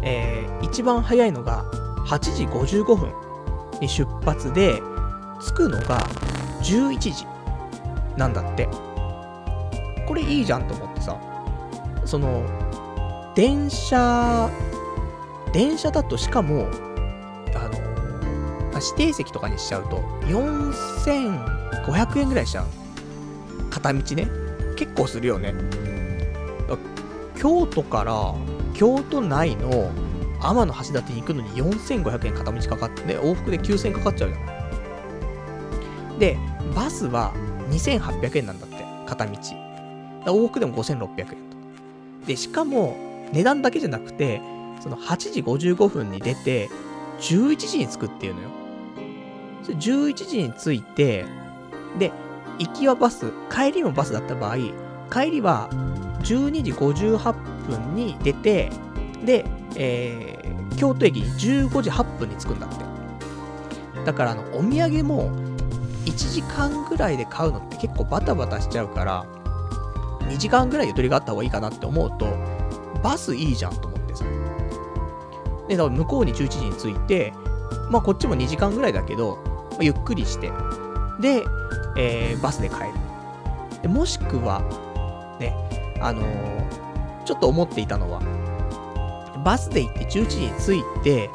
S1: えー、一番早いのが8時55分に出発で、着くのが11時なんだって。これいいじゃんと思ってさ、その、電車、電車だとしかも、あの、指定席とかにしちゃうと、4500円ぐらいしちゃう。片道ね。結構するよね。京都から京都内の天橋立に行くのに4500円片道かかってね、往復で9000円かかっちゃうじゃない。で、バスは2800円なんだって、片道。往復でも5600円と。で、しかも、値段だけじゃなくて、その8時55分に出て、11時に着くっていうのよ。それ11時に着いて、で、行きはバス、帰りもバスだった場合、帰りは12時58分に出て、で、えー、京都駅に15時8分に着くんだって。だから、あの、お土産も、1時間ぐらいで買うのって結構バタバタしちゃうから、2時間ぐらいゆとりがあった方がいいかなって思うと、バスいいじゃんと思ってさ。で、だから向こうに11時に着いて、まあこっちも2時間ぐらいだけど、まあ、ゆっくりして、で、えー、バスで帰る。でもしくは、ね、あのー、ちょっと思っていたのは、バスで行って11時に着いて、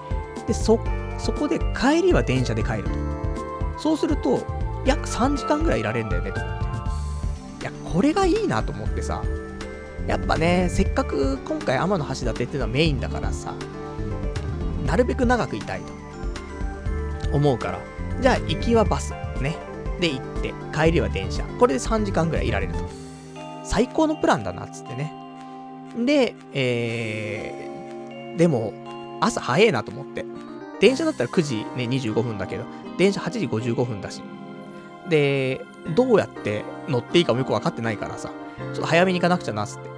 S1: で、そ、そこで帰りは電車で帰ると。そうすると、約3時間ぐらいいられるんだよね、と思って。いや、これがいいなと思ってさ。やっぱね、せっかく今回天橋立っていうのはメインだからさ、なるべく長くいたいと思うから。じゃあ、行きはバス。ね。で行って、帰りは電車。これで3時間ぐらいいられると。最高のプランだな、つってね。で、えー、でも、朝早いなと思って。電車だったら9時ね、25分だけど、電車8時55分だし。で、どうやって乗っていいかもよくわかってないからさ、ちょっと早めに行かなくちゃな、つって。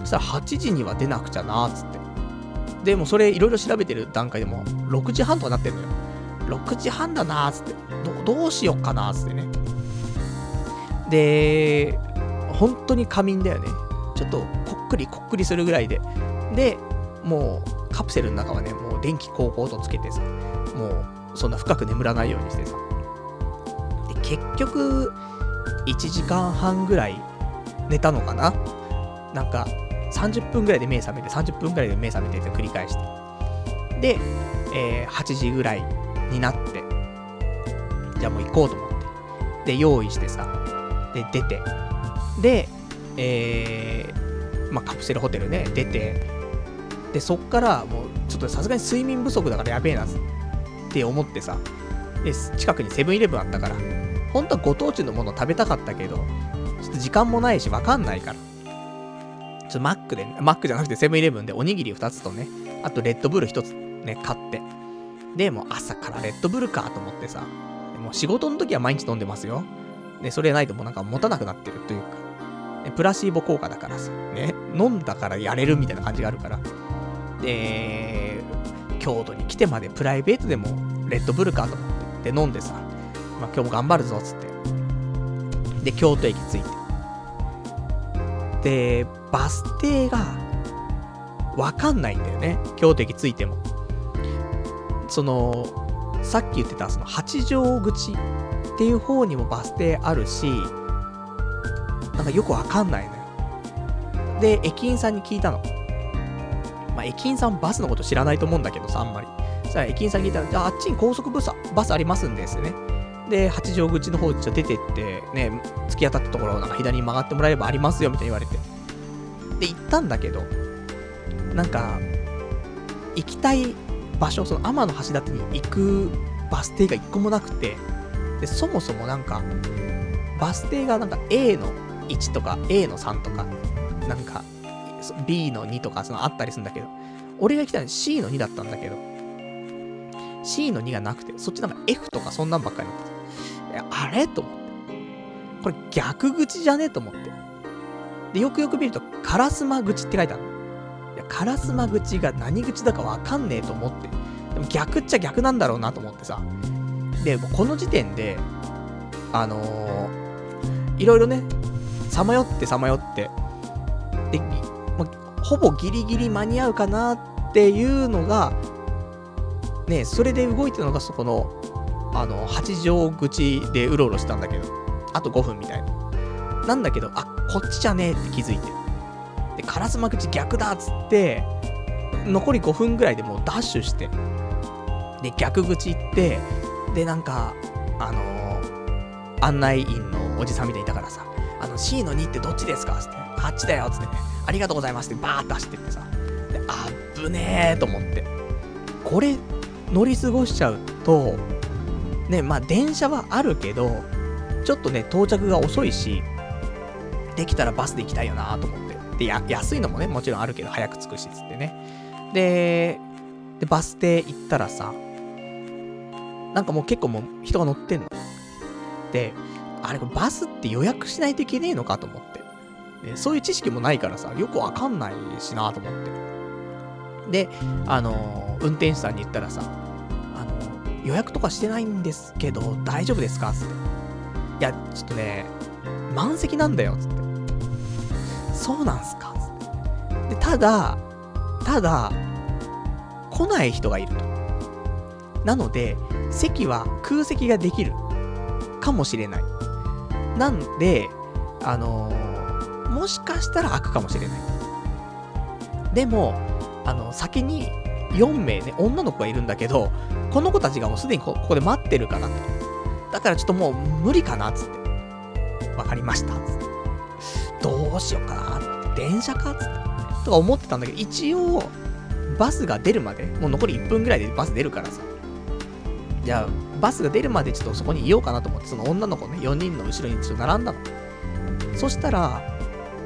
S1: そしたら8時には出なくちゃな、つって。でもそれいろいろ調べてる段階でも、6時半とかなってるのよ。6時半だな、つって。ど、どうしよっかな、つってね。で、本当に仮眠だよね。ちょっとこっくりこっくりするぐらいで。で、もうカプセルの中はね、もう電気高校とつけてさ、もうそんな深く眠らないようにしてさ。結局、1時間半ぐらい寝たのかな？なんか、30分ぐらいで目覚めて、30分ぐらいで目覚めてって繰り返して。で、えー、8時ぐらいになって、じゃあもう行こうと思って。で、用意してさ、で、出て、で、えー、まあ、カプセルホテルね、出て、で、そっからもう、ちょっとさすがに睡眠不足だからやべえなって思ってさ、で、近くにセブンイレブンあったから、本当はご当地のもの食べたかったけど、ちょっと時間もないしわかんないから、ちょっとマックで、マックじゃなくてセブンイレブンでおにぎり2つとね、あとレッドブル1つね、買って。で、もう朝からレッドブルかと思ってさ、もう仕事の時は毎日飲んでますよ。ね、それないともうなんか持たなくなってるというか、プラシーボ効果だからさ、ね、飲んだからやれるみたいな感じがあるから。で、京都に来てまでプライベートでもレッドブルかと思って、で飲んでさ、まあ、今日も頑張るぞ、つって。で、京都駅着いて。で、バス停が、わかんないんだよね。京都駅着いても。その、さっき言ってた、その八丈口っていう方にもバス停あるし、なんかよくわかんないのよ。で、駅員さんに聞いたの。まあ、駅員さんバスのこと知らないと思うんだけどさ、あんまり。そしたら駅員さんに聞いたら、じゃああっちに高速バスバスありますんですね。で、八丈口の方ちょ出てって、ね、突き当たったところをなんか左に曲がってもらえればありますよ、みたいに言われて。で、行ったんだけど、なんか、行きたい場所、その天橋立に行くバス停が一個もなくて、で、そもそもなんか、バス停がなんか A の1とか A の3とか、なんか B の2とかそのあったりするんだけど、俺が来たの C の2だったんだけど、C の2がなくて、そっちなんか F とかそんなんばっかりになってあれ？と思って。これ逆口じゃね？えと思って。で、よくよく見ると、烏丸口って書いてあるいや、烏丸口が何口だかわかんねえと思って。でも逆っちゃ逆なんだろうなと思ってさ。で、この時点で、あのー、いろいろね、さまよってさまよって、で、ま、ほぼギリギリ間に合うかなっていうのが、ね、それで動いてるのがそこの、あの、八丈口でうろうろしたんだけど、あと5分みたいな。なんだけど、あ、こっちじゃねえって気づいて。で、烏丸口逆だっつって、残り5分ぐらいでもうダッシュして、で、逆口行って、で、なんか、あのー、案内員のおじさんみたいにいたからさ、あの、C の2ってどっちですかつって、あっちだよつって、ありがとうございますってバーッと走ってってさ、で、あぶねえと思って。これ、乗り過ごしちゃうと、ね、まあ電車はあるけど、ちょっとね、到着が遅いし、できたらバスで行きたいよなと思って。で、安いのもね、もちろんあるけど、早く着くし、つってね。で、で、バス停行ったらさ、なんかもう結構もう人が乗ってんの。で、あれ、バスって予約しないといけねえのかと思って。でそういう知識もないからさ、よくわかんないしなと思って。で、あのー、運転手さんに言ったらさ、予約とかしてないんですけど、大丈夫ですか？つって。いや、ちょっとね、満席なんだよ、つって。そうなんすか？つって。で、ただ、ただ、来ない人がいると。なので、席は空席ができる。かもしれない。なんで、あのー、もしかしたら開くかもしれない。でも、あの、先に4名ね、女の子がいるんだけど、この子たちがもうすでにここで待ってるからと。だからちょっともう無理かな、つって。わかりました、つって。どうしようかな、電車か、つって。とか思ってたんだけど、一応、バスが出るまで、もう残り1分ぐらいでバス出るからさ。じゃあ、バスが出るまでちょっとそこにいようかなと思って、その女の子ね、4人の後ろにちょっと並んだの。そしたら、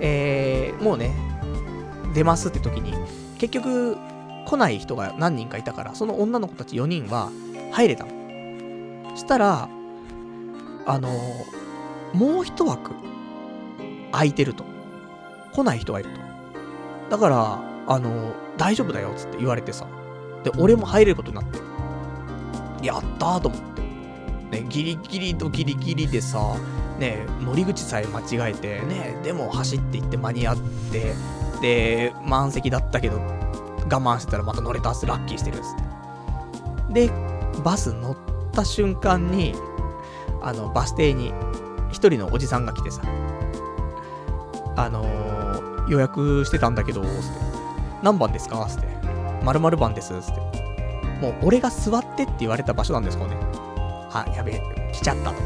S1: えー、もうね、出ますって時に、結局、来ない人が何人かいたから、その女の子たち4人は入れたの。したら、あのー、もう一枠、空いてると。来ない人がいると。だから、あのー、大丈夫だよ、つって言われてさ。で、俺も入れることになって。やったーと思って。ね、ギリギリとギリギリでさ、ね、乗り口さえ間違えて、ね、でも走っていって間に合って、で、満席だったけど、我慢してたらまた乗れたっす、ラッキーしてるっつって。で、バス乗った瞬間に、あの、バス停に一人のおじさんが来てさ、あのー、予約してたんだけど、つって、何番ですか？つって、〇〇番です、つって。もう俺が座ってって言われた場所なんですかね。あ、やべえ、来ちゃったと。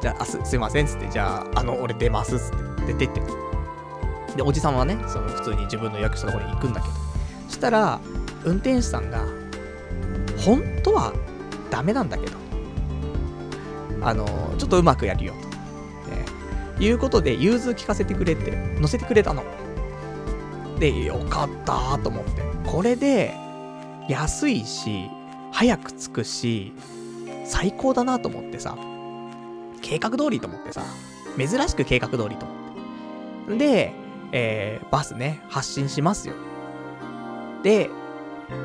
S1: じゃあ、あす、すいません、つって、じゃあ、あの、俺出ます、つって。で、出て。で、おじさんはね、その、普通に自分の予約したところに行くんだけど。したら、運転手さんが、本当はダメなんだけど、あの、ちょっとうまくやるよ、と。ね、いうことで、融通聞かせてくれって、乗せてくれたの。で、よかったと思って。これで、安いし、早く着くし、最高だなと思ってさ、計画通りと思ってさ、珍しく計画通りと思って。で、えー、バスね、発進しますよ。で、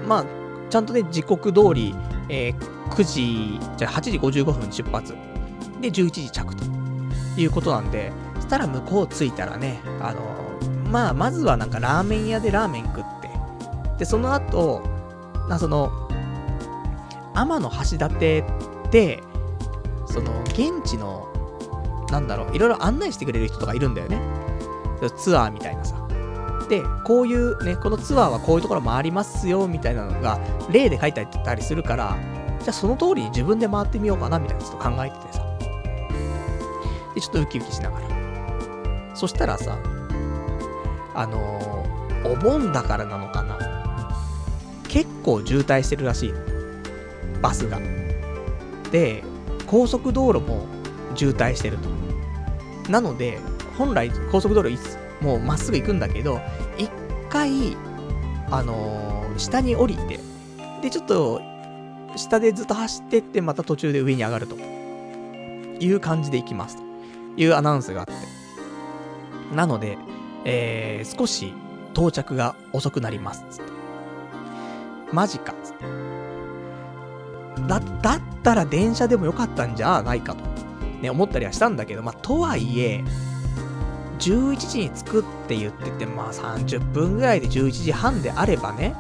S1: まあ、ちゃんとね、時刻通り、えー、9時、じゃ8時55分出発。で、11時着ということなんで、そしたら向こう着いたらね、あのー、まあ、まずはなんかラーメン屋でラーメン食って、で、その後、な、その、天橋立って、その、現地のなんだろう、いろいろ案内してくれる人とかいるんだよね。ツアーみたいなさ。で、こういうね、このツアーはこういうところ回りますよ、みたいなのが、例で書いてあったりするから、じゃあその通りに自分で回ってみようかな、みたいなちょっと考えててさ。で、ちょっとウキウキしながら。そしたらさ、あのー、お盆だからなのかな。結構渋滞してるらしいバスが。で、高速道路も渋滞してると。なので、本来高速道路もうまっすぐ行くんだけど、一回、あのー、下に降りて、で、ちょっと、下でずっと走ってって、また途中で上に上がると。いう感じで行きますと。いうアナウンスがあって。なので、えー、少し到着が遅くなります。つって。マジか。つって。だ、だったら電車でもよかったんじゃないかと。ね、思ったりはしたんだけど、まあ、とはいえ、11時に着くって言ってて、まあ30分ぐらいで11時半であればね、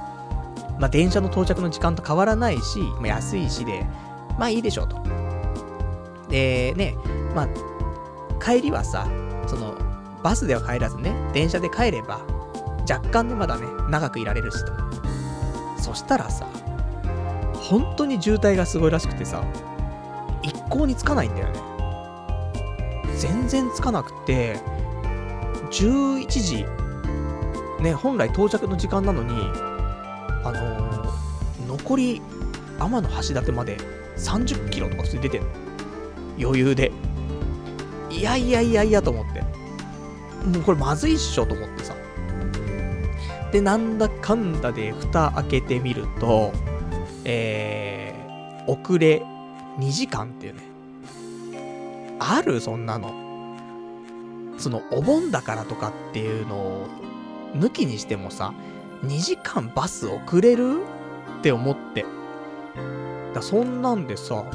S1: まあ電車の到着の時間と変わらないし、まあ安いしで、まあいいでしょうと。で、ね、まあ、帰りはさ、その、バスでは帰らずね、電車で帰れば、若干でまだね、長くいられるしと。そしたらさ、本当に渋滞がすごいらしくてさ、一向につかないんだよね。全然つかなくて、11時、ね、本来到着の時間なのに、あのー、残り、天橋立まで30キロとか普通に出てんの。余裕で。いやいやいやいやと思って。もうこれまずいっしょと思ってさ。で、なんだかんだで蓋開けてみると、えー、遅れ2時間っていうね。あるそんなの。そのお盆だからとかっていうのを抜きにしてもさ、2時間バス遅れる？って思って。だそんなんでさ、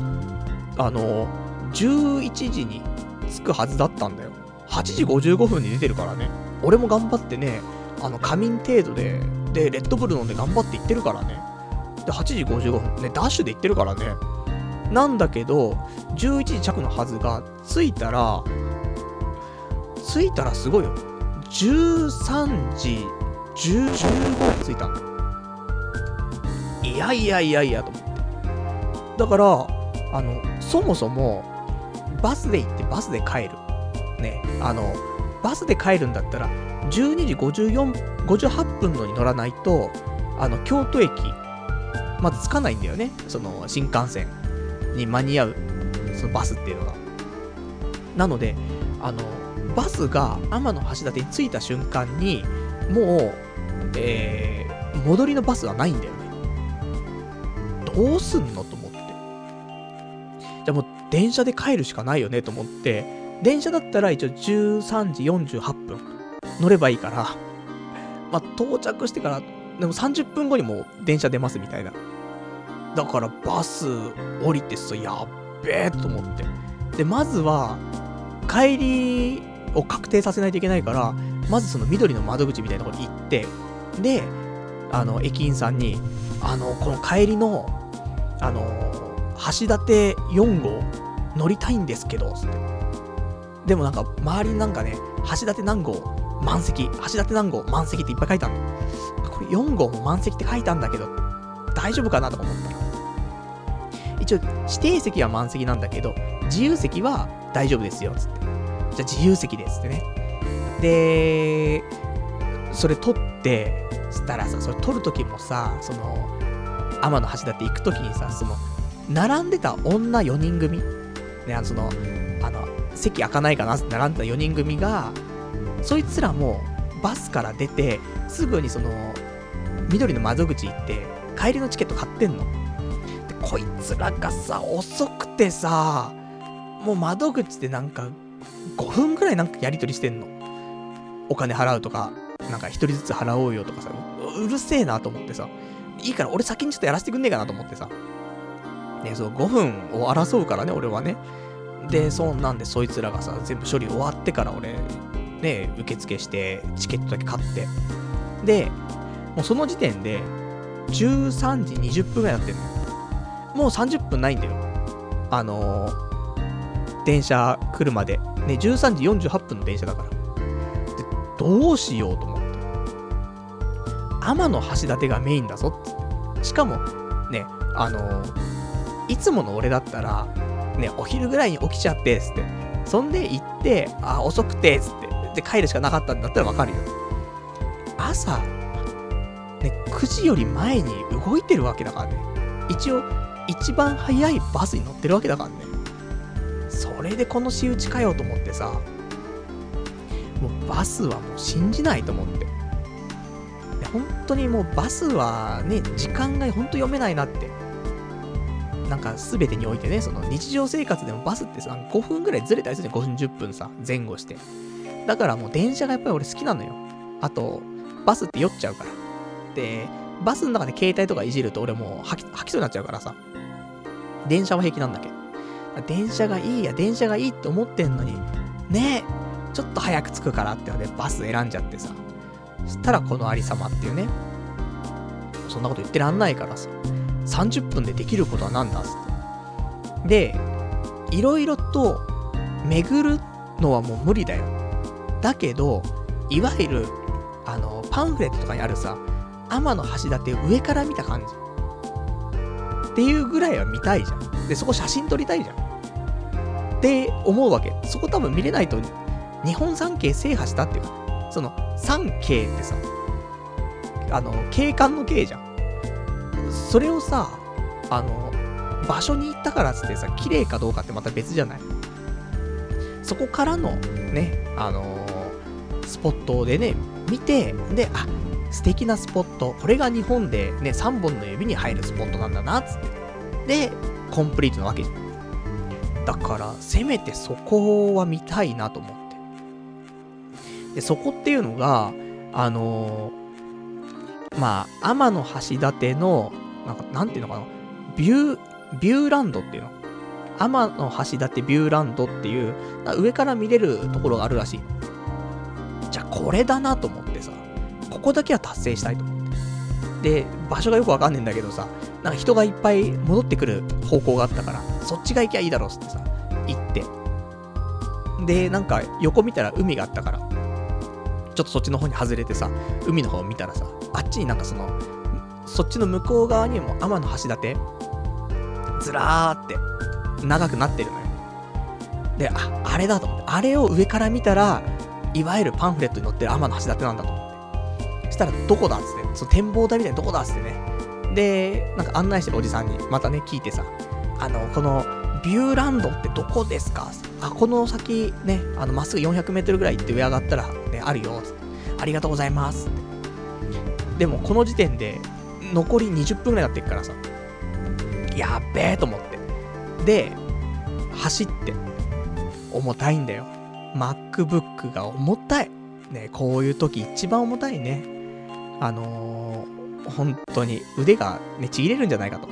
S1: あの、11時に着くはずだったんだよ。8時55分に出てるからね。俺も頑張ってね、あの、仮眠程度で、で、レッドブル飲んで頑張って行ってるからね。で、8時55分、ね、ダッシュで行ってるからね。なんだけど、11時着のはずが、着いたら、着いたらすごいよ。13時15分着いたんだよ。いやいやいやいやと思って。だから、あの、そもそも、バスで行ってバスで帰る。ね、あの、バスで帰るんだったら、12時54、58分のに乗らないと、あの、京都駅、まず着かないんだよね。その、新幹線に間に合う、そのバスっていうのが。なので、あの、バスが天橋立に着いた瞬間に、もう、えー、戻りのバスはないんだよね。どうすんのと思って。じゃあもう電車で帰るしかないよねと思って、電車だったら一応13時48分乗ればいいから、まあ、到着してから、でも30分後にもう電車出ますみたいな。だからバス降りてさ、やっべえと思って。で、まずは、帰りを確定させないといけないから、まずその緑の窓口みたいなところに行って、で、あの、駅員さんに、あの、この帰りの、あの、橋立4号乗りたいんですけど、つって。でもなんか、周りになんかね、橋立何号満席、橋立何号満席っていっぱい書いてあるの。これ4号も満席って書いたんだけど、大丈夫かなとか思ったら。一応、指定席は満席なんだけど、自由席は大丈夫ですよ、つって。じゃあ自由席ですってね。で、それ取って、したらさ、それ取るときもさ、その、天橋立行くときにさ、その、並んでた女4人組、ね、あの、その、あの、席開かないかなって並んでた4人組が、そいつらもバスから出て、すぐにその、緑の窓口行って、帰りのチケット買ってんの。で、こいつらがさ、遅くてさ、もう窓口でなんか5分くらいなんかやりとりしてんの？お金払うとか、なんか一人ずつ払おうよとかさ、うるせえなと思ってさ、いいから俺先にちょっとやらせてくんねえかなと思ってさ。ね、そう、5分を争うからね、俺はね。で、そんなんでそいつらがさ、全部処理終わってから俺、ね、受付して、チケットだけ買って。で、もうその時点で、13時20分ぐらいになってんの。もう30分ないんだよ。あのー、電車来るまで。ね、13時48分の電車だから。で、どうしようと思って。天の橋立がメインだぞっつって。しかも、ね、あのーいつもの俺だったら、ね、お昼ぐらいに起きちゃって、つって。そんで行って、あ、遅くて、つって。で、帰るしかなかったんだったらわかるよ。朝、ね、9時より前に動いてるわけだからね。一応、一番早いバスに乗ってるわけだからね。それでこの仕打ちかよと思ってさ、もうバスはもう信じないと思って。本当にもうバスはね、時間が本当読めないなって。なんか全てにおいてね、その日常生活でもバスってさ、5分ぐらいずれたりするじゃん、5分10分さ、前後して。だからもう電車がやっぱり俺好きなのよ。あと、バスって酔っちゃうから。で、バスの中で携帯とかいじると俺もう吐き吐きそうになっちゃうからさ。電車は平気なんだけど。電車がいいや、電車がいいって思ってんのに、ねえ、ちょっと早く着くからってのでバス選んじゃってさ。そしたらこのありさまっていうね。そんなこと言ってらんないからさ。30分でできることは何だっつって。で、いろいろと巡るのはもう無理だよ。だけど、いわゆる、あの、パンフレットとかにあるさ、天の橋立上から見た感じ。っていうぐらいは見たいじゃん。で、そこ写真撮りたいじゃん。って思うわけ。そこ多分見れないと、日本三景制覇したっていうか、その、三景ってさ、あの、景観の景じゃん。それをさ、あの、場所に行ったからっつってさ、綺麗かどうかってまた別じゃない？そこからの、ね、あのースポットでね、見て、で、あ、素敵なスポット、これが日本でね、3本の指に入るスポットなんだな、つって。で、コンプリートなわけじゃん。だから、せめてそこは見たいなと思って。で、そこっていうのが、あのーまあ、天橋立の、なんか、なんていうのかな、ビュー、ビューランドっていうの。天橋立ビューランドっていう、上から見れるところがあるらしい。じゃあ、これだなと思ってさ、ここだけは達成したいと思って。で、場所がよくわかんねえんだけどさ、なんか人がいっぱい戻ってくる方向があったから、そっちが行きゃいいだろうってさ、行って。で、なんか横見たら海があったから、ちょっとそっちの方に外れてさ、海の方を見たらさ、あっちになんかその、そっちの向こう側にも天橋立ずらーって長くなってるのよ。で、あ、あれだと思って、あれを上から見たら、いわゆるパンフレットに載ってる天橋立なんだと思って。そしたら、どこだっつって、その展望台みたいにどこだっつってね。で、なんか案内してるおじさんに、またね、聞いてさ、あの、この、ビューランドってどこですか？あ、この先ね、あの、まっすぐ400メートルぐらい行って上上がったら、ね、あるよ、ありがとうございます。でも、この時点で、残り20分ぐらいになってっからさ、やっべえと思って。で、走って、重たいんだよ。MacBook が重たい。ね、こういう時一番重たいね。あのー、本当に腕がね、ちぎれるんじゃないかと。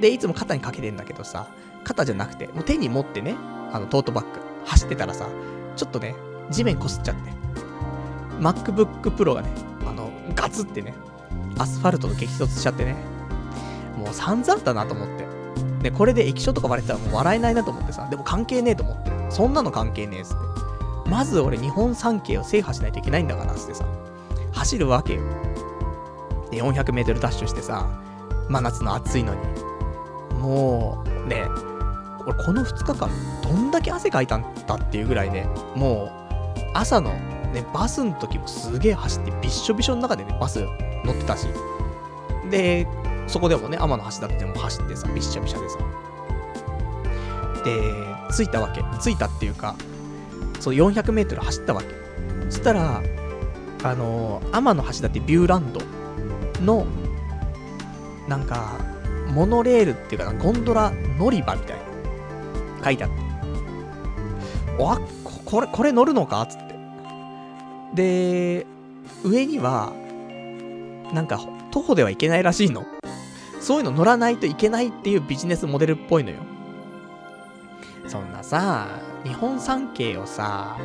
S1: で、いつも肩にかけてんだけどさ、肩じゃなくて、もう手に持ってね、あの、トートバッグ、走ってたらさ、ちょっとね、地面こすっちゃって。MacBook Pro がね、あの、ガツってね、アスファルトと激突しちゃってね、もう散々だなと思って。で、これで液晶とか割れたらもう笑えないなと思ってさ、でも関係ねえと思って。そんなの関係ねえっつって。まず俺日本三景を制覇しないといけないんだからっつってさ、走るわけよ。で、400メートルダッシュしてさ、真夏の暑いのに。もう、ね、俺この2日間、どんだけ汗かいたんだっていうぐらいね、もう、朝のね、バスの時もすげえ走って、びっしょびしょの中でね、バス乗ってたし。で、そこでもね、天の橋立でも走ってさ、びっしゃびしゃでさ。で、着いたわけ。着いたっていうか、そう400メートル走ったわけ。そしたら、あのー、天の橋立ビューランドの、なんか、モノレールっていうかな、ゴンドラ乗り場みたいな。書いてあって。あ、ここれ、これ乗るのか？つって。で、上には、なんか、徒歩では行けないらしいの。そういうの乗らないといけないっていうビジネスモデルっぽいのよ。そんなさ、日本三景をさ、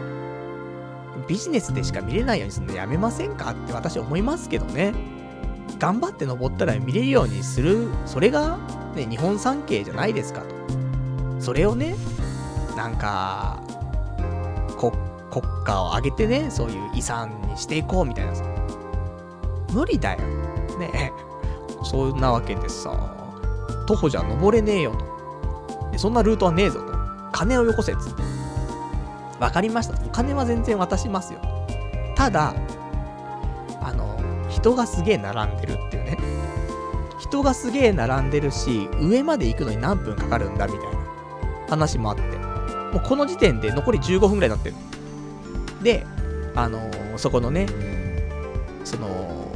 S1: ビジネスでしか見れないようにするのやめませんか？って私思いますけどね。頑張って登ったら見れるようにする、それが、ね、日本三景じゃないですかと。それをね、なんか、国家を挙げてね、そういう遺産にしていこうみたいなさ。無理だよ。ねえ そんなわけでさ、徒歩じゃ登れねえよと。で、そんなルートはねえぞと。金をよこせっつって。わかりました。お金は全然渡しますよ。ただ、人がすげえ並んでるっていうね。人がすげえ並んでるし、上まで行くのに何分かかるんだみたいな話もあって。もうこの時点で残り15分ぐらいになってる。で、あのー、そこのね、その、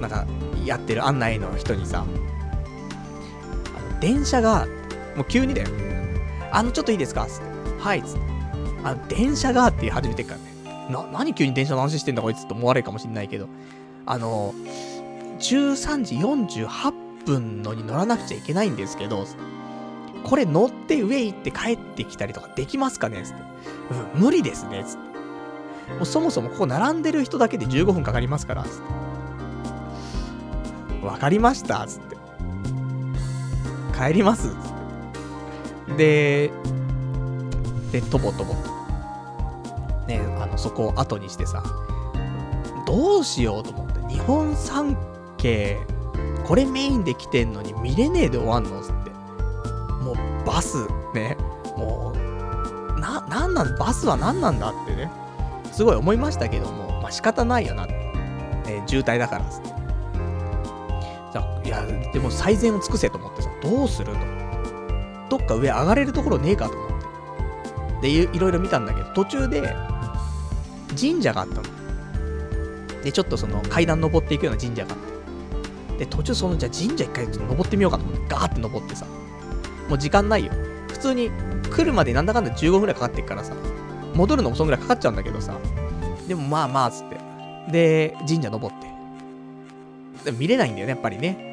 S1: なんか、やってる案内の人にさ、あの電車が、もう急にだよ。あの、ちょっといいですか？つって。はい、つって。あの、電車がって言い始めてっからね。な、何急に電車の話してんだこいつって思われるかもしんないけど。あの、13時48分のに乗らなくちゃいけないんですけど、これ乗って上行って帰ってきたりとかできますかね？つって。うん、無理ですね。つって。もうそもそもここ並んでる人だけで15分かかりますから、つって。わかりましたつって。帰りますつって。で、で、とぼとぼと。ね、あの、そこを後にしてさ、どうしようと思って、日本三景、これメインで来てんのに見れねえで終わんのつって。もう、バス、ね、もう、な、なんなん、バスは何なんだってね、すごい思いましたけども、まあ仕方ないよな、えー、渋滞だからつって。いや、でも最善を尽くせと思ってさ、どうすると。どっか上上がれるところねえかと思って。で、いろいろ見たんだけど、途中で、神社があったの。で、ちょっとその階段登っていくような神社があって。で、途中その、じゃあ神社一回ちょっと登ってみようかと思って、ガーって登ってさ。もう時間ないよ。普通に来るまでなんだかんだ15分くらいかかってっからさ。戻るのもそんぐらいかかっちゃうんだけどさ。でもまあまあ、つって。で、神社登って。で見れないんだよね、やっぱりね。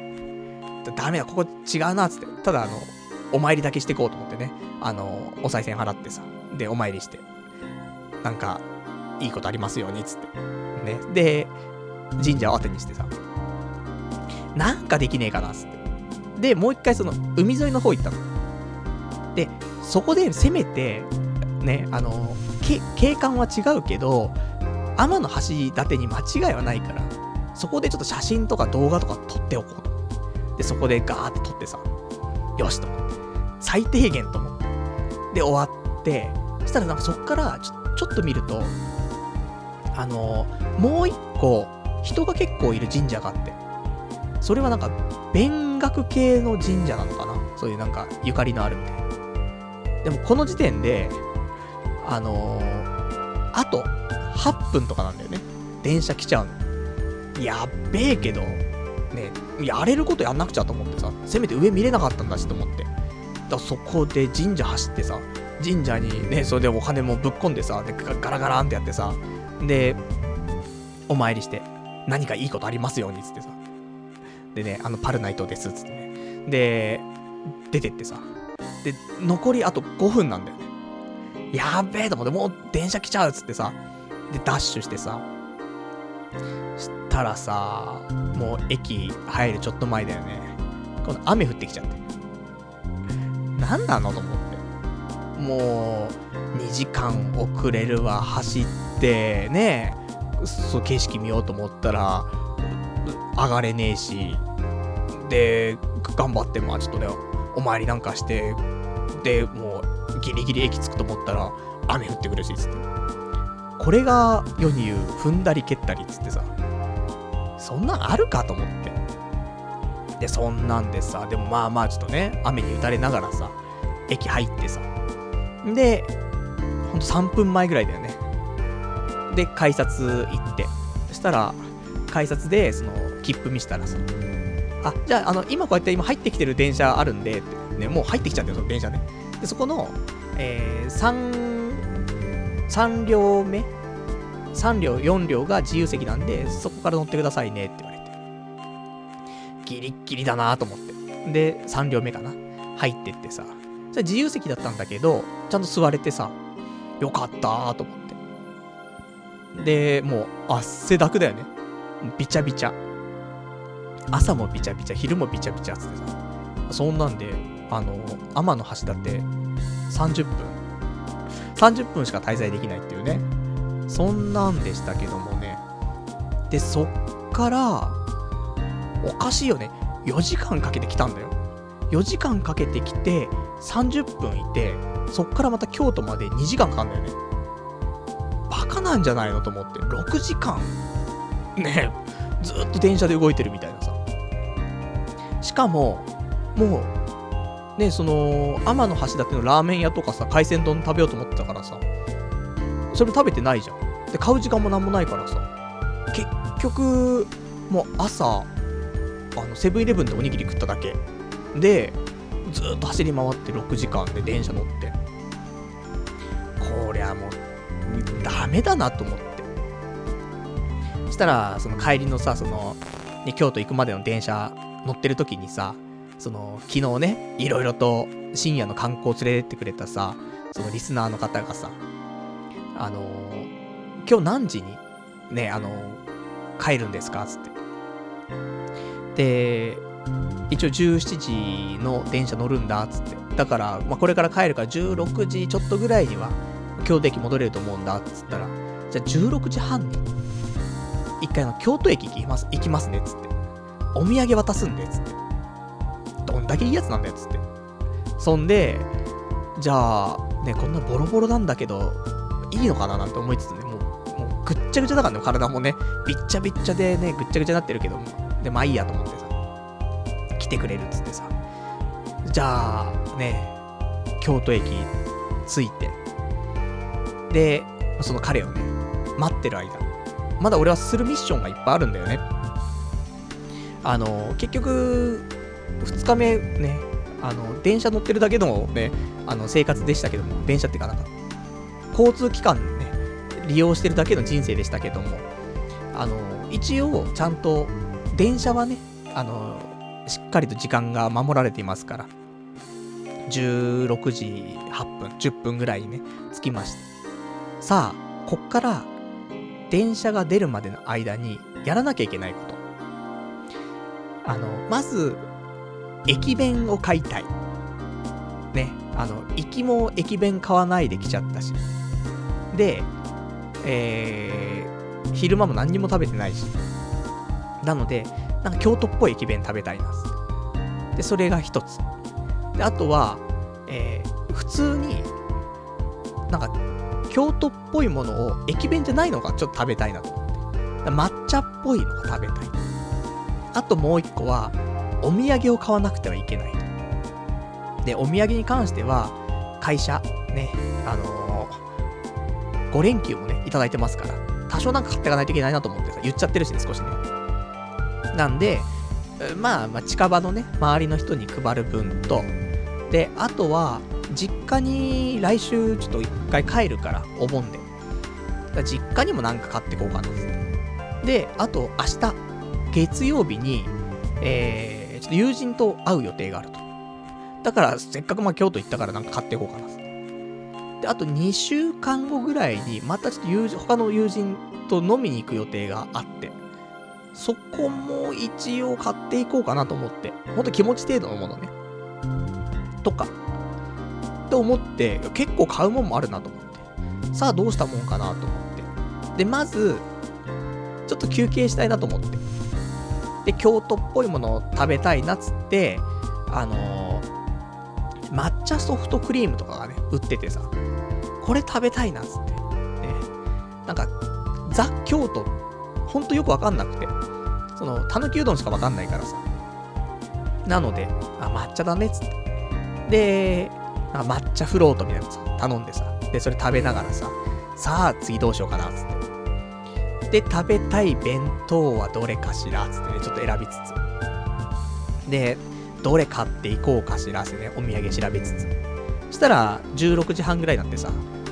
S1: ダメだ、ここ違うな、つって。ただ、あの、お参りだけしてこうと思ってね。あの、お賽銭払ってさ。で、お参りして。なんか、いいことありますように、つって。ね。で、神社を当てにしてさ。なんかできねえかなっ、つって。で、もう一回その、海沿いの方行ったの。で、そこでせめて、ね、あの、景観は違うけど、天の橋立に間違いはないから、そこでちょっと写真とか動画とか撮っておこうと。で、そこでガーって撮ってさ、よしと思って。最低限と思って。で、終わって、そしたらなんかそっからちょ、ちょっと見ると、あの、もう一個、人が結構いる神社があって、それはなんか、勉学系の神社なのかな？そういうなんか、ゆかりのあるみたいな。でもこの時点で、あのー、あと、8分とかなんだよね。電車来ちゃうの。やっべえけど、ね、やれることやんなくちゃと思ってさ、せめて上見れなかったんだしと思って。だそこで神社走ってさ、神社にね、それでお金もぶっ込んでさ、でガラガランってやってさ、で、お参りして、何かいいことありますように、つってさ。でね、あの、パルナイトです、つってね。で、出てってさ。で、残りあと5分なんだよね。やべえと思って、もう電車来ちゃうっつってさ。で、ダッシュしてさ。したらさ、もう駅入るちょっと前だよね。この雨降ってきちゃって。何なのと思って。もう、2時間遅れるわ、走って、ね、そう、景色見ようと思ったら、上がれねえし、で、頑張って、まあちょっとね、お参りなんかして、で、もう、ギリギリ駅着くと思ったら、雨降ってくるし、つって。これが世に言う、踏んだり蹴ったりっつってさ、そんなんあるかと思って。で、そんなんでさ、でもまあまあちょっとね、雨に打たれながらさ、駅入ってさ。で、ほんと3分前ぐらいだよね。で、改札行って。そしたら、改札で、その、切符見したらさ、あ、じゃあ、あの、今こうやって今入ってきてる電車あるんで、ね、もう入ってきちゃってる、その電車ね。で、そこの、えー、3、3両目3両、4両が自由席なんで、そこから乗ってくださいねって言われて。ギリッギリだなと思って。で、3両目かな。入ってってさ。それ自由席だったんだけど、ちゃんと座れてさ、よかったーと思って。で、もう、汗だくだよね。びちゃびちゃ。朝もびちゃびちゃ、昼もびちゃびちゃつってさ。そんなんで、あの、天の橋だって30分30分しか滞在できないっていうね。そんなんでしたけどもね。で、そっから、おかしいよね。4時間かけて来たんだよ。4時間かけてきて、30分いて、そっからまた京都まで2時間かかんだよね。バカなんじゃないのと思って、6時間ねえずっと電車で動いてるみたいなさ。しかも、もう、ね、その、天橋立のラーメン屋とかさ、海鮮丼食べようと思ってたからさ、それも食べてないじゃん。で、買う時間もなんもないからさ、結局、もう朝、あの、セブンイレブンでおにぎり食っただけ。で、ずっと走り回って6時間で電車乗って。こりゃもう、ダメだなと思って。そしたら、その帰りのさ、その、ね、京都行くまでの電車乗ってる時にさ、その、昨日ね、いろいろと深夜の観光連れてってくれたさ、そのリスナーの方がさ、あのー今日何時に、ね、あのー帰るんですか？つって。で、一応17時の電車乗るんだっ、つって。だから、まあ、これから帰るから16時ちょっとぐらいには、京都駅戻れると思うんだっ、つったら、じゃあ16時半に、一回の京都駅行きます、行きますね、つって。お土産渡すんでっ、つって。どんだけいいやつなんだよっ、つって。そんで、じゃあ、ね、こんなボロボロなんだけど、いいのかななんて思いつつね、もう、もうぐっちゃぐちゃだからね、体もね、びっちゃびっちゃでね、ぐっちゃぐちゃになってるけども、で、まあいいやと思ってさ、来てくれるっつってさ、じゃあ、ね、京都駅着いて、で、その彼をね、待ってる間、まだ俺はするミッションがいっぱいあるんだよね。あの、結局、2日目ね、あの、電車乗ってるだけのね、あの、生活でしたけども、電車っていうかなんか、交通機関ね、利用してるだけの人生でしたけども、あの、一応、ちゃんと、電車はね、あの、しっかりと時間が守られていますから、16時8分、10分ぐらいにね、着きました。さあ、こっから、電車が出るまでの間に、やらなきゃいけないこと。あの、まず、駅弁を買いたい。ね、あの、行きも駅弁買わないで来ちゃったし。で、えー、昼間も何にも食べてないし。なので、なんか京都っぽい駅弁食べたいな。で、それが一つ。で、あとは、えー、普通に、なんか、京都っぽいものを駅弁じゃないのがちょっと食べたいなと思って。抹茶っぽいのが食べたい。あともう一個は、お土産を買わなくてはいけないと。で、お土産に関しては、会社、ね、あのー、5連休もね、いただいてますから、多少なんか買っていかないといけないなと思ってさ、言っちゃってるしね、少しね。なんで、まあ、まあ、近場のね、周りの人に配る分と、で、あとは、実家に来週ちょっと一回帰るから、お盆で。だ実家にもなんか買ってこうかなっつって。で、あと明日、月曜日に、えー、ちょっと友人と会う予定があると。だから、せっかくまあ京都行ったからなんか買っていこうかな。で、あと2週間後ぐらいに、またちょっと友人、他の友人と飲みに行く予定があって、そこも一応買っていこうかなと思って。ほんと気持ち程度のものね。とか。って思って、結構買うもんもあるなと思って。さあどうしたもんかなと思って。で、まず、ちょっと休憩したいなと思って。で、京都っぽいものを食べたいなっつって、あのー、抹茶ソフトクリームとかがね、売っててさ、これ食べたいなっつって。ね、なんか、ザ・京都、ほんとよくわかんなくて。その、たぬきうどんしかわかんないからさ。なので、あ、抹茶だねつって。で、なんか抹茶フロートみたいなのさ、頼んでさ。で、それ食べながらさ、さあ次どうしようかなつって。で、食べたい弁当はどれかしらつってね、ちょっと選びつつ。で、どれ買っていこうかしらってね、お土産調べつつ。そしたら、16時半ぐらいになってさ、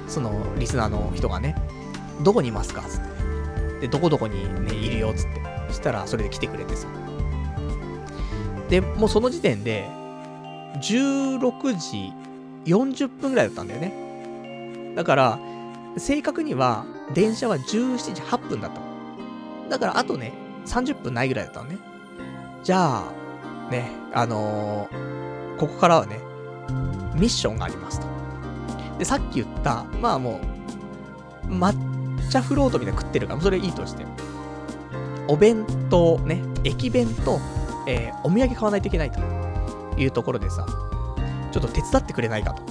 S1: その、リスナーの人がね、どこにいますかつって。で、どこどこにね、いるよつって。そしたら、それで来てくれてさ。で、もうその時点で、16時40分ぐらいだったんだよね。だから、正確には、電車は17時8分だった。だから、あとね、30分ないぐらいだったのね。じゃあ、ね、あのーここからはね、ミッションがありますと。で、さっき言った、まあもう、茶フロートみたいな食ってるから、それいいとして。お弁当ね、駅弁と、えー、お土産買わないといけないというところでさ、ちょっと手伝ってくれないかと。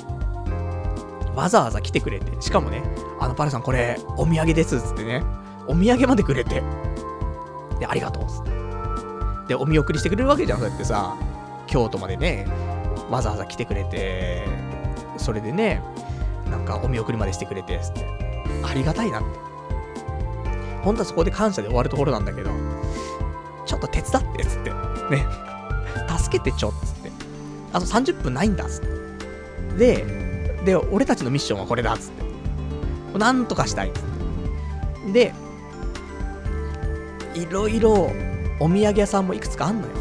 S1: わざわざ来てくれて、しかもね、あのパレさんこれ、お土産ですっつってね、お土産までくれて、で、ありがとうっつって。で、お見送りしてくれるわけじゃん、そうやってさ、京都までね、わざわざ来てくれて、それでね、なんかお見送りまでしてくれて、つって。ありがたいなって。本当はそこで感謝で終わるところなんだけど、ちょっと手伝って、つって。ね。助けてちょ、つって。あと30分ないんだ、つって。で、で、俺たちのミッションはこれだ、つって。なんとかしたい、つって。で、いろいろお土産屋さんもいくつかあんのよ。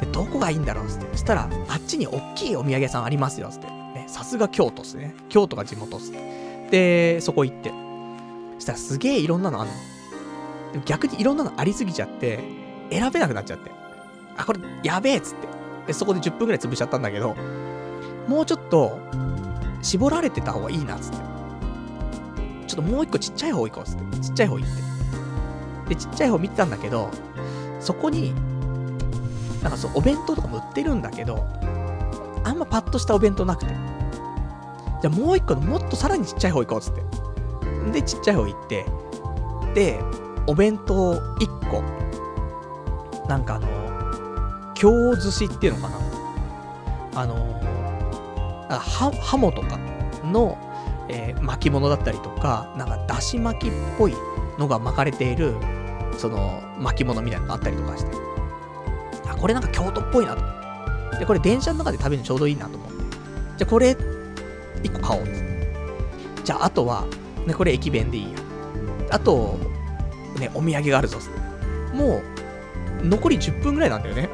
S1: で、どこがいいんだろうつって。そしたら、あっちに大きいお土産屋さんありますよ、つって。ね、さすが京都っすね。京都が地元っす。で、そこ行って。そしたらすげえいろんなのあんの。でも逆にいろんなのありすぎちゃって、選べなくなっちゃって。あ、これ、やべえっつって。で、そこで10分くらい潰しちゃったんだけど、もうちょっと、絞られてた方がいいな、つって。ちょっともう一個ちっちゃい方行こう、つって。ちっちゃい方行って。で、ちっちゃい方見てたんだけど、そこに、なんかそう、お弁当とかも売ってるんだけど、あんまパッとしたお弁当なくて。じゃあもう一個のもっとさらにちっちゃい方行こうっつって。で、ちっちゃい方行って、で、お弁当1個、なんかあの、京寿司っていうのかなあの、は、ハモとかの、えー、巻物だったりとか、なんかだし巻きっぽいのが巻かれている、その巻物みたいなのがあったりとかして。あ、これなんか京都っぽいなと。で、これ電車の中で食べるのちょうどいいなと思って。じゃこれ、1個買おうって。じゃああとは、ね、これ駅弁でいいや。あと、ね、お土産があるぞ。もう、残り10分ぐらいなんだよね。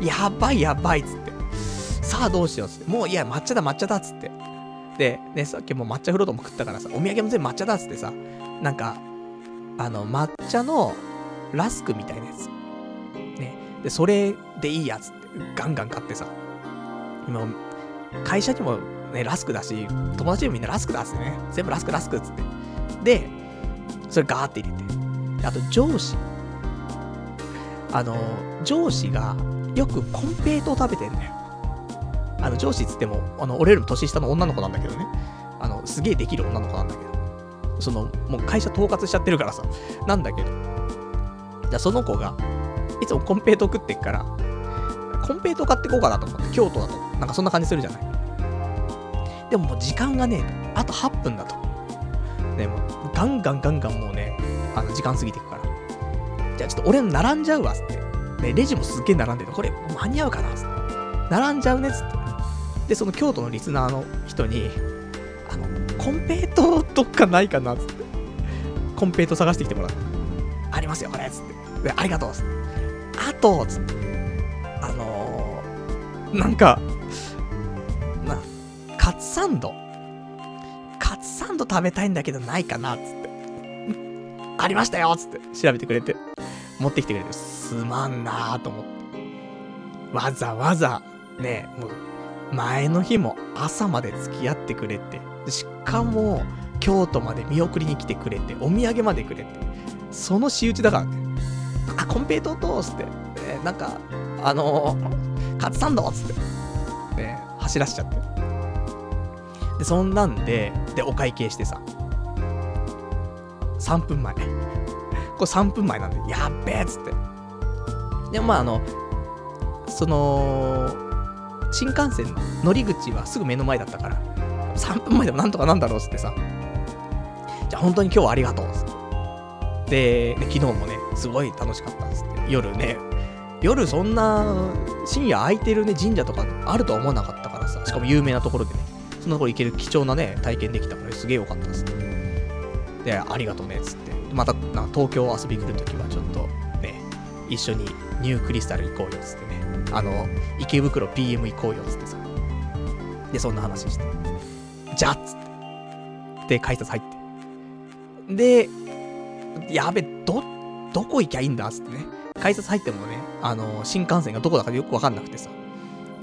S1: やばいやばいっつって。さあどうしようっつって。もういや、抹茶だ抹茶だっつって。で、ね、さっきも抹茶フロートも食ったからさ、お土産も全部抹茶だっつってさ、なんか、あの、抹茶のラスクみたいなやつ。ね。で、それでいいやつってガンガン買ってさ。今、会社にもね、ラスクだし、友達にもみんなラスクだっつってね。全部ラスクラスクっつって。で、それガーって入れて。あと、上司。あの、上司がよくコンペイトを食べてんだよ。あの、上司っつっても、あの、俺よりも年下の女の子なんだけどね。あの、すげえできる女の子なんだけど。その、もう会社統括しちゃってるからさ、なんだけど。じゃその子が、いつもコンペイト食ってっから、コンペイト買ってこうかなと思って、京都だと。なんかそんな感じするじゃない。でももう時間がね。あと8分だと。ね、もうガンガンガンガンもうね、あの時間過ぎていくから。じゃあちょっと俺並んじゃうわ、つって。ね、レジもすっげえ並んでる。これ間に合うかな、つって。並んじゃうね、つって。で、その京都のリスナーの人に、コンペイトどっかないかなつって。コンペイト探してきてもらって。ありますよ、これつって。で、ありがとうつって。あとつって。あのー、なんか、な、カツサンド。カツサンド食べたいんだけどないかなつって。ありましたよつって調べてくれて。持ってきてくれて、すまんなーと思って。わざわざ、ね、もう、前の日も朝まで付き合ってくれて、しかも、京都まで見送りに来てくれて、お土産までくれて、その仕打ちだからね。あ、コンペイトー通って、えー、なんか、あのー、カツサンドっつって、ね、走らしちゃって。で、そんなんで、で、お会計してさ、3分前。これ3分前なんで、やっべえっつって。でもまあ、あの、その、新幹線の乗り口はすぐ目の前だったから、3分前でもなんとかなんだろうっつってさ。じゃあ本当に今日はありがとうっつって。で、ね、昨日もね、すごい楽しかったっつって。夜ね、夜そんな深夜空いてるね、神社とかあるとは思わなかったからさ。しかも有名なところでね、そんなところ行ける貴重なね、体験できたからすげえよかったっつって。で、ありがとうねっつって。また、な東京遊び来るときはちょっとね、一緒にニュークリスタル行こうよっつってね。あの、池袋 PM 行こうよっつってさ。で、そんな話して。じゃっつって。で、改札入って。で、やべ、ど、どこ行きゃいいんだっつってね。改札入ってもね、あの、新幹線がどこだかよくわかんなくてさ。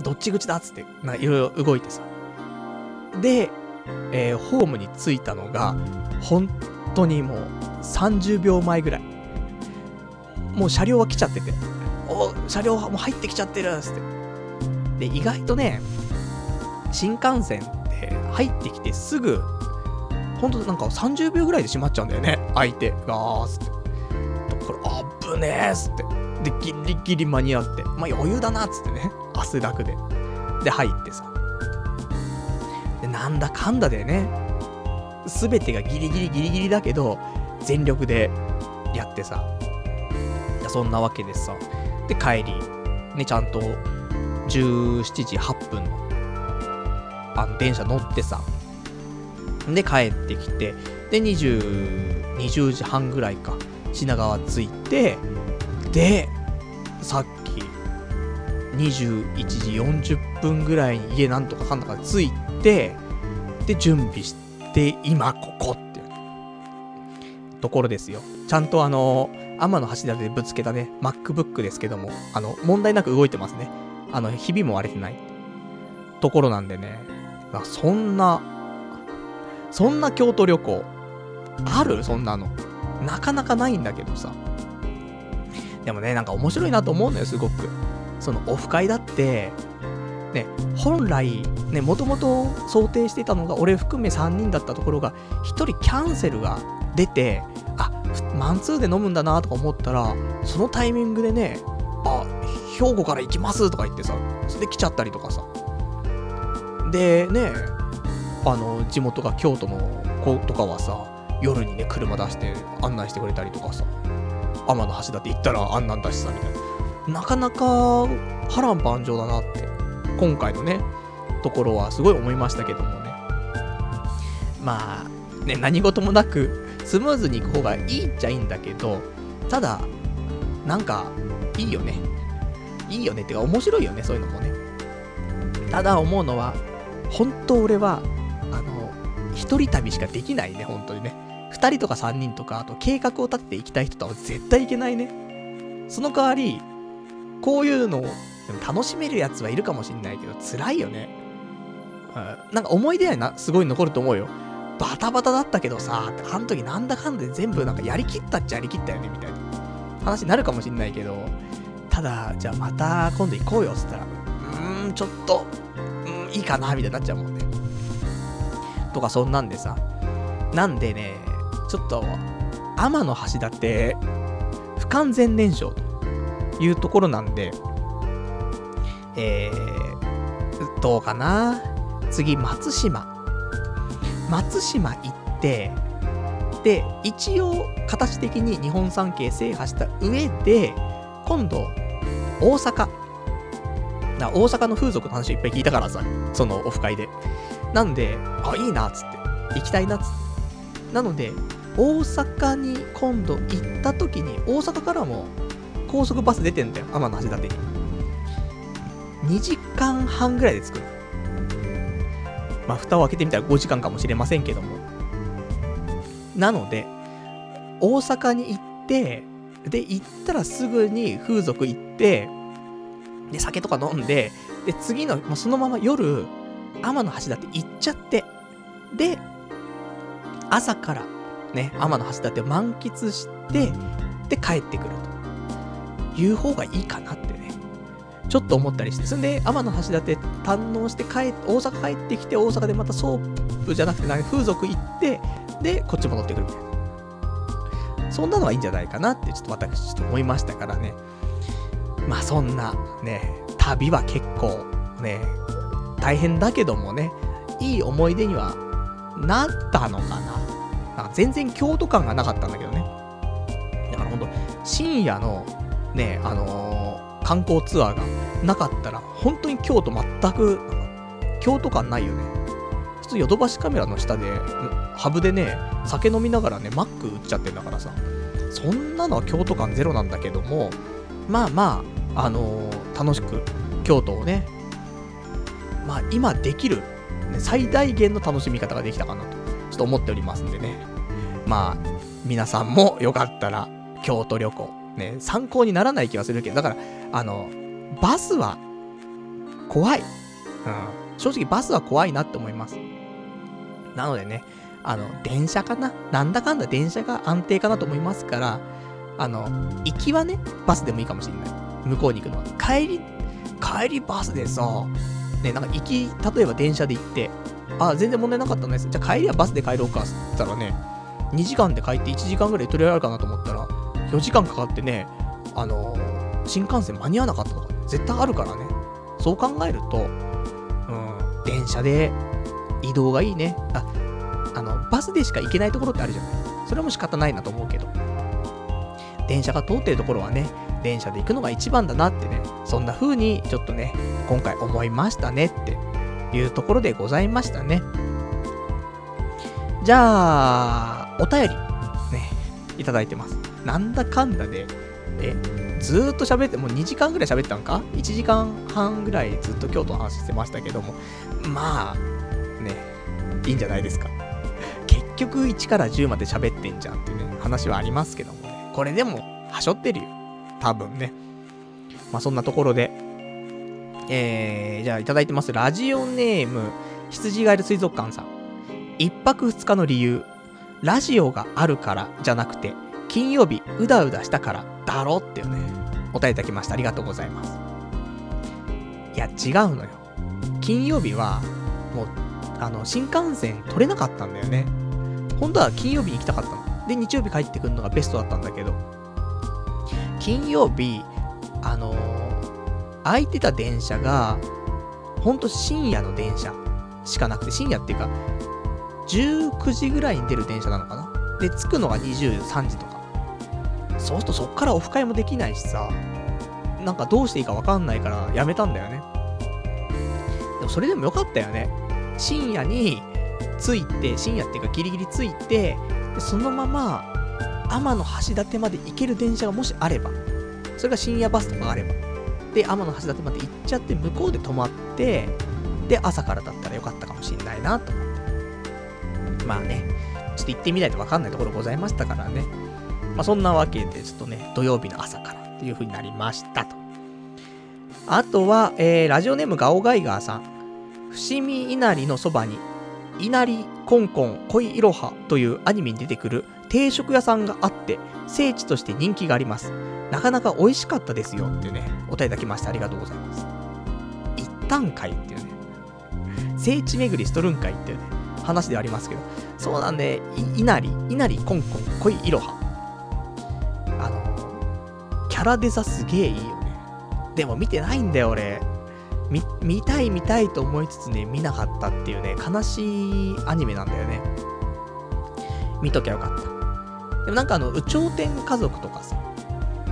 S1: どっち口だっつって、なんかいろいろ動いてさ。で、えー、ホームに着いたのが、本当にもう30秒前ぐらい。もう車両は来ちゃってて、お車両はもう入ってきちゃってるっつって。で、意外とね、新幹線って入ってきてすぐ、ほんとなんか30秒ぐらいで閉まっちゃうんだよね、相手がっつって。これ、あぶねーっつって。で、ギリギリ間に合って。まあ余裕だなっつってね、汗だくで。で、入ってさ。なんだかんだでね、すべてがギリギリギリギリだけど、全力でやってさ。そんなわけでさ。で、帰り、ね、ちゃんと17時8分の、あの、電車乗ってさ。で、帰ってきて、で、20、20時半ぐらいか、品川着いて、で、さっき、21時40分ぐらいに家なんとかかんだから着いて、で、準備して、今ここっていうところですよ。ちゃんとあの、天の橋立でぶつけたね、MacBook ですけども、あの、問題なく動いてますね。あの、ひびも割れてない。ところなんでね。そんな、そんな京都旅行、ある？そんなの。なかなかないんだけどさ。でもね、なんか面白いなと思うのよ、すごく。そのオフ会だって、ね、本来、ね、もともと想定してたのが、俺含め3人だったところが、1人キャンセルが出て、あ、マンツーで飲むんだなとか思ったら、そのタイミングでね、あ、兵庫から行きますとか言ってさ、それで来ちゃったりとかさ。で、ね、あの、地元が京都の子とかはさ、夜にね、車出して案内してくれたりとかさ、天橋だって行ったらあんなんだしさ、みたいな。なかなか波乱万丈だなって、今回のね、ところはすごい思いましたけどもね。まあ、ね、何事もなく、スムーズに行く方がいいっちゃいいんだけど、ただ、なんか、いいよね。いいよねってか面白いよね、そういうのもね。ただ思うのは、本当俺は、あの、一人旅しかできないね、本当にね。二人とか三人とか、あと計画を立てていきたい人とは絶対いけないね。その代わり、こういうのをでも楽しめるやつはいるかもしんないけど、辛いよね。なんか思い出はな、すごい残ると思うよ。バタバタだったけどさ、あの時なんだかんだで全部なんかやりきったっちゃやりきったよね、みたいな話になるかもしんないけど、ただ、じゃあまた今度行こうよ、つったら、うーん、ちょっと、うん、いいかな、みたいになっちゃうもんね。とか、そんなんでさ。なんでね、ちょっと、天の橋立、不完全燃焼というところなんで、えー、どうかな？次、松島。松島行って、で、一応、形的に日本三景制覇した上で、今度、大阪。大阪の風俗の話いっぱい聞いたからさ、そのオフ会で。なんで、あ、いいな、つって。行きたいな、つって。なので、大阪に今度行った時に、大阪からも高速バス出てんだよ、天橋立に。2時間半ぐらいで着く。まあ、蓋を開けてみたら5時間かもしれませんけども。なので、大阪に行って、で、行ったらすぐに風俗行って、で、酒とか飲んで、で、次の、もうそのまま夜、天の橋立行っちゃって、で、朝から、ね、天の橋立を満喫して、で、帰ってくると。いう方がいいかなって。ちょっと思ったりして。そんで、天橋立堪能して帰、大阪帰ってきて、大阪でまたソープじゃなくて、風俗行って、で、こっち戻ってくるみたいな。そんなのはいいんじゃないかなって、ちょっと私、ちょっと思いましたからね。まあ、そんな、ね、旅は結構、ね、大変だけどもね、いい思い出にはなったのかな。なんか全然京都感がなかったんだけどね。だからほんと、深夜の、ね、あのー、観光ツアーがなかったら、本当に京都全く、京都感ないよね。普通ヨドバシカメラの下で、ハブでね、酒飲みながらね、マック売っちゃってんだからさ、そんなのは京都感ゼロなんだけども、まあまあ、あのー、楽しく京都をね、まあ今できる、ね、最大限の楽しみ方ができたかなと、ちょっと思っておりますんでね。まあ、皆さんもよかったら、京都旅行、ね、参考にならない気はするけど、だから、あの、バスは、怖い。うん。正直バスは怖いなって思います。なのでね、あの、電車かな？なんだかんだ電車が安定かなと思いますから、あの、行きはね、バスでもいいかもしれない。向こうに行くのは。帰り、帰りバスでさ、ね、なんか行き、例えば電車で行って、あ、全然問題なかったんです。じゃあ帰りはバスで帰ろうか、っつったらね、2時間で帰って1時間ぐらい取り上がるかなと思ったら、4時間かかってね、あのー、新幹線間に合わなかったとか、絶対あるからね。そう考えると、うん、電車で移動がいいね。あ、あの、バスでしか行けないところってあるじゃない。それも仕方ないなと思うけど。電車が通ってるところはね、電車で行くのが一番だなってね、そんな風にちょっとね、今回思いましたねっていうところでございましたね。じゃあ、お便り、ね、いただいてます。なんだかんだで、え、ずーっと喋って、もう2時間ぐらい喋ったんか ?1 時間半ぐらいずっと京都の話してましたけども、まあ、ね、いいんじゃないですか。結局1から10まで喋ってんじゃんっていうね、話はありますけどもね。これでも、はしょってるよ。多分ね。まあそんなところで、えー、じゃあいただいてます。ラジオネーム、羊ガエル水族館さん。一泊二日の理由。ラジオがあるからじゃなくて、金曜日うだうだしたからだろっていうね、答えいただきました。ありがとうございます。いや、違うのよ。金曜日は、もう、あの、新幹線取れなかったんだよね。本当は金曜日に行きたかったの。で、日曜日帰ってくるのがベストだったんだけど、金曜日、あのー、空いてた電車が、ほんと深夜の電車しかなくて、深夜っていうか、19時ぐらいに出る電車なのかなで、着くのが23時とか。そうするとそっからオフ会もできないしさ、なんかどうしていいかわかんないからやめたんだよね。でもそれでもよかったよね。深夜に着いて、深夜っていうかギリギリ着いて、でそのまま天の橋立まで行ける電車がもしあれば、それが深夜バスとかあれば、で、天橋立まで行っちゃって、向こうで泊まって、で、朝からだったらよかったかもしんないなと思って。まあね、ちょっと行ってみないとわかんないところございましたからね。まあそんなわけで、ちょっとね、土曜日の朝からっていう風になりましたと。あとは、えー、ラジオネームガオガイガーさん。伏見稲荷のそばに、稲荷コンコン恋いろはというアニメに出てくる定食屋さんがあって、聖地として人気があります。なかなか美味しかったですよっていうね、お答えいただきましてありがとうございます。一旦会っていうね、聖地巡りしとるんかいっていうね、話ではありますけど、そうなんで、いなり、いなりコンコン恋いろは。あの、キャラデザすげえいいよね。でも見てないんだよ、俺。見、見たい見たいと思いつつね、見なかったっていうね、悲しいアニメなんだよね。見ときゃよかった。でもなんかあの、有頂天家族とかさ、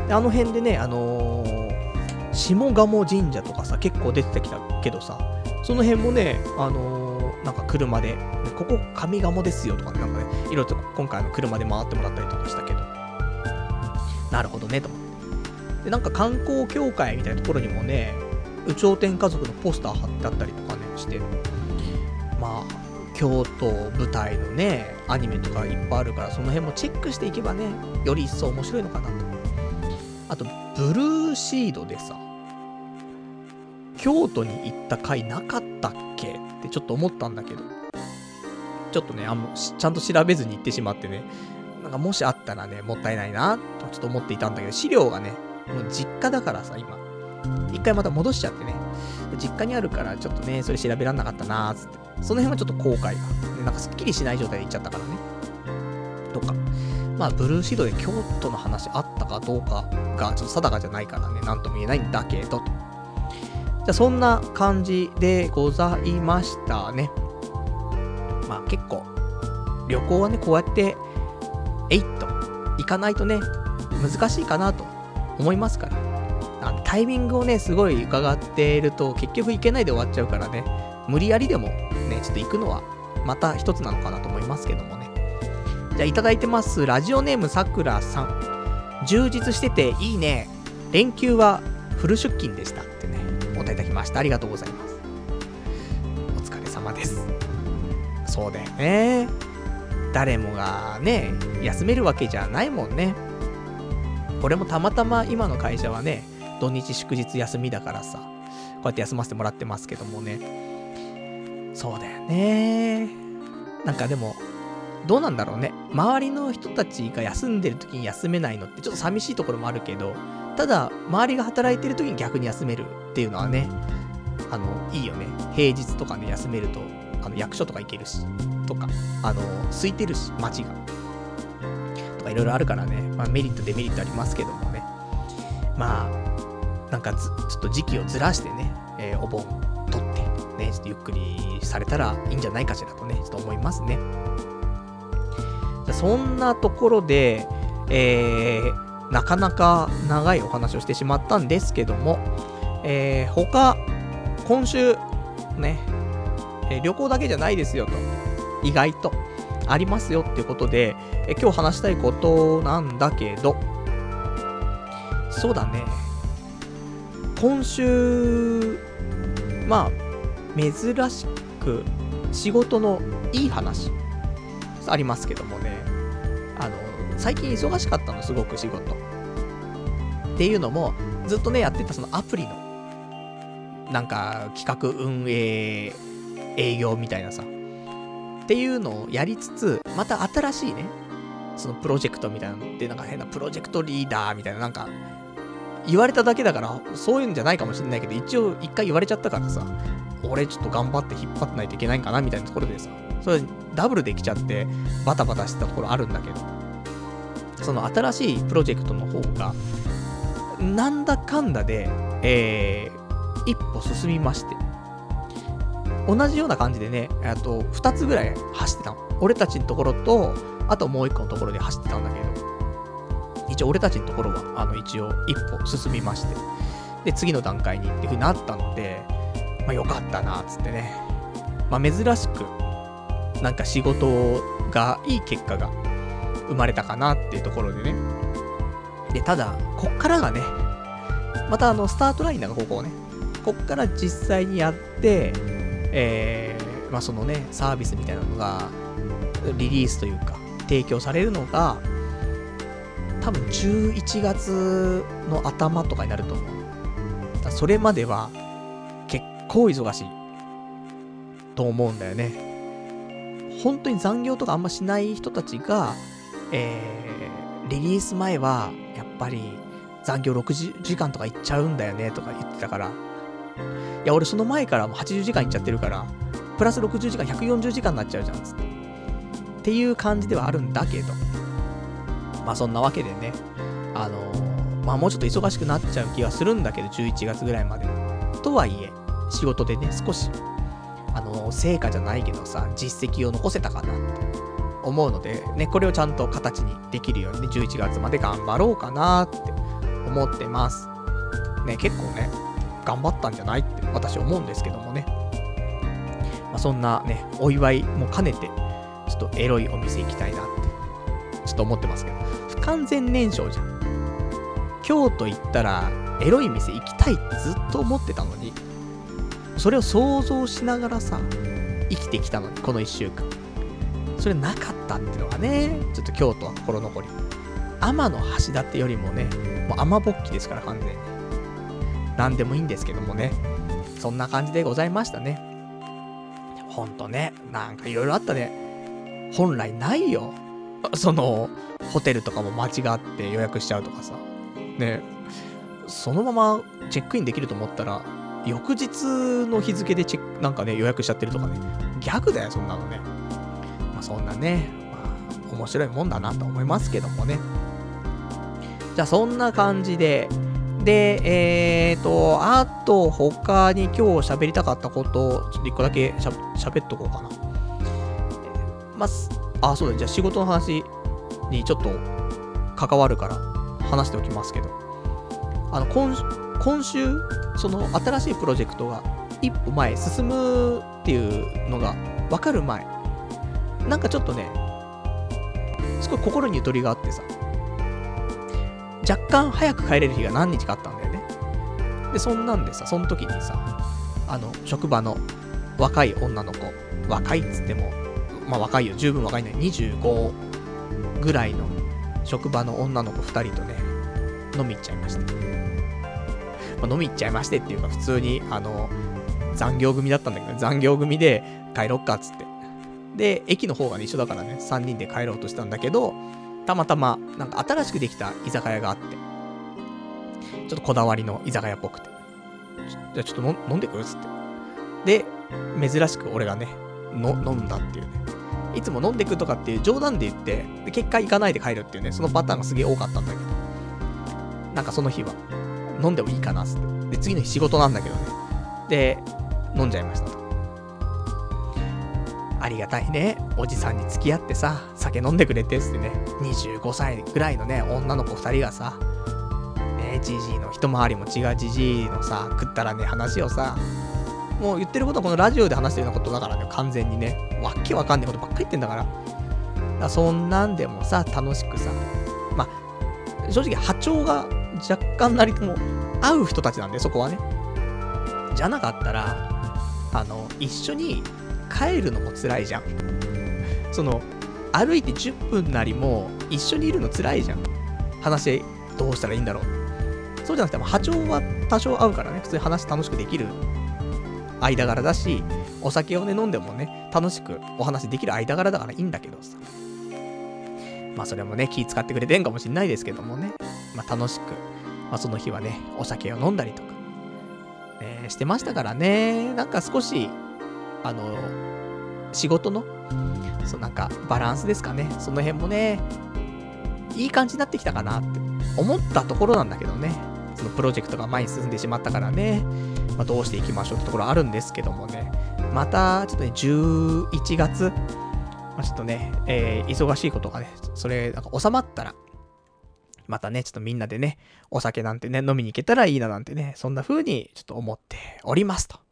S1: あの辺でね、あのー、下鴨神社とかさ、結構出てきたけどさ、その辺もね、あのー、なんか車で、ここ上鴨ですよとかね、なんかね、いろいろと今回の車で回ってもらったりとかしたけど、なるほどね、と思って。で、なんか観光協会みたいなところにもね、有頂天家族のポスター貼ってあったりとかね、して、まあ、京都舞台のね、アニメとかいっぱいあるから、その辺もチェックしていけばね、より一層面白いのかなと。あと、ブルーシードでさ、京都に行った回なかったっけ？ってちょっと思ったんだけど、ちょっとね、あん、ちゃんと調べずに行ってしまってね、なんかもしあったらね、もったいないな、とちょっと思っていたんだけど、資料がね、もう実家だからさ、今。一回また戻しちゃってね、実家にあるから、ちょっとね、それ調べらんなかったなーつって。その辺はちょっと後悔が。なんかすっきりしない状態で行っちゃったからね。とか。まあ、ブルーシードで京都の話あったかどうかが、ちょっと定かじゃないからね、なんとも言えないんだけど、と。じゃあ、そんな感じでございましたね。まあ、結構、旅行はね、こうやって、えいっと、行かないとね、難しいかなと思いますから。あのタイミングをね、すごい伺っていると、結局行けないで終わっちゃうからね、無理やりでもね、ちょっと行くのは、また一つなのかなと思いますけどもね。じゃあ、いただいてます。ラジオネームさくらさん。充実してていいね。連休はフル出勤でした。ってね、お答えいただきました。ありがとうございます。お疲れ様です。そうだよね。誰もがね、休めるわけじゃないもんね。これもたまたま今の会社はね、土日祝日休みだからさ、こうやって休ませてもらってますけどもね。そうだよね。なんかでも、どうなんだろうね。周りの人たちが休んでる時に休めないのってちょっと寂しいところもあるけど、ただ、周りが働いてる時に逆に休めるっていうのはね、あの、いいよね。平日とかね、休めると、あの、役所とか行けるし、とか、あの、空いてるし、街が。とかいろいろあるからね、まあメリット、デメリットありますけどもね。まあ、なんかず、ちょっと時期をずらしてね、えー、お盆取って、ね、ちょっとゆっくりされたらいいんじゃないかしらとね、ちょっと思いますね。そんなところで、えー、なかなか長いお話をしてしまったんですけども、えー、他、今週、ね、え、旅行だけじゃないですよと、意外と。ありますよっていうことで、えー、今日話したいことなんだけど、そうだね、今週、まあ、珍しく仕事のいい話ありますけどもね、あの、最近忙しかったの、すごく仕事。っていうのも、ずっとね、やってたそのアプリの、なんか、企画運営、営業みたいなさ、っていうのをやりつつ、また新しいね、そのプロジェクトみたいなのって、なんか変なプロジェクトリーダーみたいな、なんか、言われただけだから、そういうんじゃないかもしれないけど、一応一回言われちゃったからさ、俺ちょっと頑張って引っ張ってないといけないんかなみたいなところでさ、それダブルできちゃってバタバタしてたところあるんだけど、その新しいプロジェクトの方が、なんだかんだで、えー、一歩進みまして、同じような感じでね、あと2つぐらい走ってたの。俺たちのところと、あともう1個のところで走ってたんだけど、一応俺たちのところは、あの、一応一歩進みまして、で、次の段階にっていう風になったので、まあよかったな、つってね。まあ珍しく、なんか仕事が、いい結果が生まれたかなっていうところでね。で、ただ、こっからがね、またあの、スタートラインだがここをね、こっから実際にやって、えー、まあそのね、サービスみたいなのが、リリースというか、提供されるのが、多分11月の頭とかになると思う。だそれまでは結構忙しいと思うんだよね。本当に残業とかあんましない人たちが、えー、リリース前はやっぱり残業6時間とかいっちゃうんだよねとか言ってたから、いや俺その前からもう80時間いっちゃってるから、プラス60時間140時間になっちゃうじゃんつって。っていう感じではあるんだけど、まあそんなわけでね、あのー、まあもうちょっと忙しくなっちゃう気がするんだけど、11月ぐらいまで。とはいえ、仕事でね、少し、あのー、成果じゃないけどさ、実績を残せたかなって思うので、ね、これをちゃんと形にできるようにね、11月まで頑張ろうかなって思ってます。ね、結構ね、頑張ったんじゃないって私思うんですけどもね。まあ、そんなね、お祝いも兼ねて、ちょっとエロいお店行きたいなって、ちょっと思ってますけど。不完全燃焼じゃん。京都行ったら、エロい店行きたいってずっと思ってたのに、それを想像しながらさ、生きてきたのに、この1週間。それなかったっていうのがね、ちょっと京都は心残り。天の橋立よりもね、もう雨ぼっきですから、完全に。なんでもいいんですけどもね。そんな感じでございましたね。ほんとね、なんかいろいろあったね。本来ないよ。その、ホテルとかも間違って予約しちゃうとかさ。ね、そのままチェックインできると思ったら、翌日の日付でチェック、なんかね、予約しちゃってるとかね。ギャグだよ、そんなのね。まあ、そんなね、まあ、面白いもんだなと思いますけどもね。じゃあ、そんな感じで、で、えーと、あと、他に今日喋りたかったことを、ちょっと一個だけしゃ喋っとこうかな。まあ、あ、そうだ、じゃあ仕事の話にちょっと関わるから話しておきますけど、あの、今今週、その新しいプロジェクトが一歩前進むっていうのが分かる前、なんかちょっとね、すごい心にゆとりがあってさ、若干早く帰れる日が何日かあったんだよね。で、そんなんでさ、その時にさ、あの、職場の若い女の子、若いっつっても、まあ若いよ、十分若いね、25ぐらいの職場の女の子2人とね、飲み行っちゃいました。まあ、飲み行っちゃいましてっていうか、普通に、あの、残業組だったんだけど、残業組で帰ろっかっつって。で、駅の方がね、一緒だからね、3人で帰ろうとしたんだけど、たまたま、なんか新しくできた居酒屋があって、ちょっとこだわりの居酒屋っぽくて。じゃあちょっと飲んでくるっつって。で、珍しく俺がね、の、飲んだっていうね。いつも飲んでくとかっていう冗談で言って、で結果行かないで帰るっていうね、そのパターンがすげえ多かったんだけど。なんかその日は、飲んでもいいかなっつって。で、次の日仕事なんだけどね。で、飲んじゃいましたと。ありがたいね。おじさんに付き合ってさ、酒飲んでくれてっつってね、25歳ぐらいのね、女の子2人がさ、ね、じじいの一回りも違うじじいのさ、食ったらね、話をさ、もう言ってることはこのラジオで話してるようなことだからね、完全にね、わけわかんないことばっかり言ってんだから。からそんなんでもさ、楽しくさ、まあ、正直波長が若干なりとも合う人たちなんで、そこはね。じゃなかったら、あの、一緒に帰るのも辛いじゃん。その、歩いて10分なりも一緒にいるの辛いじゃん。話どうしたらいいんだろう。そうじゃなくても波長は多少合うからね、普通に話楽しくできる間柄だし、お酒をね、飲んでもね、楽しくお話できる間柄だからいいんだけどさ。まあそれもね、気使ってくれてんかもしんないですけどもね。まあ楽しく、まあその日はね、お酒を飲んだりとか、え、してましたからね。なんか少し、あの、仕事の、そうなんかバランスですかね。その辺もね、いい感じになってきたかなって思ったところなんだけどね。そのプロジェクトが前に進んでしまったからね。まあ、どうしていきましょうってところあるんですけどもね。また、ちょっとね、11月、まあ、ちょっとね、えー、忙しいことがね、それ、なんか収まったら、またね、ちょっとみんなでね、お酒なんてね、飲みに行けたらいいななんてね、そんな風にちょっと思っておりますと。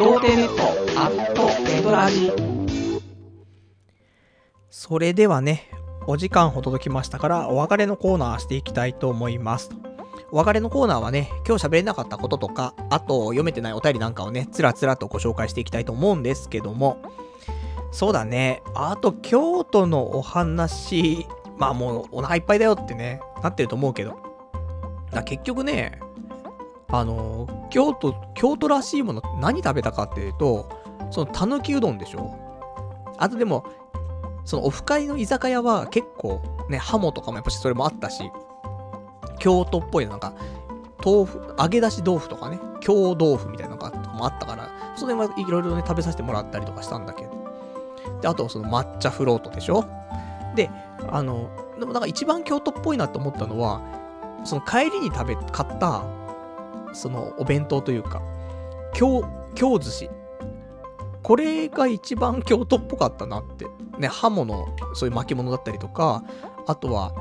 S1: 童貞ネットアットエドラジ。それではね、お時間ほどきましたから、お別れのコーナーしていきたいと思います。お別れのコーナーはね、今日喋れなかったこととか、あと読めてないお便りなんかをね、つらつらとご紹介していきたいと思うんですけども、そうだね、あと京都のお話、まあもうお腹いっぱいだよってね、なってると思うけど、だ結局ね、あの、京都、京都らしいもの何食べたかっていうと、そのたぬきうどんでしょ？あとでも、そのオフ会の居酒屋は結構ね、ハモとかもやっぱしそれもあったし、京都っぽいなんか、豆腐、揚げ出し豆腐とかね、京豆腐みたいなのがもあったから、それはいろいろね、食べさせてもらったりとかしたんだけど。で、あとその抹茶フロートでしょ？で、あの、でもなんか一番京都っぽいなと思ったのは、その帰りに食べ、買った、そのお弁当というか、京、京寿司。これが一番京都っぽかったなって。ね、刃物、そういう巻物だったりとか、あとは、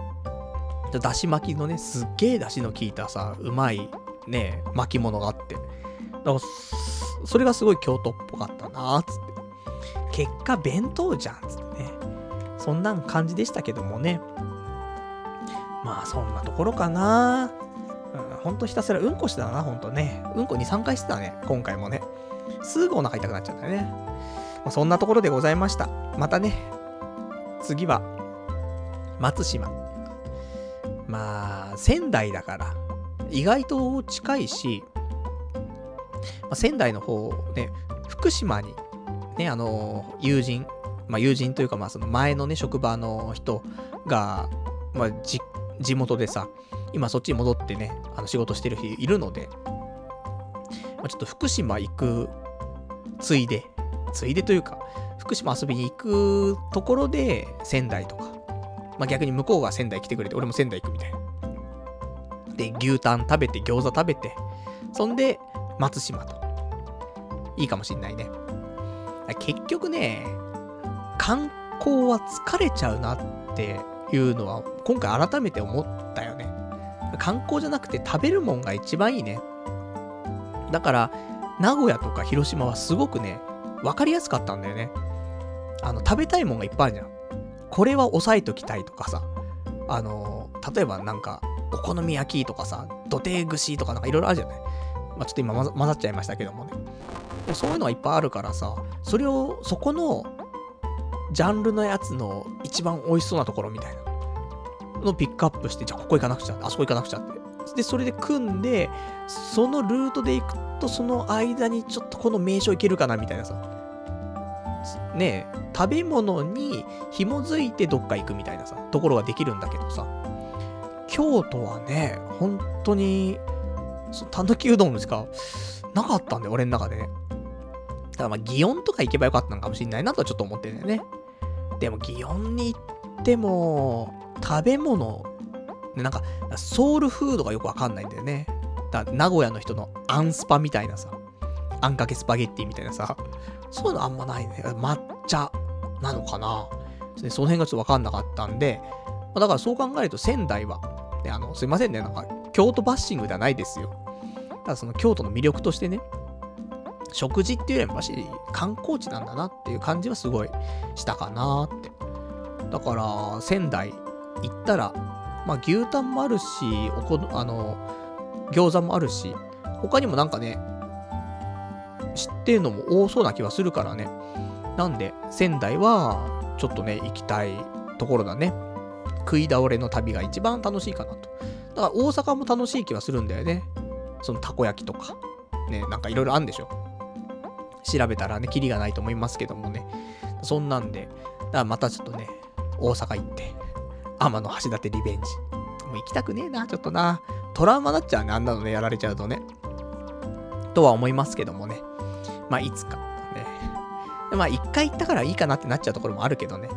S1: だし巻きのね、すっげえだしの効いたさ、うまいね、巻物があって。だから、それがすごい京都っぽかったなーつって。結果、弁当じゃんつってね。そんな感じでしたけどもね。まあ、そんなところかな、ほんとひたすらうんこしてたな、ほんとね。うんこ2、3回してたね、今回もね。すぐお腹痛くなっちゃったね。まあ、そんなところでございました。またね、次は、松島。まあ、仙台だから、意外と近いし、まあ、仙台の方、ね、福島に、ね、あの、友人、まあ、友人というか、まあ、その前のね、職場の人が、まあ、地元でさ、今そっちに戻ってね、あの仕事してる人いるので、まあ、ちょっと福島行くついで、ついでというか、福島遊びに行くところで仙台とか、まあ、逆に向こうが仙台来てくれて、俺も仙台行くみたいな。で、牛タン食べて、餃子食べて、そんで、松島と。いいかもしんないね。結局ね、観光は疲れちゃうなっていうのは、今回改めて思ったよね。観光じゃなくて食べるもんが一番いいね。だから、名古屋とか広島はすごくね、わかりやすかったんだよね。あの、食べたいもんがいっぱいあるじゃん。これは押さえときたいとかさ。あの、例えばなんか、お好み焼きとかさ、土手串とかなんかいろいろあるじゃない。まあ、ちょっと今混ざっちゃいましたけどもね。そういうのがいっぱいあるからさ、それを、そこの、ジャンルのやつの一番美味しそうなところみたいなのピックアップして、じゃあここ行かなくちゃ、あそこ行かなくちゃってで、それで組んで、そのルートで行くと、その間にちょっとこの名所行けるかなみたいなさ。ねえ、食べ物に紐づいてどっか行くみたいなさ、ところができるんだけどさ。京都はね、本当に、たぬきうどんしかなかったんだよ、俺の中でね。ただまあ、祇園とか行けばよかったのかもしんないなとはちょっと思ってんだよね。でも、祇園に行っても、食べ物、なんか、ソウルフードがよくわかんないんだよね。だ名古屋の人のアンスパみたいなさ、あんかけスパゲッティみたいなさ、そういうのあんまないね。抹茶なのかなその辺がちょっとわかんなかったんで、だからそう考えると仙台は、ね、あの、すいませんね、なんか、京都バッシングではないですよ。ただその京都の魅力としてね、食事っていうよりもし観光地なんだなっていう感じはすごいしたかなって。だから、仙台行ったら、まあ牛タンもあるし、おこ、あの、餃子もあるし、他にもなんかね、知ってるのも多そうな気はするからね。なんで、仙台は、ちょっとね、行きたいところだね。食い倒れの旅が一番楽しいかなと。だから大阪も楽しい気はするんだよね。そのたこ焼きとか。ね、なんかいろいろあるんでしょ。調べたらね、キリがないと思いますけどもね。そんなんで、だからまたちょっとね、大阪行って、天の橋立リベンジ。もう行きたくねえな、ちょっとな。トラウマになっちゃうね、あんなのね、やられちゃうとね。とは思いますけどもね。まあ、いつか。ね。まあ、一回行ったからいいかなってなっちゃうところもあるけどね。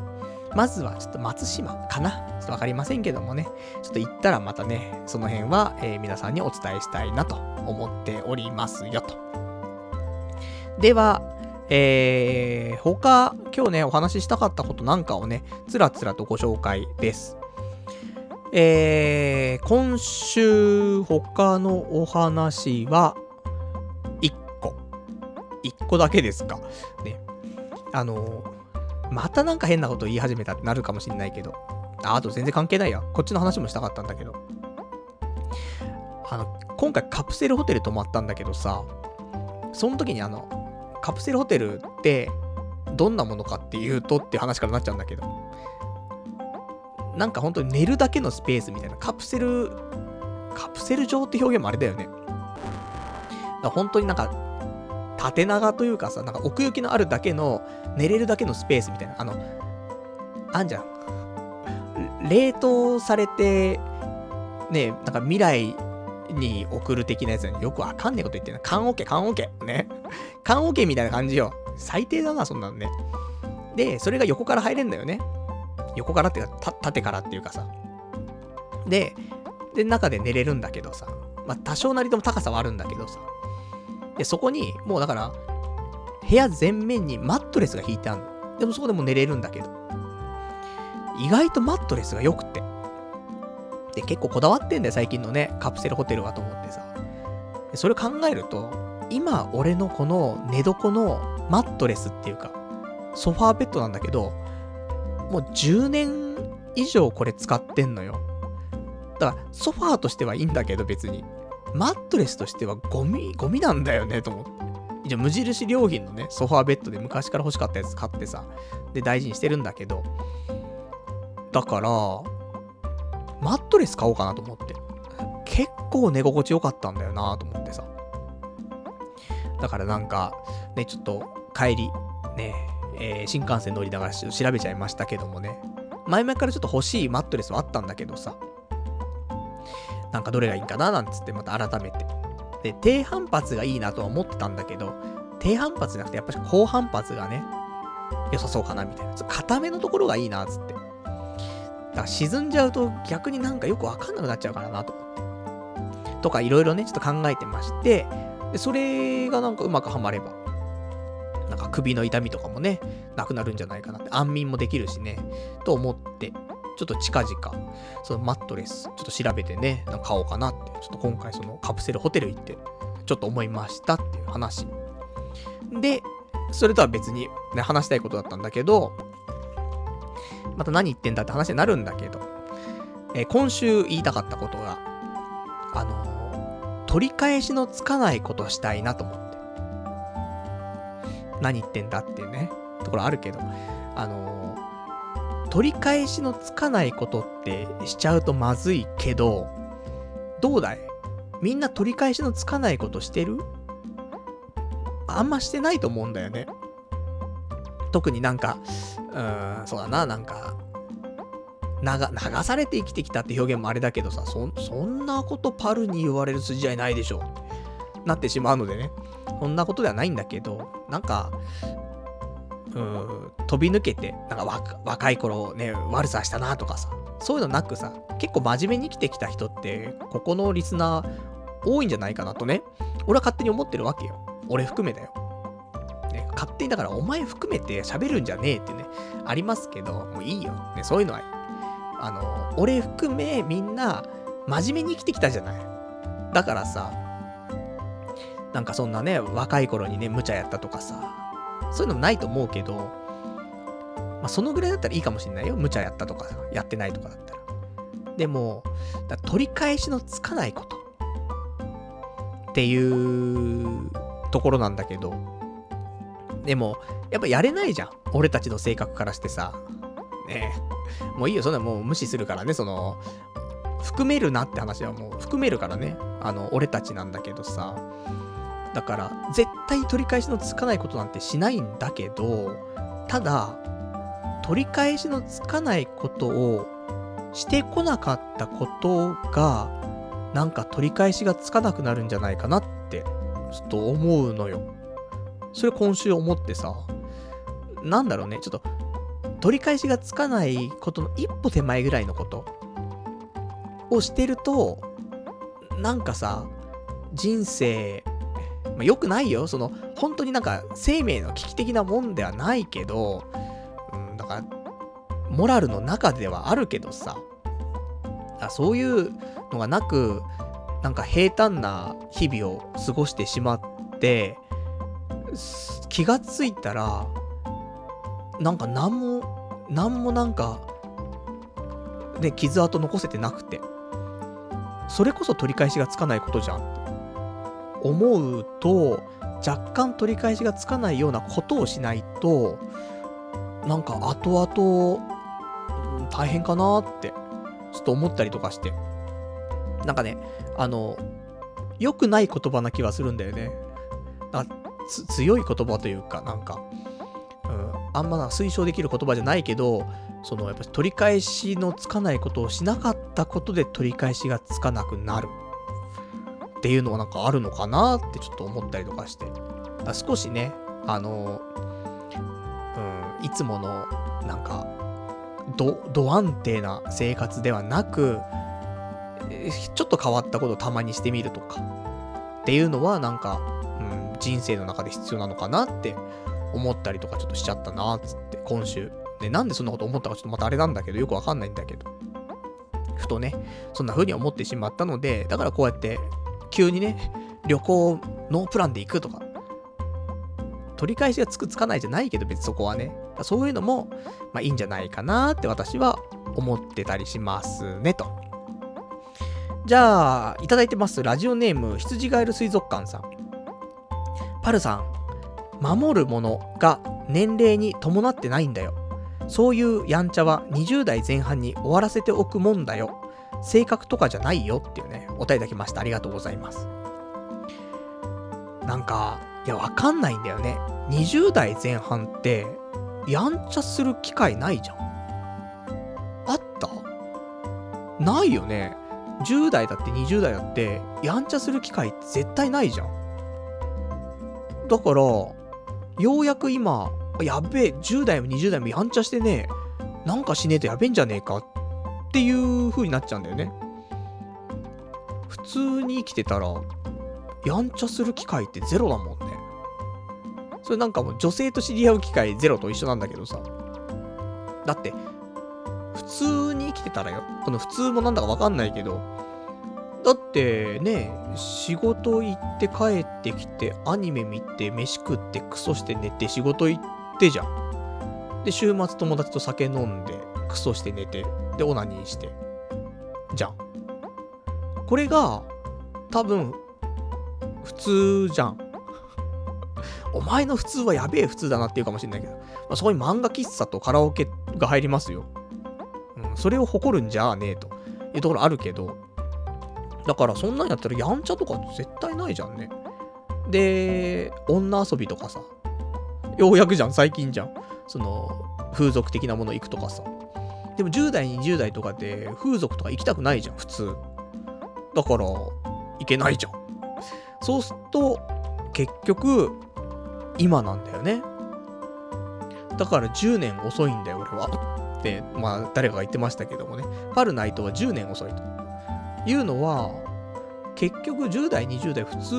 S1: まずはちょっと松島かなちょっとわかりませんけどもね。ちょっと行ったらまたね、その辺は、えー、皆さんにお伝えしたいなと思っておりますよと。では、えー、他、今日ね、お話ししたかったことなんかをね、つらつらとご紹介です。えー、今週、他のお話は、1個。1個だけですか。ね。あのまたなんか変なこと言い始めたってなるかもしんないけど。あ、あと全然関係ないや。こっちの話もしたかったんだけど。あの、今回カプセルホテル泊まったんだけどさ、その時にあの、カプセルホテルってどんなものかっていうとって話からなっちゃうんだけど、なんか本当に寝るだけのスペースみたいな、カプセル、カプセル状って表現もあれだよね。だ本当になんか、縦長というかさ、なんか奥行きのあるだけの、寝れるだけのスペースみたいな、あの、あんじゃん。冷凍されて、ね、なんか未来に送る的なやつによくわかんねえこと言ってるな。缶オケ、缶オケ。ね。缶オケみたいな感じよ。最低だな、そんなのね。で、それが横から入れんだよね。横からっていうか、縦からっていうかさ。で、で、中で寝れるんだけどさ。まあ、多少なりとも高さはあるんだけどさ。で、そこに、もうだから、部屋全面にマットレスが引いてあるの。でもそこでも寝れるんだけど。意外とマットレスが良くて。で、結構こだわってんだよ、最近のね、カプセルホテルはと思ってさ。でそれ考えると、今、俺のこの寝床のマットレスっていうか、ソファーベッドなんだけど、もう10年以上これ使ってんのよ。だから、ソファーとしてはいいんだけど別に。マットレスとしてはゴミ、ゴミなんだよね、と思って。一応無印良品のね、ソファーベッドで昔から欲しかったやつ買ってさ、で大事にしてるんだけど、だから、マットレス買おうかなと思って。結構寝心地良かったんだよなと思ってさ。だからなんか、ね、ちょっと帰り、ね、えー、新幹線乗りながら調べちゃいましたけどもね。前々からちょっと欲しいマットレスはあったんだけどさ。なんかどれがいいかななんつってまた改めて。で、低反発がいいなとは思ってたんだけど、低反発じゃなくてやっぱり高反発がね、良さそうかなみたいな。硬めのところがいいな、つって。だから沈んじゃうと逆になんかよくわかんなくなっちゃうからなと思って。とかいろいろね、ちょっと考えてまして、で、それがなんかうまくはまれば、なんか首の痛みとかもね、なくなるんじゃないかなって、安眠もできるしね、と思って、ちょっと近々、そのマットレス、ちょっと調べてね、買おうかなって、ちょっと今回そのカプセルホテル行って、ちょっと思いましたっていう話。で、それとは別にね、話したいことだったんだけど、また何言ってんだって話になるんだけど、えー、今週言いたかったことが、あのー、取り返しのつかないことしたいなと思って。何言ってんだっていうね、ところあるけど、あのー、取り返しのつかないことってしちゃうとまずいけど、どうだい？みんな取り返しのつかないことしてる？あんましてないと思うんだよね。特になんか、うーん、そうだな、なんか、流流されて生きてきたって表現もあれだけどさ、そんなことパルに言われる筋合いないでしょ。なってしまうのでね。そんなことではないんだけど、なんか、うん、飛び抜けて、なんか若若い頃ね、悪さしたなとかさ、そういうのなくさ、結構真面目に生きてきた人って、ここのリスナー多いんじゃないかなとね、俺は勝手に思ってるわけよ。俺含めだよ。ね、勝手にだからお前含めて喋るんじゃねえってね、ありますけど、もういいよ。ね、そういうのは、あの、俺含めみんな真面目に生きてきたじゃない。だからさ、なんかそんなね、若い頃にね、無茶やったとかさ、そういうのもないと思うけど、まあ、そのぐらいだったらいいかもしんないよ。無茶やったとか、やってないとかだったら。でも、取り返しのつかないことっていうところなんだけど、でも、やっぱやれないじゃん。俺たちの性格からしてさ。ね。もういいよ、そんなもう無視するからね、その、含めるなって話はもう含めるからね。あの、俺たちなんだけどさ。だから、絶対取り返しのつかないことなんてしないんだけど、ただ、取り返しのつかないことをしてこなかったことが、なんか取り返しがつかなくなるんじゃないかなって、ちょっと思うのよ。それ今週思ってさ、なんだろうね、ちょっと、取り返しがつかないことの一歩手前ぐらいのことをしてると、なんかさ、人生、まあ、良くないよ。その、本当になんか生命の危機的なもんではないけど、うん、だから、モラルの中ではあるけどさ、あそういうのがなく、なんか平坦な日々を過ごしてしまって、気がついたら、なんか何も、何もなんか、ね、傷跡残せてなくて、それこそ取り返しがつかないことじゃん。思うと、若干取り返しがつかないようなことをしないと、なんか後々、大変かなって、ちょっと思ったりとかして。なんかね、あの、良くない言葉な気はするんだよね。強い言葉というか、なんか、あんまな推奨できる言葉じゃないけど、そのやっぱ取り返しのつかないことをしなかったことで取り返しがつかなくなるっていうのはなんかあるのかなってちょっと思ったりとかして。少しね、あの、うん、いつものなんか、ど、ど安定な生活ではなく、ちょっと変わったことをたまにしてみるとか、っていうのはなんか、うん、人生の中で必要なのかなって思ったりとかちょっとしちゃったな、つって、今週。で、なんでそんなこと思ったかちょっとまたあれなんだけど、よくわかんないんだけど。ふとね、そんな風に思ってしまったので、だからこうやって、急にね、旅行ノープランで行くとか、取り返しがつくつかないじゃないけど、別にそこはね。そういうのも、まあいいんじゃないかなって私は思ってたりしますね、と。じゃあ、いただいてます。ラジオネーム、羊ガエル水族館さん。パルさん、守るものが年齢に伴ってないんだよ。そういうやんちゃは20代前半に終わらせておくもんだよ。性格とかじゃないよっていうね、お便りいただきました。ありがとうございます。なんか、いや、わかんないんだよね。20代前半って、やんちゃする機会ないじゃん。あった？ないよね。10代だって20代だって、やんちゃする機会って絶対ないじゃん。だから、ようやく今、やべえ、10代も20代もやんちゃしてね、なんかしねえとやべえんじゃねえかっていう風になっちゃうんだよね。普通に生きてたら、やんちゃする機会ってゼロだもんね。それなんかもう女性と知り合う機会ゼロと一緒なんだけどさ。だって、普通に生きてたらよ。この普通もなんだかわかんないけど、だってね、仕事行って帰ってきて、アニメ見て、飯食って、クソして寝て、仕事行ってじゃん。で、週末友達と酒飲んで、クソして寝て、で、オナニーして。じゃん。これが、多分、普通じゃん。お前の普通はやべえ普通だなって言うかもしんないけど、まあ、そこに漫画喫茶とカラオケが入りますよ。うん、それを誇るんじゃねえというところあるけど、だからそんなんやったらやんちゃとか絶対ないじゃんね。で、女遊びとかさ、ようやくじゃん、最近じゃん。その、風俗的なもの行くとかさ。でも10代、20代とかで風俗とか行きたくないじゃん、普通。だから、行けないじゃん。そうすると、結局、今なんだよね。だから10年遅いんだよ、俺は。って、まあ、誰かが言ってましたけどもね。パルナイトは10年遅いと。いうのは、結局10代、20代普通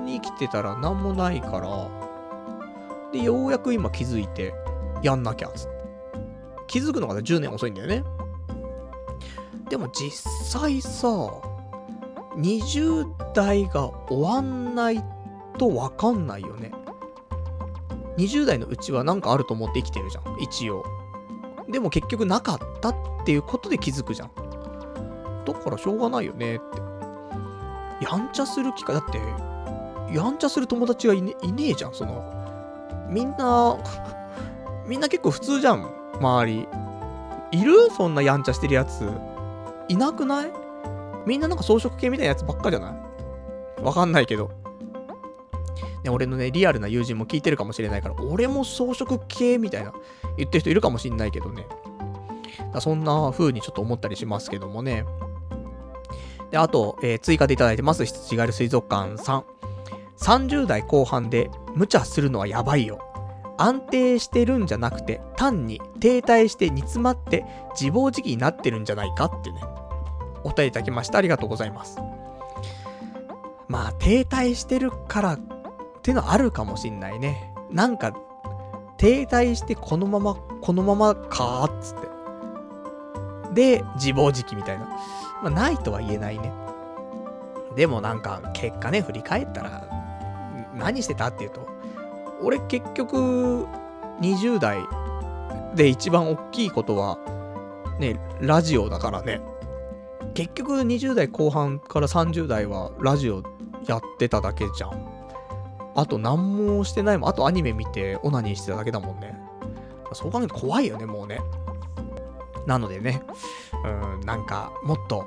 S1: に生きてたら何もないから、で、ようやく今気づいて、やんなきゃ、つって。気づくのが10年遅いんだよね。でも実際さ、20代が終わんないとわかんないよね。20代のうちはなんかあると思って生きてるじゃん、一応。でも結局なかったっていうことで気づくじゃん。だからしょうがないよねって。やんちゃする機会、だって、やんちゃする友達がいねいねえじゃん、その。みんな、みんな結構普通じゃん、周り。いる？そんなやんちゃしてるやつ。いなくない？みんななんか装飾系みたいなやつばっかじゃない？わかんないけど。ね、俺のね、リアルな友人も聞いてるかもしれないから、俺も装飾系みたいな言ってる人いるかもしんないけどね。そんな風にちょっと思ったりしますけどもね。で、あと、えー、追加でいただいてます。羊ガエル水族館さん。30代後半で無茶するのはやばいよ。安定してるんじゃなくて、単に停滞して煮詰まって自暴自棄になってるんじゃないかってね、お便りいただきました。ありがとうございます。まあ、停滞してるからってのはあるかもしんないね。なんか、停滞してこのまま、このままかーっつって。で、自暴自棄みたいな。まあ、ないとは言えないね。でもなんか、結果ね、振り返ったら、何してたっていうと、俺結局、20代で一番大きいことは、ね、ラジオだからね。結局20代後半から30代はラジオやってただけじゃん。あと何もしてないもん。あとアニメ見てオナニーしてただけだもんね。そう考えると怖いよね、もうね。なのでね、うん、なんか、もっと、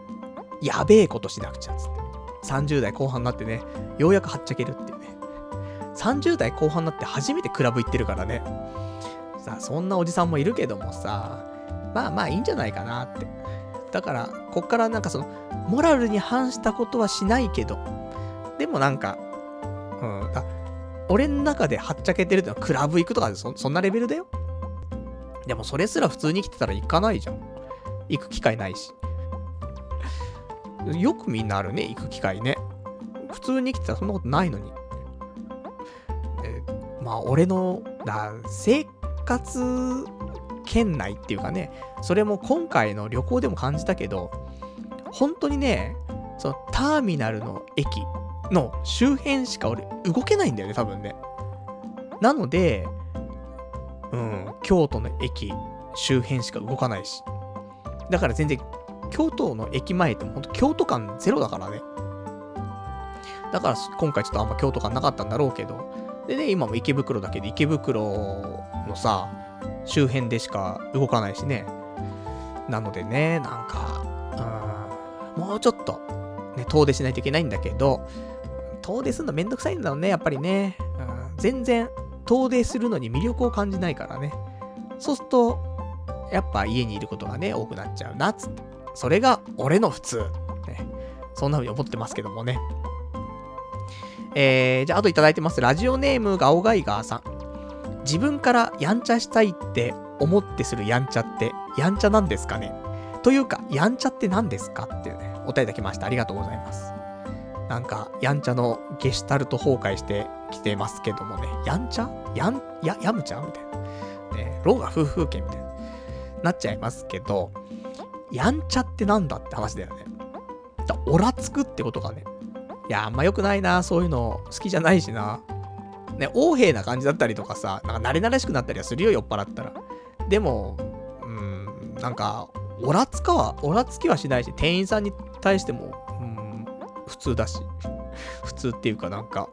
S1: やべえことしなくちゃ、つって。30代後半になってね、ようやくはっちゃけるっていうね。30代後半になって初めてクラブ行ってるからね。さあ、そんなおじさんもいるけどもさ、まあまあいいんじゃないかなって。だから、こっからなんかその、モラルに反したことはしないけど、でもなんか、うん、俺の中ではっちゃけてるってのはクラブ行くとかそそんなレベルだよ。でもそれすら普通に生きてたら行かないじゃん。行く機会ないし。よくみんなあるね、行く機会ね。普通に生きてたらそんなことないのに。えまあ、俺の、だ、生活圏内っていうかね、それも今回の旅行でも感じたけど、本当にね、そのターミナルの駅の周辺しか俺動けないんだよね、多分ね。なので、うん、京都の駅周辺しか動かないし。だから全然、京都の駅前ってほんと京都感ゼロだからね。だから今回ちょっとあんま京都感なかったんだろうけど。でね、今も池袋だけで池袋のさ、周辺でしか動かないしね。なのでね、なんか、うん、もうちょっと、ね、遠出しないといけないんだけど、遠出するのめんどくさいんだろうね、やっぱりね。うん、全然、遠出するのに魅力を感じないからね。そうすると、やっぱ家にいることがね、多くなっちゃうな、つって。それが俺の普通。ね、そんな風に思ってますけどもね。えー、じゃあ、あといただいてます。ラジオネームガオガイガーさん。自分からやんちゃしたいって思ってするやんちゃって、やんちゃなんですかねというか、やんちゃって何ですかっていうね、お便りいただきました。ありがとうございます。なんか、やんちゃのゲシュタルト崩壊してきてますけどもね、やんちゃ？やん、や、やむちゃ？んみたいな。ね、ローが夫婦権みたいな。なっちゃいますけど、やんちゃってなんだって話だよね。だオラつくってことがね。いや、あんま良くないな、そういうの好きじゃないしな。ね、横柄な感じだったりとかさ、なんか慣れ慣れしくなったりはするよ、酔っ払ったら。でも、うん、なんか、オラつかは、オラつきはしないし、店員さんに対しても、うん、普通だし。普通っていうかなんか、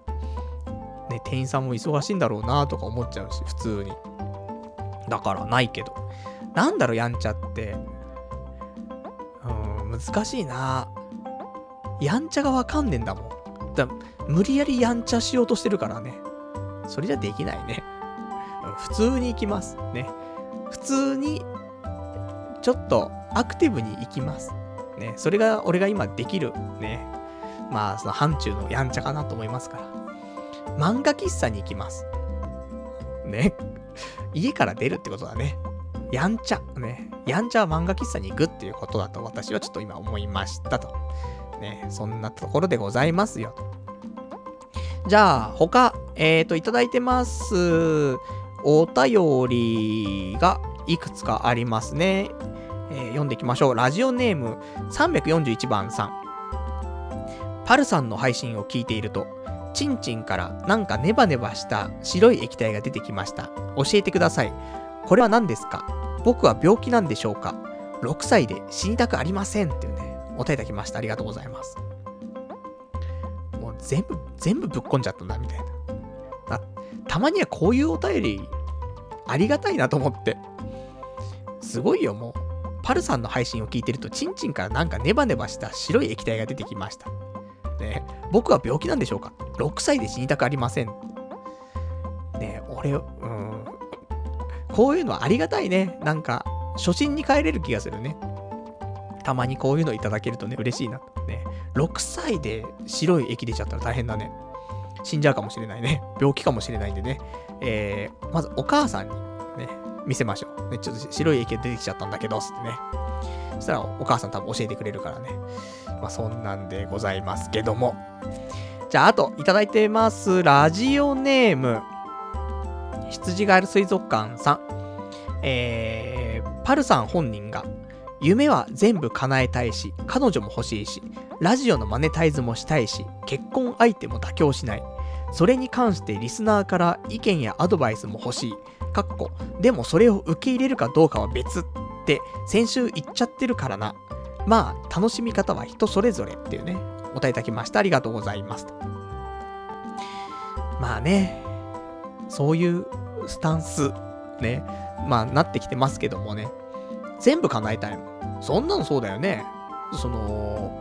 S1: ね、店員さんも忙しいんだろうなとか思っちゃうし、普通に。だからないけど。なんだろ、やんちゃって。うん、難しいな。やんちゃがわかんねえんだもん。だ無理やりやんちゃしようとしてるからね。それじゃできないね。普通に行きます。ね。普通に、ちょっとアクティブに行きます。ね。それが俺が今できる。ね。まあ、その範疇のやんちゃかなと思いますから。漫画喫茶に行きます。ね。家から出るってことだね。やんちゃ。ね。やんちゃは漫画喫茶に行くっていうことだと私はちょっと今思いましたと。ね。そんなところでございますよ。じゃあ、他、えっ、ー、と、いただいてます。お便りがいくつかありますね。えー、読んでいきましょう。ラジオネーム341番さん。パルさんの配信を聞いていると、チンチンからなんかネバネバした白い液体が出てきました。教えてください。これは何ですか？僕は病気なんでしょうか ?6 歳で死にたくありませんっていうね、お便りいただきました。ありがとうございます。もう全部、全部ぶっこんじゃったんだ、みたいな。たまにはこういうお便り、ありがたいなと思って。すごいよ、もう。パルさんの配信を聞いてると、チンチンからなんかネバネバした白い液体が出てきました。ね僕は病気なんでしょうか ?6 歳で死にたくありません。ね俺、うん。こういうのはありがたいね。なんか、初心に帰れる気がするね。たまにこういうのいただけるとね、嬉しいな。ね。6歳で白い液出ちゃったら大変だね。死んじゃうかもしれないね。病気かもしれないんでね。えー、まずお母さんにね、見せましょう。ね、ちょっと白い液が出てきちゃったんだけど、つってね。そしたらお母さん多分教えてくれるからね。まあそんなんでございますけども。じゃあ、あと、いただいてます。ラジオネーム。羊ガエル水族館さん。えー、パルさん本人が、夢は全部叶えたいし、彼女も欲しいし、ラジオのマネタイズもしたいし、結婚相手も妥協しない。それに関してリスナーから意見やアドバイスも欲しい。かっこ、でもそれを受け入れるかどうかは別って先週言っちゃってるからな。まあ、楽しみ方は人それぞれっていうね、お答えいただきました。ありがとうございます。まあね、そういうスタンス、ね、まあなってきてますけどもね、全部叶えたいもん。そんなのそうだよね。その、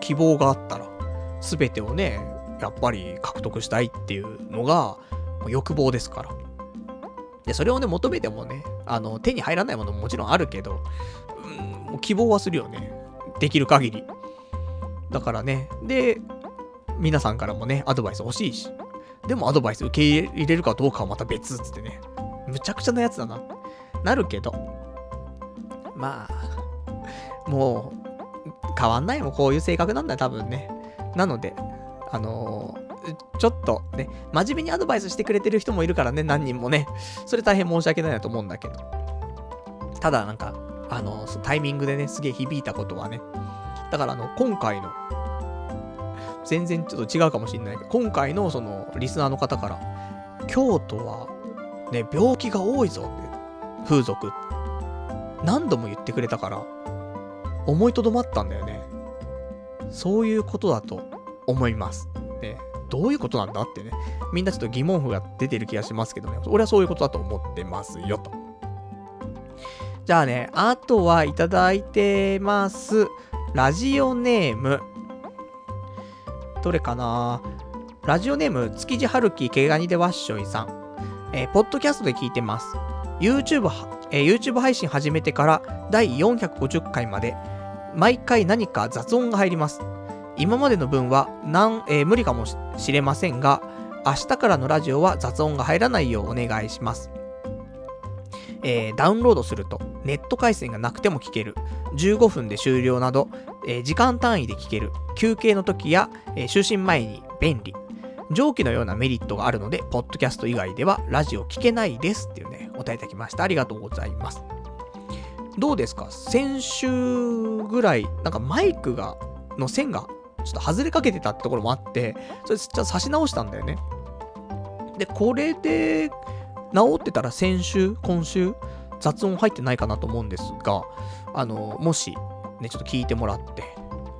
S1: 希望があったら、すべてをね、やっぱり獲得したいっていうのが欲望ですから。で、それをね、求めてもね、あの、手に入らないものももちろんあるけど、うん、もう希望はするよね。できる限り。だからね、で、皆さんからもね、アドバイス欲しいし、でもアドバイス受け入れるかどうかはまた別っつってね、むちゃくちゃなやつだな、なるけど、まあ、もう、変わんないもん、こういう性格なんだよ、多分ね。なので、あのー、ちょっとね、真面目にアドバイスしてくれてる人もいるからね、何人もね。それ大変申し訳ないなと思うんだけど。ただ、なんか、あの、タイミングでね、すげえ響いたことはね。だから、あの、今回の、全然ちょっと違うかもしれないけど、今回のその、リスナーの方から、京都は、ね、病気が多いぞって、風俗。何度も言ってくれたから、思いとどまったんだよね。そういうことだと思います。ね、どういうことなんだってね、みんなちょっと疑問符が出てる気がしますけどね、俺はそういうことだと思ってますよと。じゃあね、あとはいただいてます。ラジオネーム。どれかな？ラジオネーム、築地春樹毛ガニでわっしょいさん。えー、ポッドキャストで聞いてます。YouTube、えー、YouTube 配信始めてから第450回まで、毎回何か雑音が入ります。今までの分はなん、えー、無理かもしれませんが、明日からのラジオは雑音が入らないようお願いします。えー、ダウンロードするとネット回線がなくても聞ける。15分で終了など、えー、時間単位で聞ける。休憩の時や、えー、就寝前に便利。上記のようなメリットがあるので、ポッドキャスト以外ではラジオ聞けないですっていうね、お答えいただきました。ありがとうございます。どうですか？先週ぐらい、なんかマイクが、の線がちょっと外れかけてたってところもあって、それちょっと差し直したんだよね。で、これで治ってたら先週、今週、雑音入ってないかなと思うんですが、あの、もし、ね、ちょっと聞いてもらって、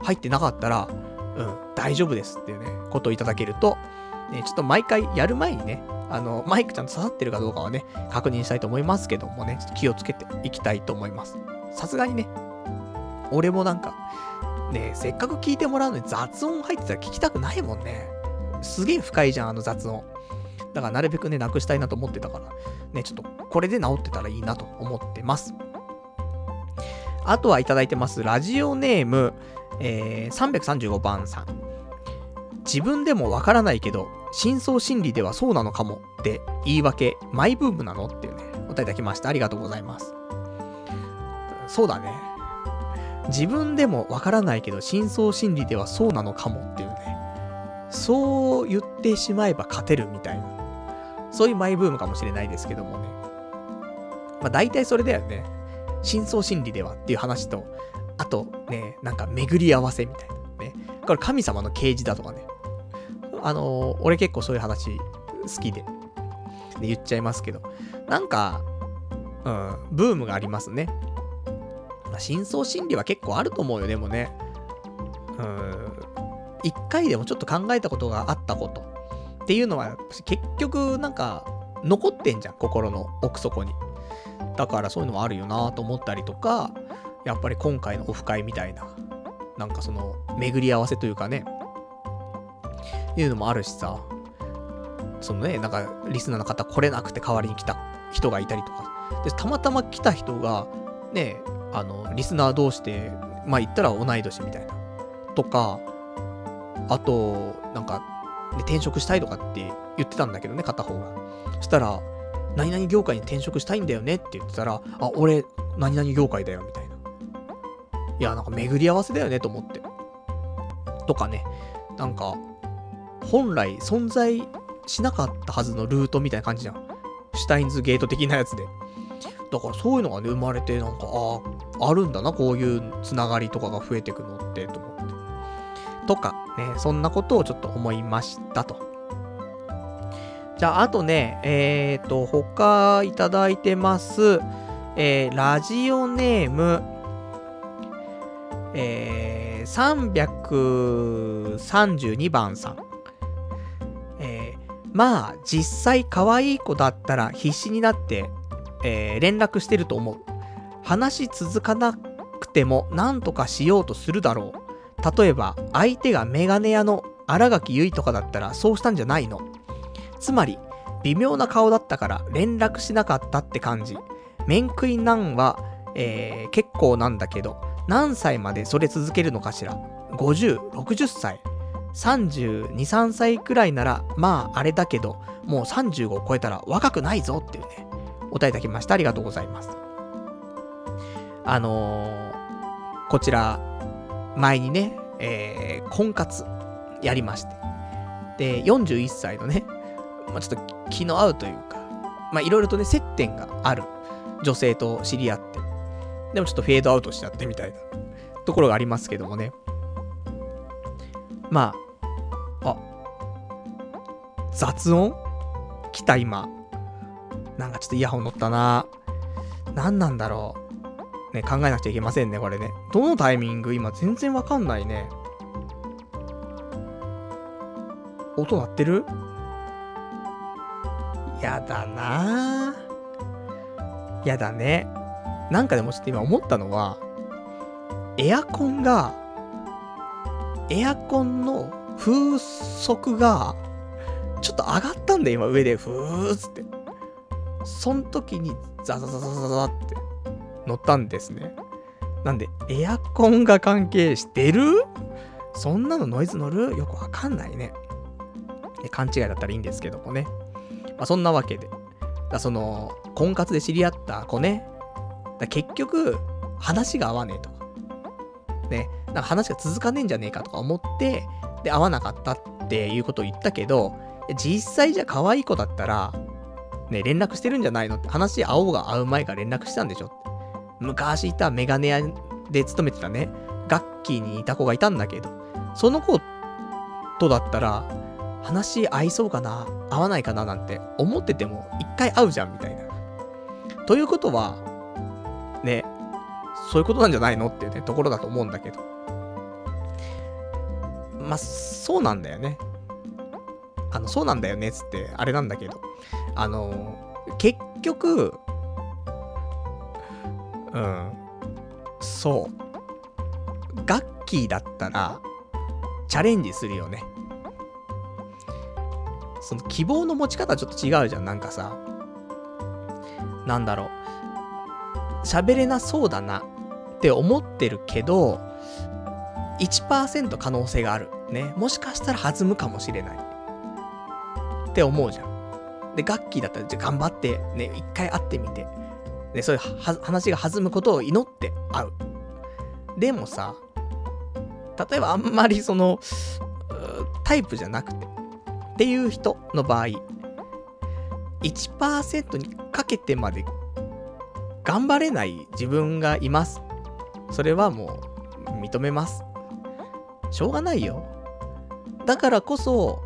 S1: 入ってなかったら、うん、大丈夫ですっていうね、ことをいただけると、ね、ちょっと毎回やる前にね、あの、マイクちゃんと刺さってるかどうかはね、確認したいと思いますけどもね、ちょっと気をつけていきたいと思います。さすがにね、俺もなんか、ねせっかく聞いてもらうのに雑音入ってたら聞きたくないもんね。すげえ深いじゃん、あの雑音。だからなるべくね、なくしたいなと思ってたから、ね、ちょっとこれで治ってたらいいなと思ってます。あとはいただいてます。ラジオネーム、えー、335番さん。自分でもわからないけど、深層心理ではそうなのかもって言い訳、マイブームなのっていうね、お答えいただきました。ありがとうございます。そうだね。自分でもわからないけど、深層心理ではそうなのかもっていうね。そう言ってしまえば勝てるみたいな。そういうマイブームかもしれないですけどもね。まあ大体それだよね。深層心理ではっていう話と、あとね、なんか巡り合わせみたいなね。これ神様の啓示だとかね。あのー、俺結構そういう話好きで、で言っちゃいますけど、なんか、うん、ブームがありますね。まあ、深層心理は結構あると思うよ、でもね。うん、一回でもちょっと考えたことがあったことっていうのは、結局なんか残ってんじゃん、心の奥底に。だからそういうのもあるよなと思ったりとか、やっぱり今回のオフ会みたいな、なんかその、巡り合わせというかね、いうのもあるしさ、そのね、なんか、リスナーの方来れなくて代わりに来た人がいたりとか、で、たまたま来た人が、ね、あの、リスナー同士で、まあ言ったら同い年みたいな、とか、あと、なんか、ね、転職したいとかって言ってたんだけどね、片方が。そしたら、何々業界に転職したいんだよねって言ってたら、あ、俺、何々業界だよ、みたいな。いや、なんか巡り合わせだよね、と思って。とかね、なんか、本来存在しなかったはずのルートみたいな感じじゃん。シュタインズゲート的なやつで。だからそういうのがね、生まれて、なんか、ああ、あるんだな、こういうつながりとかが増えてくのって、と思って。とか、ね、そんなことをちょっと思いましたと。じゃあ、あとね、えっ、ー、と、他いただいてます。えー、ラジオネーム、えー、332番さん。えー、まあ、実際可愛い子だったら必死になって、えー、連絡してると思う。話続かなくても何とかしようとするだろう。例えば、相手がメガネ屋の新垣結衣とかだったらそうしたんじゃないのつまり、微妙な顔だったから連絡しなかったって感じ。面食いなんは、えー、結構なんだけど、何歳までそれ続けるのかしら ?50、60歳 ?32、3歳くらいなら、まああれだけど、もう35を超えたら若くないぞっていうね、お答えいただきました。ありがとうございます。あのー、こちら、前にね、えー、婚活やりまして。で、41歳のね、まあ、ちょっと気の合うというか、まあ、いろいろとね、接点がある女性と知り合って、でもちょっとフェードアウトしちゃってみたいなところがありますけどもね。まあ、あ、雑音？来た今。なんかちょっとイヤホン乗ったな。何なんだろう？ね、考えなくちゃいけませんね、これね。どのタイミング？今全然わかんないね。音鳴ってる？やだなぁ。やだね。なんかでもちょっと今思ったのは、エアコンが、エアコンの風速が、ちょっと上がったんだよ、今上で、ふーっつって。そん時にザザザザザザって乗ったんですね。なんで、エアコンが関係してる？そんなのノイズ乗る？よくわかんないね。勘違いだったらいいんですけどもね。まあ、そんなわけで。だその、婚活で知り合った子ね。だ結局、話が合わねえとか。ね。なんか話が続かねえんじゃねえかとか思って、で、合わなかったっていうことを言ったけど、実際じゃ可愛い子だったら、ね、連絡してるんじゃないのって話合おうが合う前から連絡したんでしょ昔いたメガネ屋で勤めてたね、ガッキーにいた子がいたんだけど、その子とだったら、話合いそうかな合わないかななんて思ってても一回会うじゃんみたいな。ということは、ね、そういうことなんじゃないのっていうね、ところだと思うんだけど。まあ、そうなんだよね。あの、そうなんだよね、つって、あれなんだけど。あの、結局、うん、そう。ガッキーだったら、チャレンジするよね。その希望の持ち方ちょっと違うじゃん、なんかさ。なんだろう。喋れなそうだなって思ってるけど、1%可能性がある。ね。もしかしたら弾むかもしれない。って思うじゃん。で、ガッキーだったら、じゃ頑張って、ね、一回会ってみて。ね、そういう話が弾むことを祈って会う。でもさ、例えばあんまりその、タイプじゃなくて、っていう人の場合、1%にかけてまで頑張れない自分がいます。それはもう認めます。しょうがないよ。だからこそ、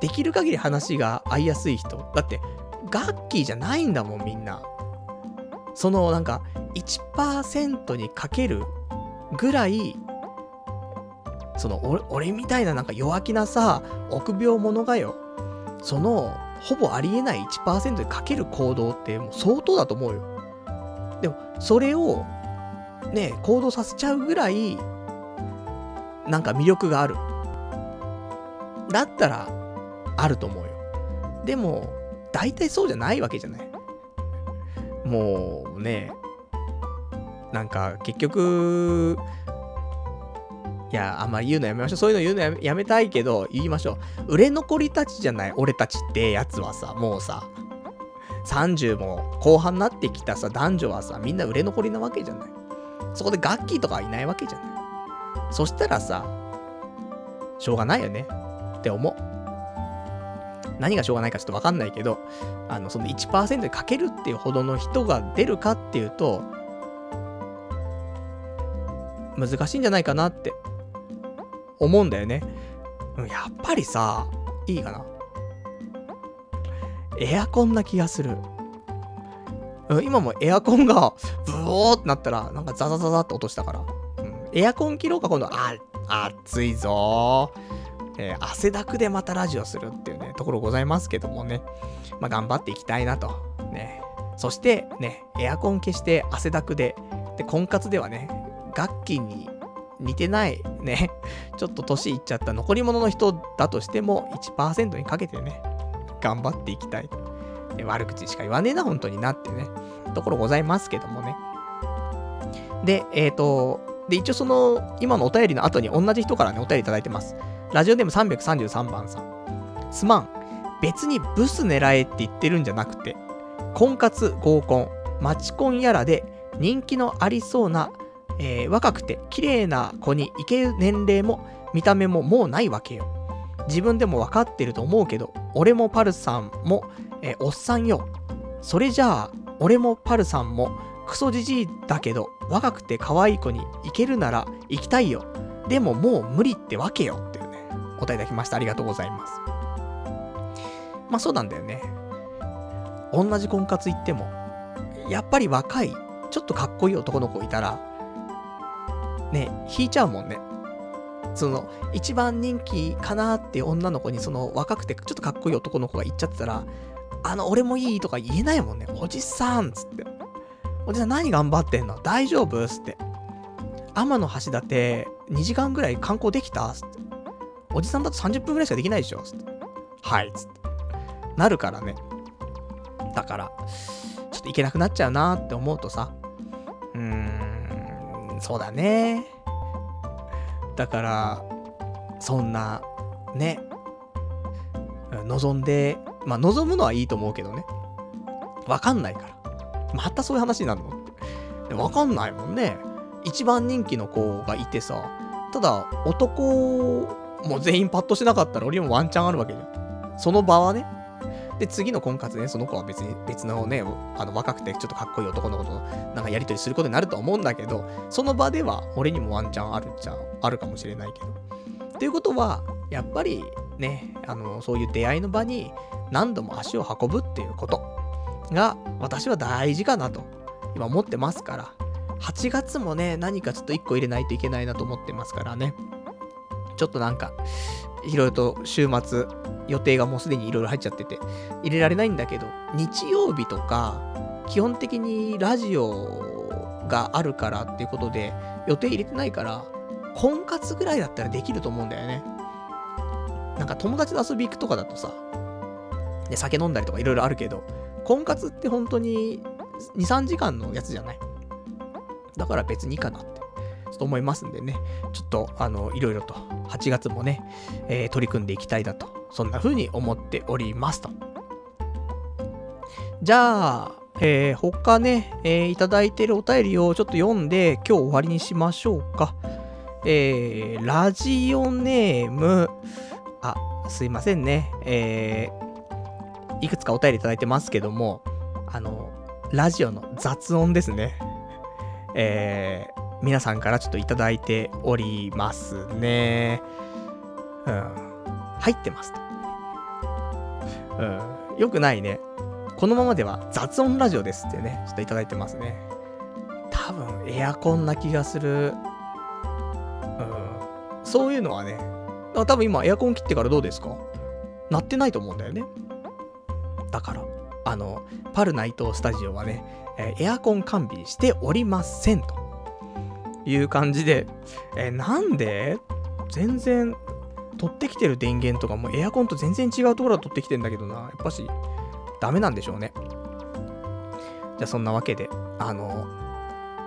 S1: できる限り話が合いやすい人。だって、ガッキーじゃないんだもん、みんな。その、なんか、1%にかけるぐらい、その、俺、俺みたいななんか弱気なさ、臆病者がよ、その、ほぼありえない1%にかける行動ってもう相当だと思うよ。でも、それを、ね、行動させちゃうぐらい、なんか魅力がある。だったら、あると思うよ。でも、大体そうじゃないわけじゃない。もうね、なんか結局、いや、あんまり言うのやめましょう。そういうの言うのやめやめたいけど、言いましょう。売れ残りたちじゃない、俺たちってやつはさ、もうさ、30も後半になってきたさ、男女はさ、みんな売れ残りなわけじゃない。そこでガッキーとかはいないわけじゃない。そしたらさ、しょうがないよね。って思う。何がしょうがないかちょっとわかんないけど、あの、その1%でかけるっていうほどの人が出るかっていうと、難しいんじゃないかなって思うんだよね。やっぱりさ、いいかな。エアコンな気がする。今もエアコンがブオーってなったら、なんかザザザザって落としたから。うん、エアコン切ろうか、今度。あ、暑いぞえー、汗だくでまたラジオするっていうね、ところございますけどもね。まあ、頑張っていきたいなと。ね。そして、ね、エアコン消して汗だくで、で、婚活ではね、楽器に似てない、ね、ちょっと年いっちゃった残り物の人だとしても1%にかけてね、頑張っていきたい。悪口しか言わねえな、本当になってね、ところございますけどもね。で、えっ、ー、と、で、一応その、今のお便りの後に同じ人からね、お便りいただいてます。ラジオネーム333番さん。すまん。別にブス狙えって言ってるんじゃなくて、婚活、合コン、マチコンやらで人気のありそうな、えー、若くて綺麗な子に行ける年齢も見た目ももうないわけよ。自分でも分かってると思うけど、俺もパルさんも、えー、おっさんよ。それじゃあ、俺もパルさんもクソじじいだけど、若くて可愛い子に行けるなら行きたいよ。でももう無理ってわけよ。答えいただきました。ありがとうございます。まあそうなんだよね。同じ婚活行っても、やっぱり若い、ちょっとかっこいい男の子いたら、ね、引いちゃうもんね。その、一番人気かなっていう女の子に、その若くてちょっとかっこいい男の子が言っちゃってたら、あの、俺もいいとか言えないもんね。おじさんつって。おじさん何頑張ってんの？大丈夫つって。天橋立2時間ぐらい観光できたつって。おじさんだと30分ぐらいしかできないでしょつって。はい、つって。なるからね。だから、ちょっと行けなくなっちゃうなって思うとさ。うーん、そうだね。だから、そんな、ね、望んで、まあ望むのはいいと思うけどね。わかんないから。またそういう話になるの？って。わかんないもんね。一番人気の子がいてさ、ただ、男もう全員パッとしなかったら俺もワンチャンあるわけじゃん。その場はね。で、次の婚活でね、その子は別に、別のね、あの、若くてちょっとかっこいい男の子と、なんかやりとりすることになると思うんだけど、その場では俺にもワンチャンあるっちゃ、あるかもしれないけど。ということは、やっぱりね、あの、そういう出会いの場に何度も足を運ぶっていうことが、私は大事かなと、今思ってますから、8月もね、何かちょっと1個入れないといけないなと思ってますからね。ちょっとなんか、いろいろと週末、予定がもうすでにいろいろ入っちゃってて、入れられないんだけど、日曜日とか、基本的にラジオがあるからっていうことで、予定入れてないから、婚活ぐらいだったらできると思うんだよね。なんか友達と遊び行くとかだとさ、で、酒飲んだりとかいろいろあるけど、婚活って本当に2、3時間のやつじゃない？だから別にいいかなって、ちょっと思いますんでね、ちょっと、あの、いろいろと、8月もね、えー、取り組んでいきたいだと、そんな風に思っておりますと。じゃあ、えー、他ね、えー、いただいてるお便りをちょっと読んで、今日終わりにしましょうか。えー、ラジオネーム、あ、すいませんね。えー、いくつかお便りいただいてますけども、あの、ラジオの雑音ですね。えー、皆さんからちょっといただいておりますね。うん。入ってますと。うん。よくないね。このままでは雑音ラジオですってね、ちょっといただいてますね。多分、エアコンな気がする。うん。そういうのはね、多分今エアコン切ってからどうですか？なってないと思うんだよね。だから、あの、パルナイトスタジオはね、えエアコン完備しておりませんという感じで、えなんで？全然、取ってきてる電源とかもエアコンと全然違うところから取ってきてんだけどな。やっぱし、ダメなんでしょうね。じゃあそんなわけで、あの、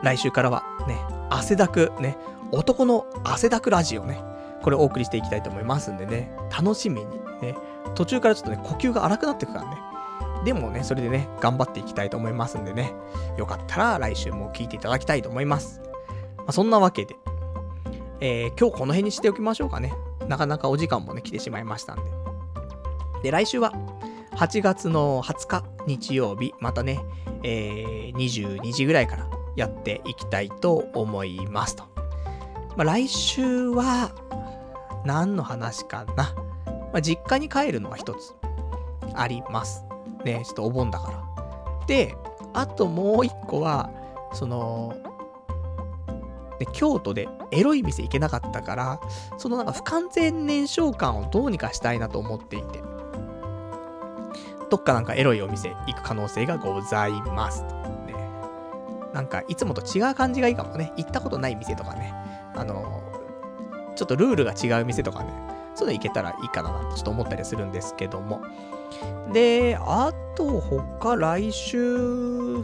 S1: 来週からはね、汗だく、ね、男の汗だくラジオね、これお送りしていきたいと思いますんでね、楽しみにね、途中からちょっとね、呼吸が荒くなってくからね。でもね、それでね、頑張っていきたいと思いますんでね、よかったら来週も聴いていただきたいと思います。まあ、そんなわけで、えー、今日この辺にしておきましょうかね。なかなかお時間もね、来てしまいましたんで。で、来週は、8月の20日日曜日、またね、えー、22時ぐらいからやっていきたいと思いますと。まあ、来週は、何の話かな。まあ、実家に帰るのが一つあります。ね、ちょっとお盆だから。で、あともう一個は、その、ね、京都でエロい店行けなかったから、そのなんか不完全燃焼感をどうにかしたいなと思っていて。どっかなんかエロいお店行く可能性がございます。ね。なんか、いつもと違う感じがいいかもね。行ったことない店とかね。あの、ちょっとルールが違う店とかね。そういうの行けたらいいかなってちょっと思ったりするんですけども。で、あと他来週、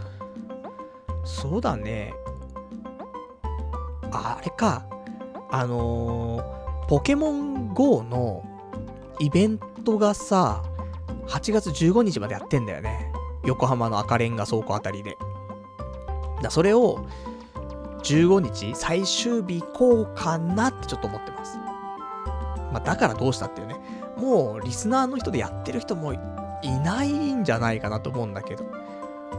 S1: そうだね。あれか。あのー、ポケモン GO のイベントがさ、8月15日までやってんだよね。横浜の赤レンガ倉庫あたりで。だそれを、15日最終日行こうかなってちょっと思ってます。まあ、だからどうしたっていうね。もう、リスナーの人でやってる人もいないんじゃないかなと思うんだけど。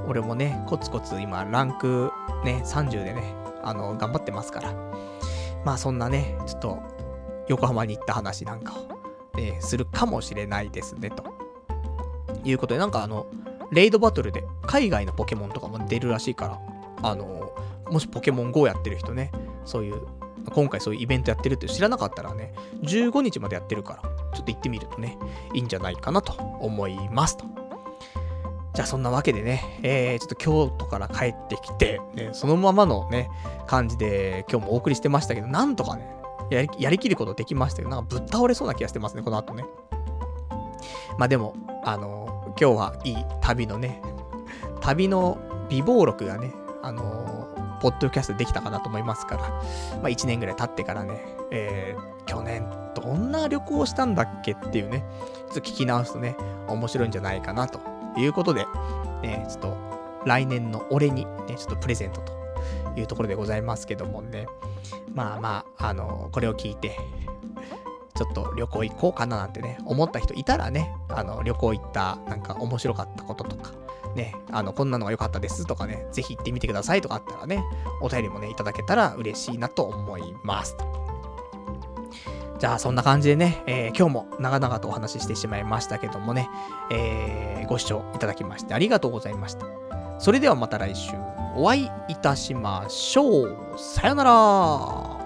S1: 俺もね、コツコツ今、ランクね、30でね、あの、頑張ってますから。まあそんなね、ちょっと、横浜に行った話なんかを、ね、するかもしれないですね、と。いうことで、なんかあの、レイドバトルで海外のポケモンとかも出るらしいから、あの、もしポケモン GO やってる人ね、そういう、今回そういうイベントやってるって知らなかったらね、15日までやってるから、ちょっと行ってみるとね、いいんじゃないかなと思いますと。じゃあそんなわけでね、えー、ちょっと京都から帰ってきて、ね、そのままのね、感じで今日もお送りしてましたけど、なんとかね、やりやりきることできましたけど、なんかぶっ倒れそうな気がしてますね、この後ね。まあでも、あの、今日はいい旅のね、旅の美貌録がね、あのー、ポッドキャストできたかなと思いますから、まあ1年ぐらい経ってからね、えー、去年どんな旅行したんだっけっていうね、ちょっと聞き直すとね、面白いんじゃないかなとということで、ね、ちょっと来年の俺にね、ちょっとプレゼントというところでございますけどもね、まあまあ、あの、これを聞いて、ちょっと旅行行こうかななんてね、思った人いたらね、あの、旅行行った、なんか面白かったこととか、ね、あの、こんなのが良かったですとかね、ぜひ行ってみてくださいとかあったらね、お便りもね、いただけたら嬉しいなと思います。じゃあそんな感じでね、えー、今日も長々とお話ししてしまいましたけどもね、えー、ご視聴いただきましてありがとうございました。それではまた来週お会いいたしましょう。さよなら